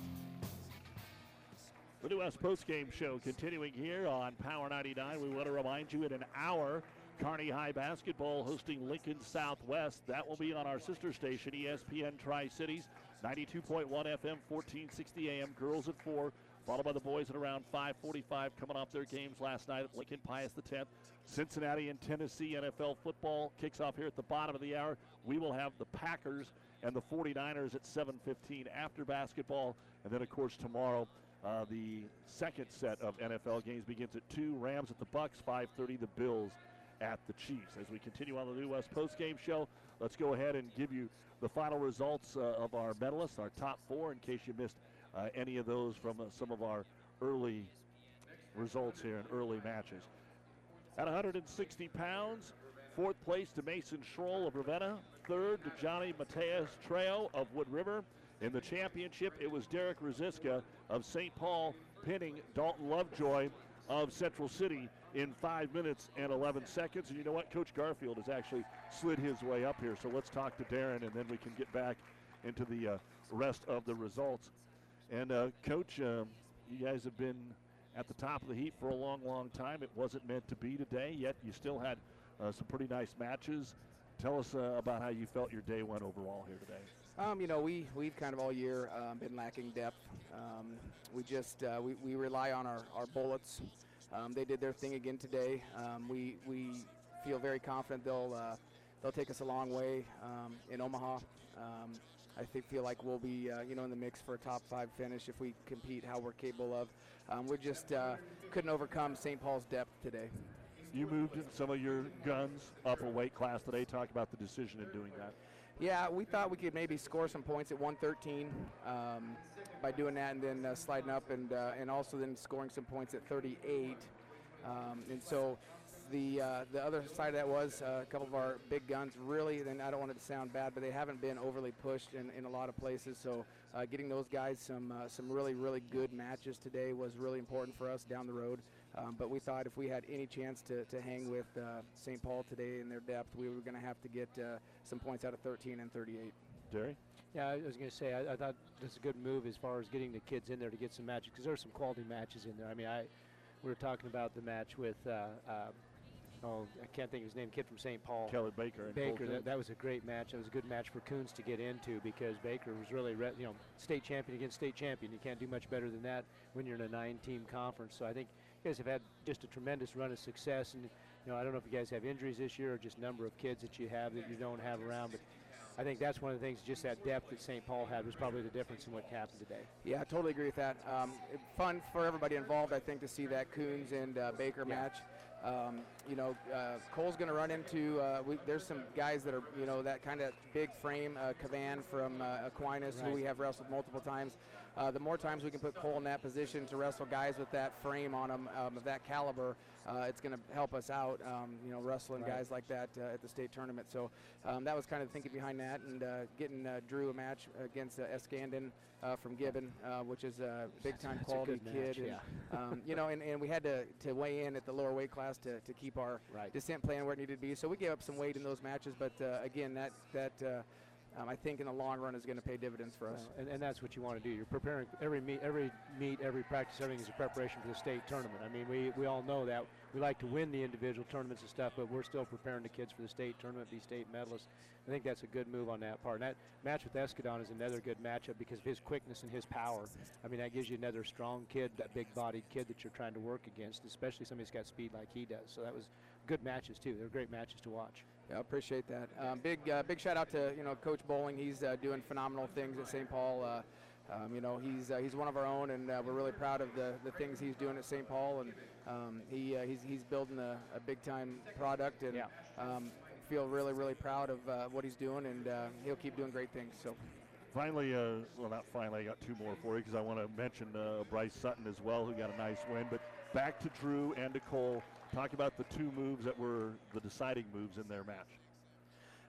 Speaker 2: The New West postgame show continuing here on Power 99. We want to remind you in an hour, Kearney High basketball hosting Lincoln Southwest. That will be on our sister station, ESPN Tri Cities, 92.1 FM, 1460 AM. Girls at 4, followed by the boys at around 5:45, coming off their games last night at Lincoln Pius X. Cincinnati and Tennessee NFL football kicks off here at the bottom of the hour. We will have the Packers and the 49ers at 7:15 after basketball, and then of course tomorrow. Uh, the second set of NFL games begins at 2. Rams at the Bucks, 5:30. The Bills at the Chiefs. As we continue on the New West postgame show, let's go ahead and give you the final results uh, of our medalists, our top four, in case you missed uh, any of those from uh, some of our early results here in early matches. At 160 pounds, fourth place to Mason Schroll of Ravenna, third to Johnny Mateus Trejo of Wood River. In the championship, it was Derek Rosiska of St. Paul pinning Dalton Lovejoy of Central City in five minutes and 11 seconds. And you know what? Coach Garfield has actually slid his way up here. So let's talk to Darren, and then we can get back into the uh, rest of the results. And uh, Coach, um, you guys have been at the top of the heap for a long, long time. It wasn't meant to be today, yet you still had uh, some pretty nice matches. Tell us uh, about how you felt your day went overall here today.
Speaker 16: Um, you know, we we've kind of all year um, been lacking depth. Um, we just uh, we, we rely on our, our bullets. Um, they did their thing again today. Um, we we feel very confident they'll uh, they'll take us a long way in Omaha. I think feel like we'll be uh, you know in the mix for a top five finish if we compete how we're capable of. We just uh, couldn't overcome St. Paul's depth today.
Speaker 2: You moved some of your guns up a weight class today. Talk about the decision in doing that.
Speaker 16: Yeah, we thought we could maybe score some points at 113 um, by doing that, and then uh, sliding up, and uh, and also then scoring some points at 38. Um, and so, the uh, the other side of that was uh, a couple of our big guns really. And I don't want it to sound bad, but they haven't been overly pushed in, in a lot of places. So, uh, getting those guys some uh, some really really good matches today was really important for us down the road. Um, but we thought if we had any chance to, to hang with uh, St. Paul today in their depth, we were going to have to get uh, some points out of 13 and 38.
Speaker 2: Derry?
Speaker 1: Yeah, I was going to say, I, I thought this is a good move as far as getting the kids in there to get some matches because there's some quality matches in there. I mean, I we were talking about the match with, uh, uh, oh, I can't think of his name, kid from St. Paul.
Speaker 2: Caleb Baker.
Speaker 1: Baker, that, that was a great match. That was a good match for Coons to get into because Baker was really, re- you know, state champion against state champion. You can't do much better than that when you're in a nine-team conference. So I think you guys have had just a tremendous run of success. And you know, I don't know if you guys have injuries this year or just number of kids that you have that you don't have around, but. I think that's one of the things, just that depth that St. Paul had was probably the difference in what happened today.
Speaker 16: Yeah, I totally agree with that. Um, fun for everybody involved, I think, to see that Coons and uh, Baker
Speaker 1: Yeah.
Speaker 16: match. Um, you know, uh, Cole's going to run into. Uh, we, there's some guys that are, you know, that kind of big frame. Uh, Cavan from uh, Aquinas, who we have wrestled multiple times. Uh, the more times we can put Cole in that position to wrestle guys with that frame on them um, of that caliber, uh, it's going to help us out. Um, you know, wrestling
Speaker 1: Right.
Speaker 16: guys like that uh, at the state tournament. So um, that was kind of the thinking behind that, and uh, getting uh, Drew a match against uh, Escandon uh, from Gibbon, uh, which is a big time quality kid.
Speaker 1: match,
Speaker 16: and, um, you know, and, and we had to, to weigh in at the lower weight class to, to keep our
Speaker 1: Right.
Speaker 16: descent plan where it needed to be. So we gave up some weight in those matches, but uh, again, that that uh, um, I think in the long run is going to pay dividends for us.
Speaker 1: And, and that's what you want to do. You're preparing every meet, every meet, every practice, everything is a preparation for the state tournament. I mean, we, we all know that we like to win the individual tournaments and stuff, but we're still preparing the kids for the state tournament, be state medalists. I think that's a good move on that part. And that match with Escandon is another good matchup because of his quickness and his power. I mean, that gives you another strong kid, that big-bodied kid that you're trying to work against, especially somebody that's got speed like he does. So that was good matches too. They're great matches to watch.
Speaker 16: Yeah, appreciate that. Um, big uh, big shout out to you know Coach Bowling. He's uh, doing phenomenal things at St. Paul. Uh, um, you know he's uh, he's one of our own, and uh, we're really proud of the, the things he's doing at St. Paul. And um, he uh, he's, he's building a, a big time product, and um, feel really really proud of uh, what he's doing, and uh, he'll keep doing great things. So.
Speaker 2: Finally, uh, well, not finally, I got two more for you because I want to mention uh, Bryce Sutton as well, who got a nice win. But back to Drew and to Cole. Talk about the two moves that were the deciding moves in their match.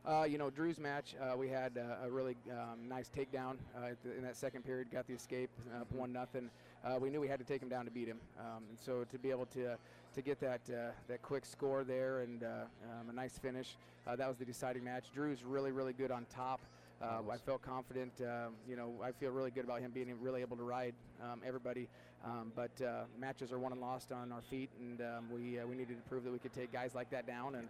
Speaker 16: Uh, you know, Drew's match, uh, we had uh, a really um, nice takedown uh, the, in that second period, got the escape, up one nothing. Uh, we knew we had to take him down to beat him, um, and so to be able to to get that uh, that quick score there and um, a nice finish, that was the deciding match. Drew's really really good on top. Uh, I felt confident. Um, you know, I feel really good about him being really able to ride um, everybody. Um, but uh, matches are won and lost on our feet, and um, we uh, we needed to prove that we could take guys like that down. And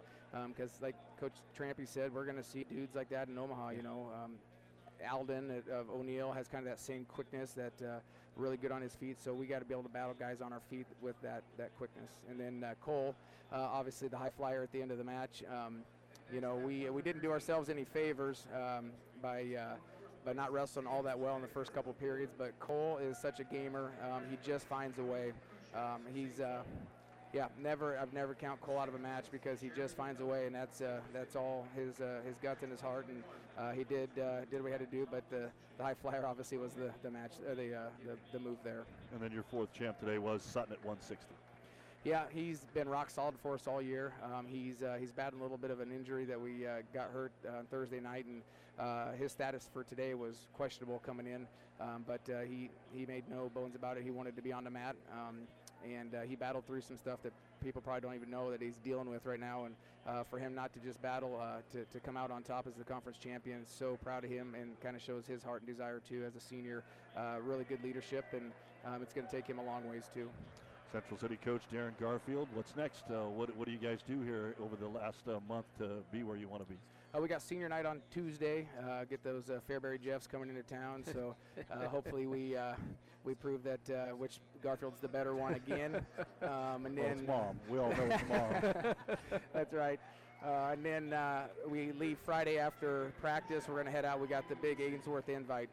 Speaker 16: because, like Coach Trampy said, we're going to see dudes like that in Omaha. You know, um, Alden of O'Neill has kind of that same quickness that uh, really good on his feet. So we got to be able to battle guys on our feet with that that quickness. And then uh, Cole, uh, obviously the high flyer at the end of the match. Um, you know, we we didn't do ourselves any favors um, by not wrestling all that well in the first couple periods. But Cole is such a gamer; um, he just finds a way. Um, he's uh, yeah, never I've never count Cole out of a match because he just finds a way, and that's uh, that's all his uh, his guts and his heart, and uh, he did uh, did what he had to do. But the, the high flyer obviously was the the match uh, the, uh, the the move there.
Speaker 2: And then your fourth champ today was Sutton at 160.
Speaker 16: Yeah, he's been rock solid for us all year. Um, he's uh, he's battling a little bit of an injury that we uh, got hurt on Thursday night, and uh, his status for today was questionable coming in. Um, but uh, he he made no bones about it. He wanted to be on the mat, um, and uh, he battled through some stuff that people probably don't even know that he's dealing with right now. And for him not to just battle to, to come out on top as the conference champion, so proud of him, and kind of shows his heart and desire too as a senior. really good leadership, and um, it's going to take him a long ways too.
Speaker 2: Central City coach Darren Garfield. What's next? Uh, what, what do you guys do here over the last uh, month to be where you want to be?
Speaker 16: Uh, we got senior night on Tuesday. Uh, get those uh, Fairbury Jeffs coming into town. So uh, <laughs> hopefully we we prove that which Garfield's the better one again. <laughs> Um, and
Speaker 2: well,
Speaker 16: then
Speaker 2: mom. We all know <laughs> it's mom.
Speaker 16: That's right. and then we leave Friday after practice. We're going to head out. We got the big Ainsworth invite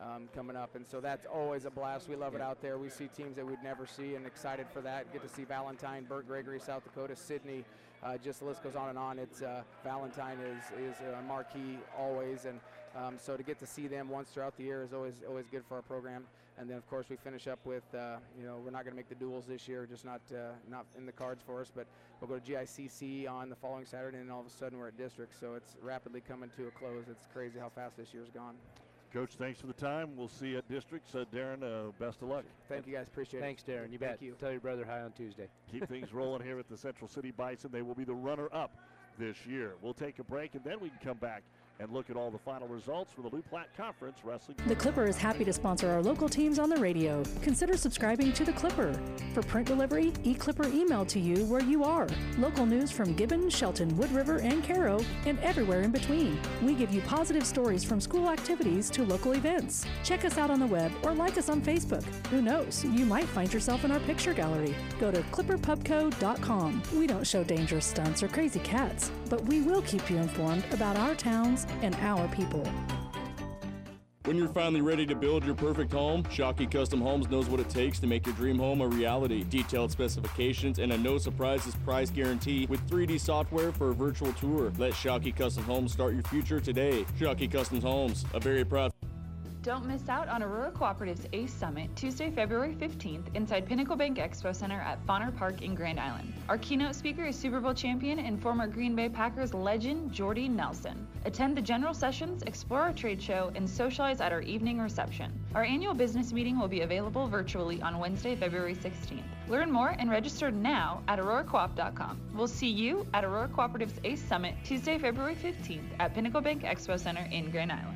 Speaker 16: um, coming up. And so that's always a blast. We love it out there. We see teams that we'd never see and excited for that. Get to see Valentine, Burke Gregory, South Dakota, Sidney. Uh, just the list goes on and on. It's uh, Valentine is is a marquee always, and um, so to get to see them once throughout the year is always always good for our program. And then of course we finish up with uh, you know we're not going to make the duals this year, just not uh, not in the cards for us. But we'll go to GICC on the following Saturday, and all of a sudden we're at district. So it's rapidly coming to a close. It's crazy how fast this year's gone.
Speaker 2: Coach, thanks for the time. We'll see you at districts. Uh, Darren, uh, best of luck.
Speaker 16: Thank you guys. Appreciate
Speaker 1: Thanks,
Speaker 16: it.
Speaker 1: Thanks, Darren. You
Speaker 16: Thank
Speaker 1: bet.
Speaker 16: You.
Speaker 1: Tell your brother hi on Tuesday. <laughs>
Speaker 2: Keep things rolling here at the Central City Bison. They will be the runner up this year. We'll take a break and then we can come back and look at all the final results from the Loup Platte Conference Wrestling.
Speaker 7: The Clipper is happy to sponsor our local teams on the radio. Consider subscribing to The Clipper. For print delivery, eClipper emailed to you where you are. Local news from Gibbon, Shelton, Wood River, and Cairo, and everywhere in between. We give you positive stories from school activities to local events. Check us out on the web or like us on Facebook. Who knows, you might find yourself in our picture gallery. Go to clipperpubco.com. We don't show dangerous stunts or crazy cats, but we will keep you informed about our towns and our people.
Speaker 3: When you're finally ready to build your perfect home, Shockey Custom Homes knows what it takes to make your dream home a reality. Detailed specifications and a no surprises price guarantee with 3D software for a virtual tour. Let Shockey Custom Homes start your future today. Shockey Custom Homes, a very proud
Speaker 8: don't miss out on Aurora Cooperative's ACE Summit, Tuesday, February 15th, inside Pinnacle Bank Expo Center at Fonner Park in Grand Island. Our keynote speaker is Super Bowl champion and former Green Bay Packers legend Jordy Nelson. Attend the general sessions, explore our trade show, and socialize at our evening reception. Our annual business meeting will be available virtually on Wednesday, February 16th. Learn more and register now at auroracoop.com. We'll see you at Aurora Cooperative's ACE Summit, Tuesday, February 15th at Pinnacle Bank Expo Center in Grand Island.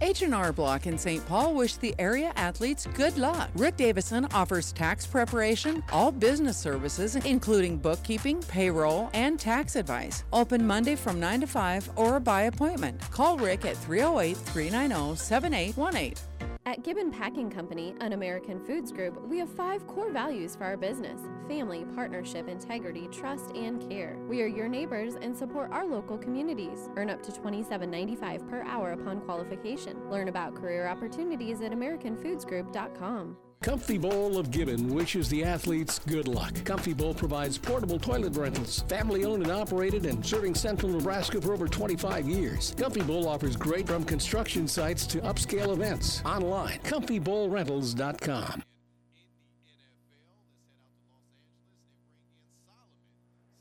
Speaker 10: H&R Block in St. Paul wish the area athletes good luck. Rick Davison offers tax preparation, all business services, including bookkeeping, payroll, and tax advice. Open Monday from 9 to 5 or by appointment. Call Rick at 308 390 7818.
Speaker 9: At Gibbon Packing Company, an American Foods Group, we have five core values for our business family, partnership, integrity, trust, and care. We are your neighbors and support our local communities. Earn up to $27.95 per hour upon qualification. Learn about career opportunities at AmericanFoodsGroup.com.
Speaker 4: Comfy Bowl of Gibbon wishes the athletes good luck. Comfy Bowl provides portable toilet rentals, family owned and operated, and serving central Nebraska for over 25 years. Comfy Bowl offers great from construction sites to upscale events. Online, comfybowlrentals.com.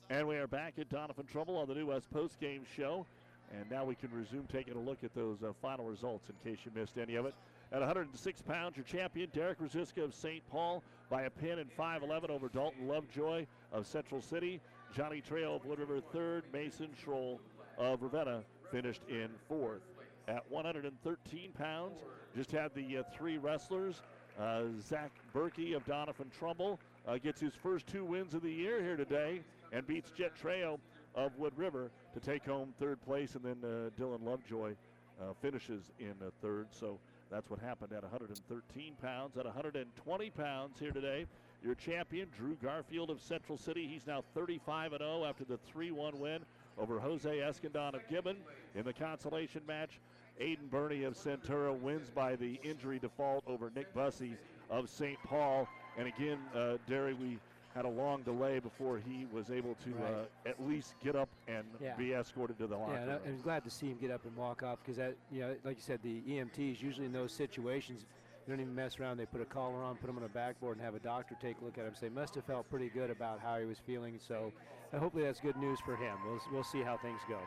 Speaker 2: And we are back at Doniphan Trumbull on the New West Post Game Show. And now we can resume taking a look at those uh, final results in case you missed any of it. At 106 pounds, your champion, Derek Rosiska of St. Paul, by a pin in 5'11 over Dalton Lovejoy of Central City. Johnny Trejo of Wood River third. Mason Schroll of Ravenna finished in fourth. At 113 pounds, just had the uh, three wrestlers. Uh, Zach Berkey of Doniphan Trumbull uh, gets his first two wins of the year here today and beats Jet Trejo of Wood River to take home third place. And then uh, Dylan Lovejoy uh, finishes in uh, third. So that's what happened at 113 pounds. At 120 pounds here today, your champion, Drew Garfield of Central City. He's now 35 0 after the 3 1 win over Jose Escandon of Gibbon. In the consolation match, Aiden Burney of Centura wins by the injury default over Nick Bussey of St. Paul. And again, uh, Derry, we had a long delay before he was able to
Speaker 1: Right.
Speaker 2: uh, at least get up and
Speaker 1: Yeah.
Speaker 2: be escorted to the locker
Speaker 1: Yeah, and I'm glad to see him get up and walk off because that, you know, like you said, the EMTs usually in those situations they don't even mess around. They put a collar on, put him on a backboard, and have a doctor take a look at him. So they must have felt pretty good about how he was feeling. So uh, hopefully that's good news for him. We'll, we'll see how things go.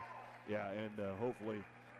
Speaker 2: Yeah, and uh, hopefully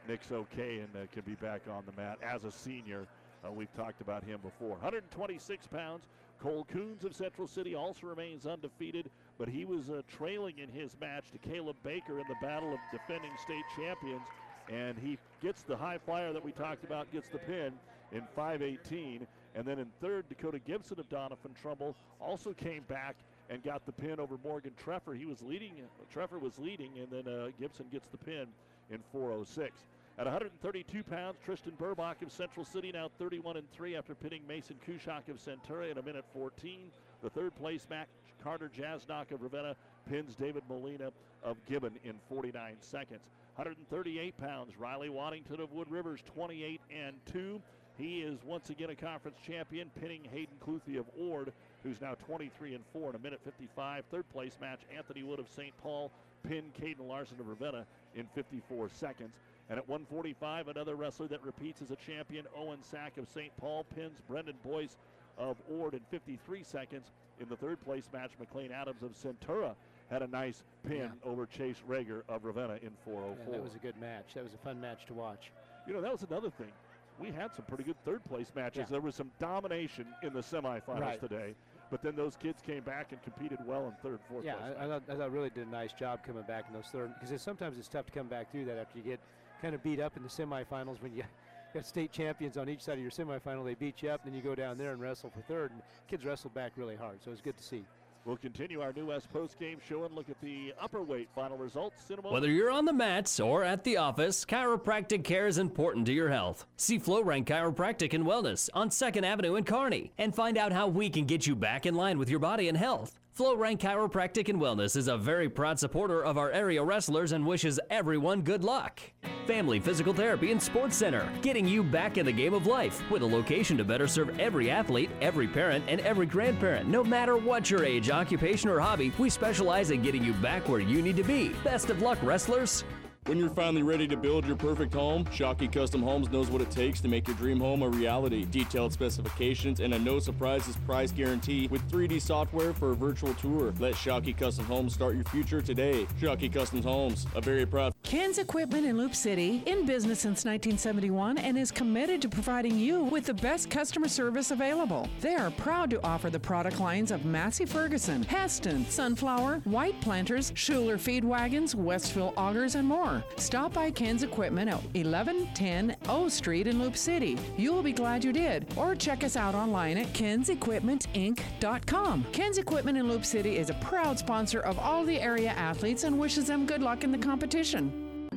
Speaker 2: Nick's okay and uh, can be back on the mat as a senior. Uh, we've talked about him before. 126 pounds. Cole Coons of Central City also remains undefeated, but he was uh, trailing in his match to Caleb Baker in the battle of defending state champions, and he gets the high flyer that we talked about, gets the pin in 518. And then in third, Dakota Gibson of Doniphan Trumbull also came back and got the pin over Morgan Treffer. He was leading, Treffer was leading, and then uh, Gibson gets the pin in 406. At 132 pounds, Tristan Burbach of Central City now 31 and 3 after pinning Mason Kushak of Centura in a minute 14. The third place match, Carter Jasnock of Ravenna pins David Molina of Gibbon in 49 seconds. 138 pounds, Riley Waddington of Wood Rivers 28 and 2. He is once again a conference champion, pinning Hayden Cluthy of Ord, who's now 23 and 4 in a minute 55. Third place match, Anthony Wood of St. Paul pinned Caden Larson of Ravenna in 54 seconds. And at 145, another wrestler that repeats as a champion, Owen Sack of St. Paul pins Brendan Boyce of Ord in 53 seconds. In the third place match, McLean Adams of Centura had a nice pin over Chase Rager of Ravenna in 404.
Speaker 1: Yeah, that oh was a good match. That was a fun match to watch.
Speaker 2: You know, that was another thing. We had some pretty good third place matches.
Speaker 1: Yeah.
Speaker 2: There was some domination in the semifinals
Speaker 1: Right.
Speaker 2: today, but then those kids came back and competed well in third, fourth
Speaker 1: Yeah,
Speaker 2: place.
Speaker 1: I, I, thought, I thought really did a nice job coming back in those third because sometimes it's tough to come back through that after you get kind of beat up in the semifinals when you <laughs> got state champions on each side of your semifinal. They beat you up, and then you go down there and wrestle for third. And kids wrestled back really hard, so it was good to see.
Speaker 2: We'll continue our New West post game show and look at the upper weight final results. in a moment.
Speaker 5: Whether you're on the mats or at the office, chiropractic care is important to your health. See FlowRank Chiropractic and Wellness on 2nd Avenue in Kearney and find out how we can get you back in line with your body and health. FlowRank Chiropractic and Wellness is a very proud supporter of our area wrestlers and wishes everyone good luck. Family Physical Therapy and Sports Center, getting you back in the game of life with a location to better serve every athlete, every parent, and every grandparent. No matter what your age, occupation, or hobby, we specialize in getting you back where you need to be. Best of luck, wrestlers.
Speaker 3: When you're finally ready to build your perfect home, Shockey Custom Homes knows what it takes to make your dream home a reality. Detailed specifications and a no surprises price guarantee with 3D software for a virtual tour. Let Shockey Custom Homes start your future today. Shockey Custom Homes, a very proud
Speaker 10: Ken's Equipment in Loup City, in business since 1971 and is committed to providing you with the best customer service available. They are proud to offer the product lines of Massey Ferguson, Hesston, Sunflower, White Planters, Schuler Feed Wagons, Westfield Augers, and more. Stop by Ken's Equipment at 1110 O Street in Loup City. You will be glad you did. Or check us out online at kensequipmentinc.com. Ken's Equipment in Loup City is a proud sponsor of all the area athletes and wishes them good luck in the competition.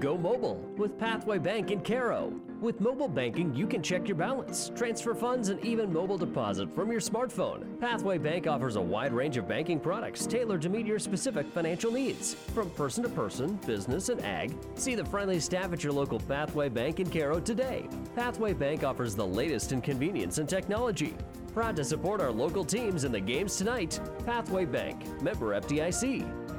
Speaker 12: Go mobile with Pathway Bank in Cairo. With mobile banking, you can check your balance, transfer funds, and even mobile deposit from your smartphone. Pathway Bank offers a wide range of banking products tailored to meet your specific financial needs. From person to person, business, and ag, see the friendly staff at your local Pathway Bank in Cairo today. Pathway Bank offers the latest in convenience and technology. Proud to support our local teams in the games tonight. Pathway Bank, member FDIC.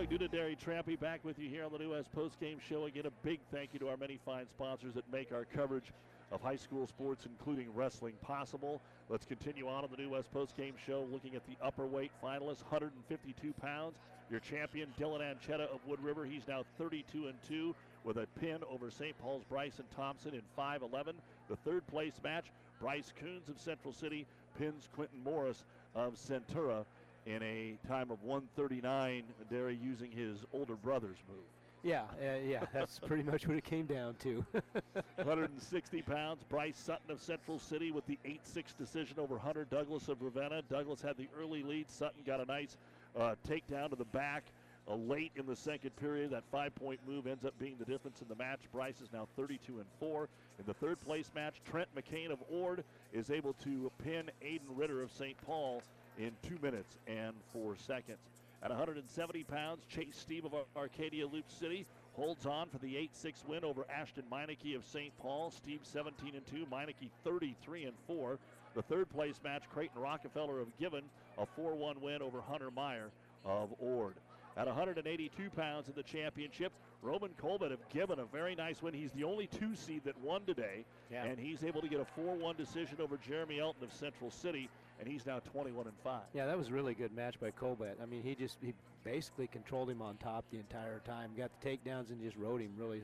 Speaker 2: Doug Duda, Derry Trampy back with you here on the New West Post Game Show. Again, a big thank you to our many fine sponsors that make our coverage of high school sports, including wrestling, possible. Let's continue on on the New West Post Game Show, looking at the upper weight finalists, 152 pounds. Your champion, Dylan Anchetta of Wood River. He's now 32 and 2 with a pin over St. Paul's Bryson Thompson in 5-11. The third place match, Bryce Coons of Central City pins Quentin Morris of Centura in a time of 139. Derry using his older brother's move.
Speaker 1: Yeah, uh, yeah, that's <laughs> pretty much what it came down to. <laughs>
Speaker 2: 160 pounds. Bryce Sutton of Central City with the 8-6 decision over Hunter Douglas of Ravenna. Douglas had the early lead. Sutton got a nice uh, takedown to the back uh, late in the second period. That five-point move ends up being the difference in the match. Bryce is now 32 and 4. In the third place match, Trent McCain of Ord is able to pin Aiden Ritter of St. Paul in two minutes and four seconds. At 170 pounds, Chase Steve of Arcadia Loup City holds on for the 8-6 win over Ashton Meineke of St. Paul. Steve 17 and 2, Meineke 33 and 4. The third place match, Creighton Rockefeller of Gibbon, a 4-1 win over Hunter Meyer of Ord. At 182 pounds in the championship, Roman Colbert of Gibbon a very nice win. He's the only two seed that won today,
Speaker 1: Yeah.
Speaker 2: and he's able to get a 4-1 decision over Jeremy Elton of Central City, and he's now 21 and 5.
Speaker 1: Yeah, that was a really good match by Colbert. I mean, he just he basically controlled him on top the entire time. Got the takedowns and just rode him really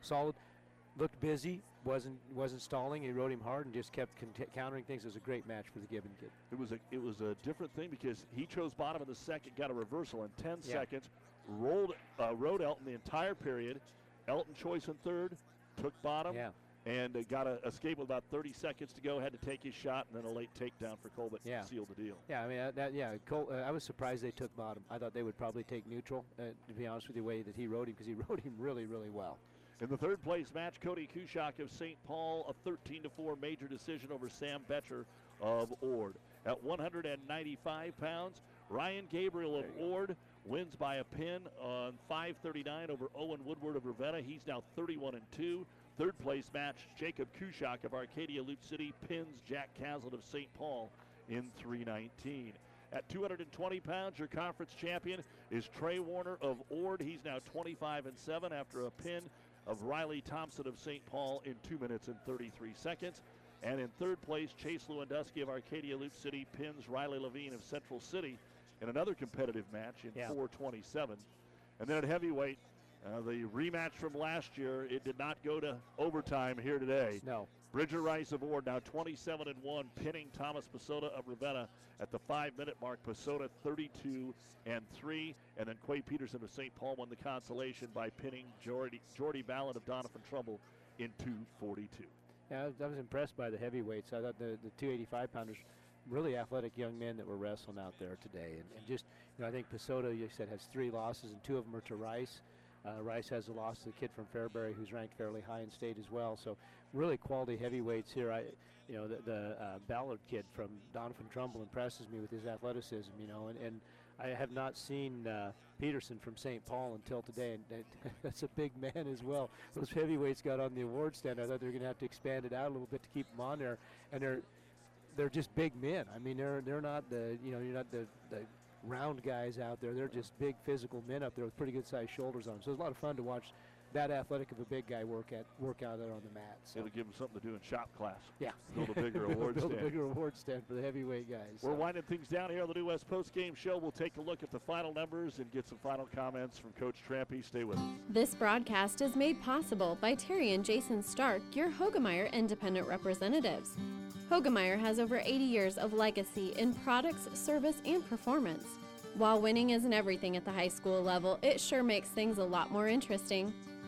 Speaker 1: solid. Looked busy, wasn't wasn't stalling. He rode him hard and just kept cont- countering things. It was a great match for the Gibbon kid.
Speaker 2: It was a it was a different thing because he chose bottom in the second, got a reversal in 10
Speaker 1: Yeah.
Speaker 2: seconds, rolled uh, rode Elton the entire period. Elton choice in third, took bottom,
Speaker 1: Yeah.
Speaker 2: And got a escape with about 30 seconds to go. Had to take his shot, and then a late takedown for Colbert
Speaker 1: Yeah.
Speaker 2: sealed the deal.
Speaker 1: Yeah, I mean, uh, that, yeah, Col- uh, I was surprised they took bottom. I thought they would probably take neutral, uh, to be honest with you, the way that he rode him, because he <laughs> rode him really, really well.
Speaker 2: In the third place match, Cody Kushak of St. Paul, a 13 to 4 major decision over Sam Betcher of Ord. At 195 pounds, Ryan Gabriel of Ord wins by a pin on 539 over Owen Woodward of Ravenna. He's now 31 and 2. Third place match, Jacob Kushak of Arcadia Loup City pins Jack Caslett of St. Paul in 319. At 220 pounds, your conference champion is Trey Warner of Ord. He's now 25 and 7 after a pin of Riley Thompson of St. Paul in 2 minutes and 33 seconds. And in third place, Chase Lewandowski of Arcadia Loup City pins Riley Levine of Central City in another competitive match in
Speaker 1: Yeah.
Speaker 2: 427. And then at heavyweight, uh, the rematch from last year, it did not go to overtime here today.
Speaker 1: No.
Speaker 2: Bridger Rice of Ord now 27 and 1, pinning Thomas Pasota of Ravenna at the five minute mark. Pasota 32 and 3. And then Quay Peterson of St. Paul won the consolation by pinning Jordy, Jordy Ballard of Doniphan Trumbull in 242.
Speaker 1: Yeah, I was, I was impressed by the heavyweights. I thought the, the 285 pounders, really athletic young men that were wrestling out there today. And, and just, you know, I think Pasoto, you said, has three losses, and two of them are to Rice. Uh, Rice has a loss to the kid from Fairbury, who's ranked fairly high in state as well. So, really quality heavyweights here. I, you know, the, the uh, Ballard kid from Doniphan Trumbull impresses me with his athleticism. You know, and, and I have not seen uh, Peterson from St. Paul until today, and that, <laughs> that's a big man as well. Those heavyweights got on the award stand. I thought they were going to have to expand it out a little bit to keep them on there, and they're they're just big men. I mean, they're they're not the you know you're not the the round guys out there. They're just big physical men up there with pretty good sized shoulders on them. So it's a lot of fun to watch that athletic of a big guy work at work out there on the mat. So.
Speaker 2: It'll give him something to do in shop class.
Speaker 1: Yeah,
Speaker 2: Build a bigger
Speaker 1: Build- <laughs>
Speaker 2: award
Speaker 1: build
Speaker 2: stand.
Speaker 1: a bigger award stand for the heavyweight guys.
Speaker 2: We're
Speaker 1: so.
Speaker 2: winding things down here on the New West Post Game Show. We'll take a look at the final numbers and get some final comments from Coach Trampy. Stay with us.
Speaker 9: This broadcast is made possible by Terry and Jason Stark, your Hoegemeyer Independent Representatives. Hoegemeyer has over 80 years of legacy in products, service, and performance. While winning isn't everything at the high school level, it sure makes things a lot more interesting.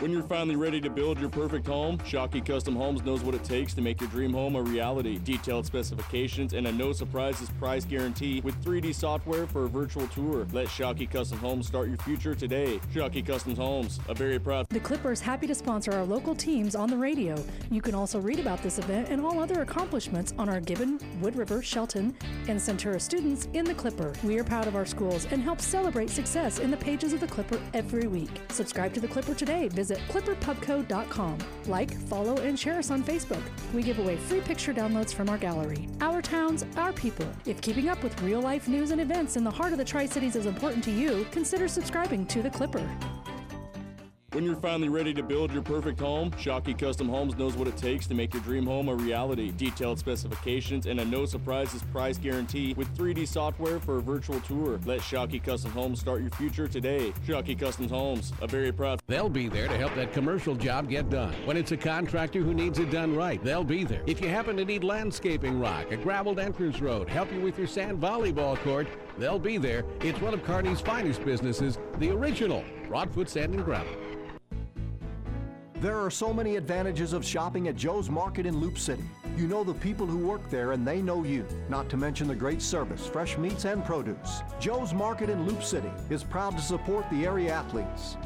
Speaker 3: When you're finally ready to build your perfect home, Shockey Custom Homes knows what it takes to make your dream home a reality. Detailed specifications and a no surprises price guarantee with 3D software for a virtual tour. Let Shockey Custom Homes start your future today. Shockey Custom Homes, a very proud.
Speaker 7: The Clipper is happy to sponsor our local teams on the radio. You can also read about this event and all other accomplishments on our Gibbon, Wood River, Shelton, and Centura students in the Clipper. We are proud of our schools and help celebrate success in the pages of the Clipper every week. Subscribe to the Clipper today. Visit clipperpubco.com. Like, follow, and share us on Facebook. We give away free picture downloads from our gallery. Our towns, our people. If keeping up with real life news and events in the heart of the Tri Cities is important to you, consider subscribing to the Clipper.
Speaker 3: When you're finally ready to build your perfect home, Shockey Custom Homes knows what it takes to make your dream home a reality. Detailed specifications and a no surprises price guarantee with 3D software for a virtual tour. Let Shockey Custom Homes start your future today. Shockey Custom Homes, a very proud.
Speaker 4: They'll be there to help that commercial job get done. When it's a contractor who needs it done right, they'll be there. If you happen to need landscaping rock, a graveled entrance road, help you with your sand volleyball court, they'll be there. It's one of Kearney's finest businesses, the original Broadfoot Sand and Gravel.
Speaker 11: There are so many advantages of shopping at Joe's Market in Loup City. You know the people who work there and they know you, not to mention the great service, fresh meats and produce. Joe's Market in Loup City is proud to support the area athletes.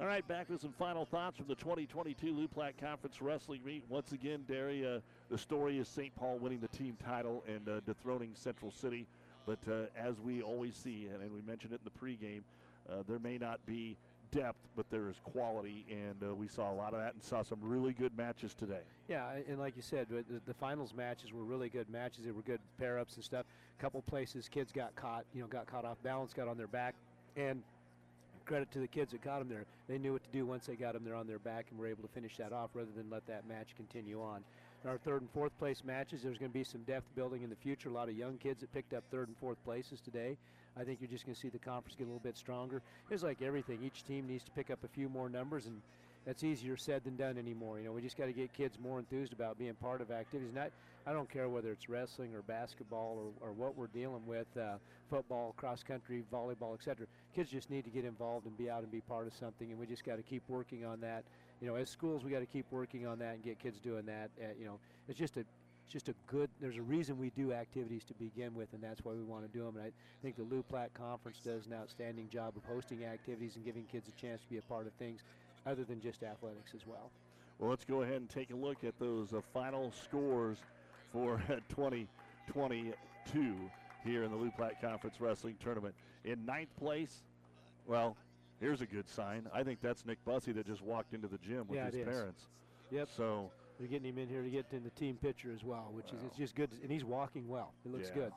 Speaker 2: All right, back with some final thoughts from the 2022 Loup Platte Conference Wrestling Meet. Once again, Derry, uh, the story is St. Paul winning the team title and uh, dethroning Central City. But uh, as we always see, and, and, we mentioned it in the pregame, uh, there may not be depth, but there is quality, and uh, we saw a lot of that and saw some really good matches today.
Speaker 1: Yeah, and like you said, the, the finals matches were really good matches. They were good pair ups and stuff. A couple places, kids got caught, you know, got caught off balance, got on their back, and credit to the kids that got them there. They knew what to do once they got them there on their back and were able to finish that off rather than let that match continue on. In our third and fourth place matches, there's going to be some depth building in the future. A lot of young kids that picked up third and fourth places today. I think you're just going to see the conference get a little bit stronger. It's like everything. Each team needs to pick up a few more numbers, and that's easier said than done anymore. You know, we just got to get kids more enthused about being part of activities. Not, I don't care whether it's wrestling or basketball or, or what we're dealing with, uh, football, cross country, volleyball, etc. Kids just need to get involved and be out and be part of something, and we just got to keep working on that. You know, as schools, we got to keep working on that and get kids doing that. Uh, you know, it's just a just a good, there's a reason we do activities to begin with, and that's why we want to do them. And I think the Loup Platte Conference does an outstanding job of hosting activities and giving kids a chance to be a part of things other than just athletics as well.
Speaker 2: Well, let's go ahead and take a look at those uh, final scores for 2022 here in the Loup Platte Conference Wrestling Tournament. In ninth place, well, here's a good sign. I think that's Nick Bussey that just walked into the gym with
Speaker 1: yeah,
Speaker 2: his parents.
Speaker 1: Yep.
Speaker 2: So
Speaker 1: they're getting him in here to get in the team picture as well, which wow. is it's just good, and he's walking well. It looks
Speaker 2: yeah.
Speaker 1: good.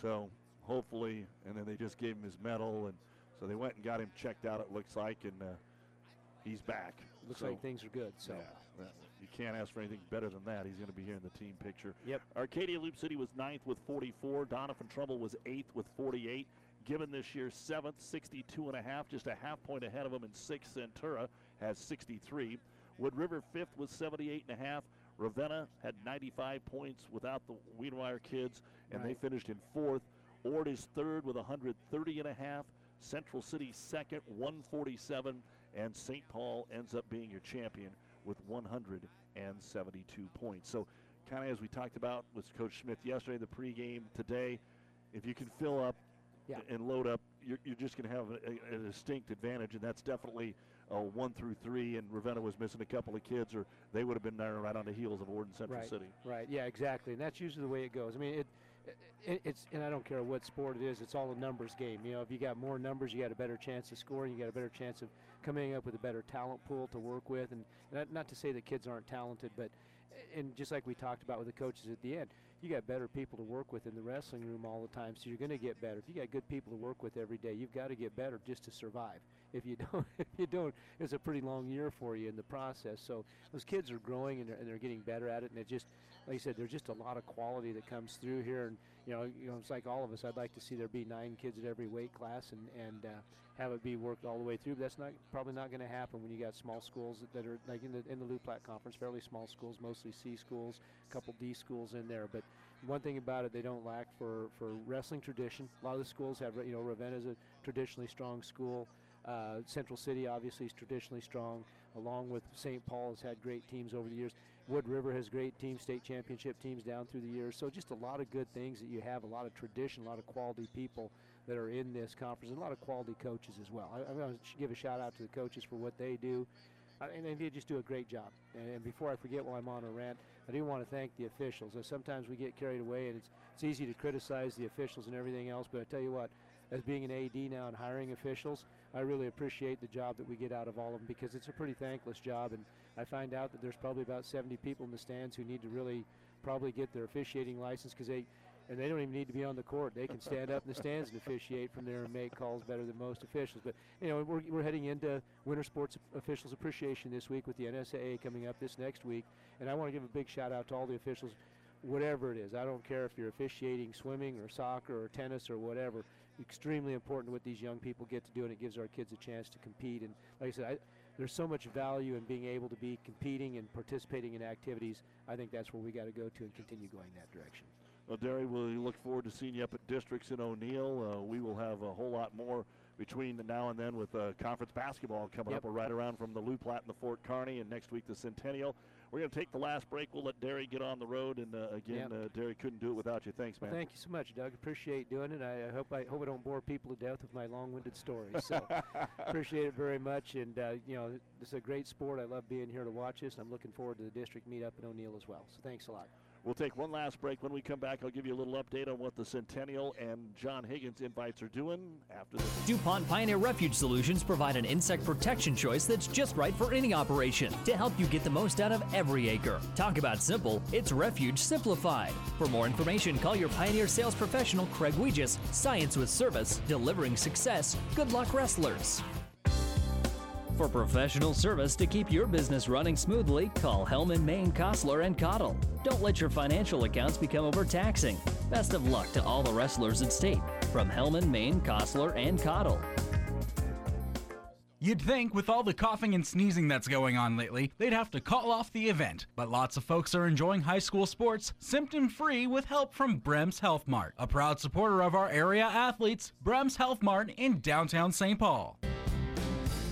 Speaker 2: So hopefully, and then they just gave him his medal, and so they went and got him checked out. It looks like, and uh, he's back.
Speaker 1: Looks
Speaker 2: so,
Speaker 1: like things are good. So
Speaker 2: yeah, you can't ask for anything better than that. He's going to be here in the team picture.
Speaker 1: Yep.
Speaker 2: Arcadia Loup City was ninth with 44. Doniphan Trumbull was eighth with 48. Gibbon this year seventh, 62 and a half, just a half point ahead of him in sixth. Centura has 63. Wood River fifth with 78 and a half. Ravenna had 95 points without the Wiedemeyer kids, and
Speaker 1: right.
Speaker 2: they finished in fourth. Ord is third with 130 and a half. Central City second, 147, and St. Paul ends up being your champion with 172 points. So, kind of as we talked about with Coach Smith yesterday, the pregame today, if you can fill up
Speaker 1: yeah.
Speaker 2: and load up, you're, you're just going to have a, a, distinct advantage, and that's definitely uh, one through three. And Ravenna was missing a couple of kids, or they would have been there right on the heels of and Central
Speaker 1: right.
Speaker 2: City.
Speaker 1: Right. Yeah. Exactly. And that's usually the way it goes. I mean, it, it, it's and I don't care what sport it is. It's all a numbers game. You know, if you got more numbers, you got a better chance of scoring. You got a better chance of coming up with a better talent pool to work with. And, and not to say that kids aren't talented, but and just like we talked about with the coaches at the end, you got better people to work with in the wrestling room all the time, so you're going to get better. If you got good people to work with every day, you've got to get better just to survive. If you <laughs> don't, if you don't, it's a pretty long year for you in the process. So those kids are growing and they're, and they're getting better at it, and it just, like I said, there's just a lot of quality that comes through here, and you know, you know, it's like all of us. I'd like to see there be nine kids at every weight class and and uh, have it be worked all the way through. But that's not probably not going to happen when you got small schools that, are like in the in the Loup Platte Conference, fairly small schools, mostly C schools, a couple D schools in there, but one thing about it, they don't lack for, for wrestling tradition. A lot of the schools have, you know, Ravenna is a traditionally strong school. Uh, Central City obviously is traditionally strong, along with St. Paul has had great teams over the years. Wood River has great teams, state championship teams down through the years. So just a lot of good things that you have, a lot of tradition, a lot of quality people that are in this conference, and a lot of quality coaches as well. I, I'm going to give a shout out to the coaches for what they do. Uh, and they just do a great job. And, and, before I forget while I'm on a rant, I do want to thank the officials. Uh, sometimes we get carried away, and it's, it's easy to criticize the officials and everything else, but I tell you what, as being an AD now and hiring officials, I really appreciate the job that we get out of all of them because it's a pretty thankless job. And I find out that there's probably about 70 people in the stands who need to really probably get their officiating license because they and they don't even need to be on the court. They can stand up in the stands and officiate from there and make calls better than most officials. But you know, we're, we're heading into Winter Sports Officials Appreciation this week with the NSAA coming up this next week, and I want to give a big shout out to all the officials, whatever it is. I don't care if you're officiating swimming or soccer or tennis or whatever. Extremely important what these young people get to do, and it gives our kids a chance to compete. And like I said, I, there's so much value in being able to be competing and participating in activities. I think that's where we got to go to and continue going that direction.
Speaker 2: Well, Derry, we look forward to seeing you up at Districts in O'Neill. Uh, we will have a whole lot more between the now and then with uh, conference basketball coming
Speaker 1: yep.
Speaker 2: up. right around from the Loup Platte and the Fort Kearney, and next week the Centennial. We're going to take the last break. We'll let Derry get on the road, and uh, again,
Speaker 1: yep.
Speaker 2: uh, Derry couldn't do it without you. Thanks, man.
Speaker 1: Thank you so much, Doug. Appreciate doing it. I, I, hope I hope I don't bore people to death with my long-winded stories. So <laughs> appreciate it very much, and uh, you know, this is a great sport. I love being here to watch this. I'm looking forward to the district meet up in O'Neill as well. So thanks a lot.
Speaker 2: We'll take one last break. When we come back, I'll give you a little update on what the Centennial and John Higgins invites are doing after this.
Speaker 5: DuPont Pioneer Refuge Solutions provide an insect protection choice that's just right for any operation to help you get the most out of every acre. Talk about simple, it's Refuge Simplified. For more information, call your Pioneer sales professional, Craig Weegis. Science with service, delivering success. Good luck, wrestlers. For professional service to keep your business running smoothly, call Hellman, Maine, Kostler, and Cottle. Don't let your financial accounts become overtaxing. Best of luck to all the wrestlers at state from Hellman, Maine, Kostler, and Cottle.
Speaker 6: You'd think with all the coughing and sneezing that's going on lately, they'd have to call off the event. But lots of folks are enjoying high school sports symptom free with help from Brems Health Mart, a proud supporter of our area athletes, Brems Health Mart in downtown St. Paul.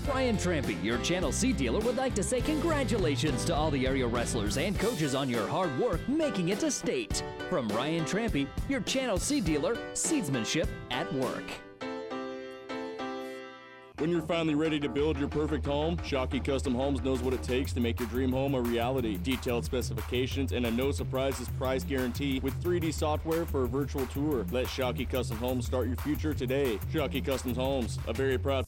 Speaker 5: Ryan Trampy, your Channel Seed dealer, would like to say congratulations to all the area wrestlers and coaches on your hard work making it to state. From Ryan Trampy, your Channel Seed dealer, seedsmanship at work.
Speaker 3: When you're finally ready to build your perfect home, Shockey Custom Homes knows what it takes to make your dream home a reality. Detailed specifications and a no surprises price guarantee with 3D software for a virtual tour. Let Shockey Custom Homes start your future today. Shockey Custom Homes, a very proud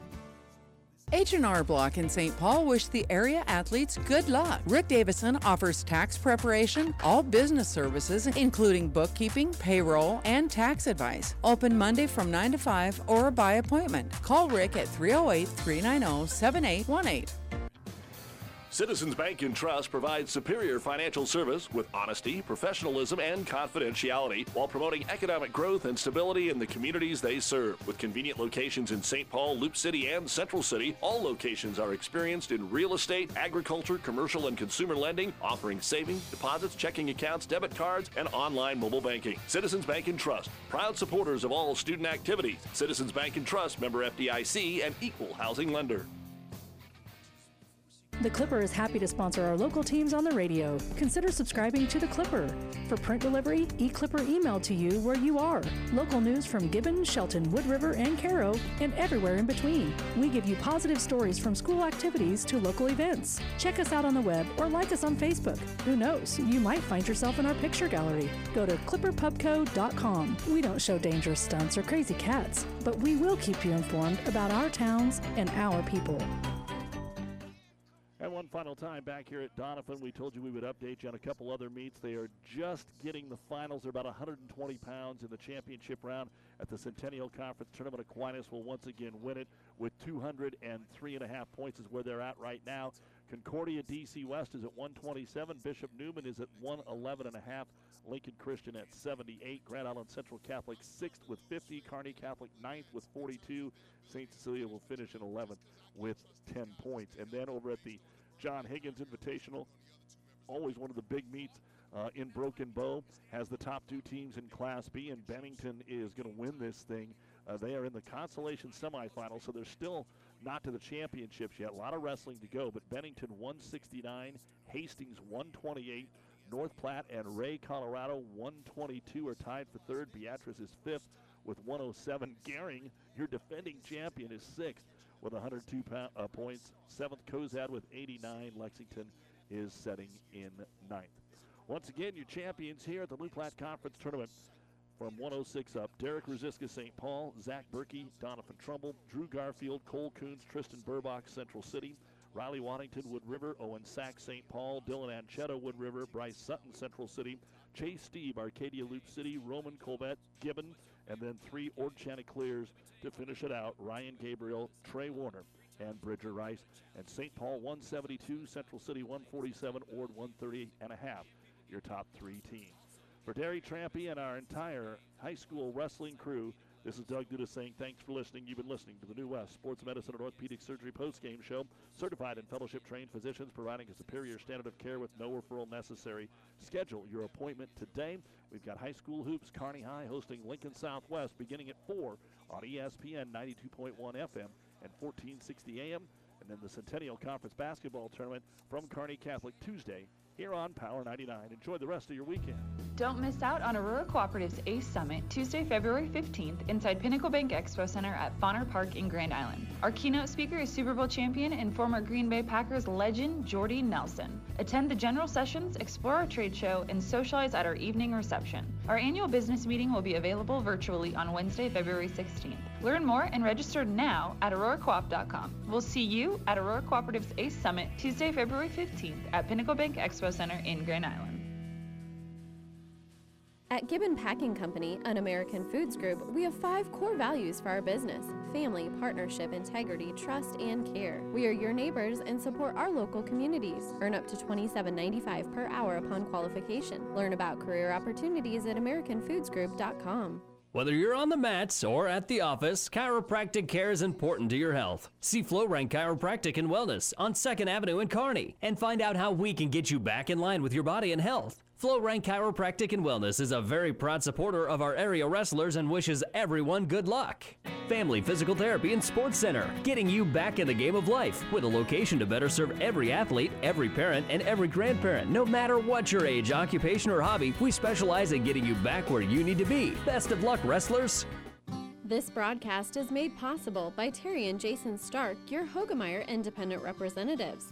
Speaker 10: H&R Block in St. Paul wish the area athletes good luck. Rick Davison offers tax preparation, all business services, including bookkeeping, payroll, and tax advice. Open Monday from 9 to 5 or by appointment. Call Rick at 308 390 7818.
Speaker 14: Citizens Bank and Trust provides superior financial service with honesty, professionalism, and confidentiality while promoting economic growth and stability in the communities they serve. With convenient locations in St. Paul, Loup City, and Central City, all locations are experienced in real estate, agriculture, commercial, and consumer lending, offering savings, deposits, checking accounts, debit cards, and online mobile banking. Citizens Bank and Trust, proud supporters of all student activities. Citizens Bank and Trust, member FDIC, and equal housing lender.
Speaker 7: The Clipper is happy to sponsor our local teams on the radio. Consider subscribing to The Clipper. For print delivery, e-Clipper emailed to you where you are. Local news from Gibbon, Shelton, Wood River, and Cairo, and everywhere in between. We give you positive stories from school activities to local events. Check us out on the web or like us on Facebook. Who knows, you might find yourself in our picture gallery. Go to clipperpubco.com. We don't show dangerous stunts or crazy cats, but we will keep you informed about our towns and our people.
Speaker 2: And one final time back here at Doniphan, we told you we would update you on a couple other meets. They are just getting the finals. They're about 120 pounds in the championship round at the Centennial Conference Tournament. Aquinas will once again win it with 203 and a half points is where they're at right now. Concordia DC West is at 127. Bishop Neumann is at 111 and a half. Lincoln Christian at 78. Grand Island Central Catholic sixth with 50. Kearney Catholic ninth with 42. St. Cecilia will finish in 11th with 10 points. And then over at the John Higgins Invitational, always one of the big meets uh, in Broken Bow, has the top two teams in Class B, and Bennington is going to win this thing. Uh, they are in the consolation semifinal, so they're still not to the championships yet. A lot of wrestling to go, but Bennington 169, Hastings 128, North Platte and Wray, Colorado 122 are tied for third. Beatrice is fifth with 107. Gering, your defending champion, is sixth with 102 po- uh, points. Seventh, Cozad with 89. Lexington is setting in ninth. Once again, your champions here at the Loup Platte Conference Tournament from 106 up. Derek Rosiska, St. Paul, Zach Berkey, Doniphan Trumbull, Drew Garfield, Cole Coons, Tristan Burbach, Central City, Riley Waddington, Wood River, Owen Sachs, St. Paul, Dylan Anchetta, Wood River, Bryce Sutton, Central City, Chase Steve, Arcadia Loup City, Roman Colbert, Gibbon, and then three Ord Chanticleers to finish it out. Ryan Gabriel, Trey Warner, and Bridger Rice. And St. Paul 172, Central City 147, Ord 138 and a half. Your top three teams. For Derry Trampy and our entire high school wrestling crew, this is Doug Duda saying thanks for listening. You've been listening to the New West Sports Medicine and Orthopedic Surgery post-game show. Certified and fellowship-trained physicians providing a superior standard of care with no referral necessary. Schedule your appointment today. We've got high school hoops, Kearney High hosting Lincoln Southwest beginning at 4 on ESPN 92.1 FM and 1460 AM. And then the Centennial Conference basketball tournament from Kearney Catholic Tuesday here on Power 99. Enjoy the rest of your weekend.
Speaker 8: Don't miss out on Aurora Cooperative's ACE Summit Tuesday, February 15th inside Pinnacle Bank Expo Center at Fonner Park in Grand Island. Our keynote speaker is Super Bowl champion and former Green Bay Packers legend Jordy Nelson. Attend the general sessions, explore our trade show, and socialize at our evening reception. Our annual business meeting will be available virtually on Wednesday, February 16th. Learn more and register now at auroracoop.com. We'll see you at Aurora Cooperative's ACE Summit Tuesday, February 15th at Pinnacle Bank Expo Center in Grand Island.
Speaker 9: At Gibbon Packing Company, an American Foods Group, we have five core values for our business family, partnership, integrity, trust, and care. We are your neighbors and support our local communities. Earn up to $27.95 per hour upon qualification. Learn about career opportunities at AmericanFoodsGroup.com.
Speaker 5: Whether you're on the mats or at the office, chiropractic care is important to your health. See FlowRank Chiropractic and Wellness on 2nd Avenue in Kearney and find out how we can get you back in line with your body and health. FlowRank Chiropractic and Wellness is a very proud supporter of our area wrestlers and wishes everyone good luck. Family Physical Therapy and Sports Center, getting you back in the game of life with a location to better serve every athlete, every parent, and every grandparent. No matter what your age, occupation, or hobby, we specialize in getting you back where you need to be. Best of luck, wrestlers.
Speaker 9: This broadcast is made possible by Terry and Jason Stark, your Hoegemeyer independent representatives.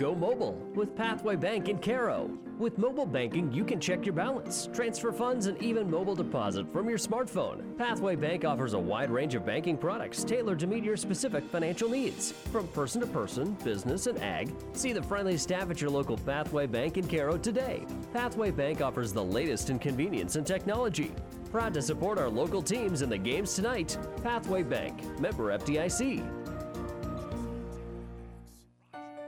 Speaker 5: Go mobile with Pathway Bank in Cairo. With mobile banking, you can check your balance, transfer funds, and even mobile deposit from your smartphone. Pathway Bank offers a wide range of banking products tailored to meet your specific financial needs. From person to person, business, and ag, see the friendly staff at your local Pathway Bank in Cairo today. Pathway Bank offers the latest in convenience and technology. Proud to support our local teams in the games tonight. Pathway Bank, member FDIC.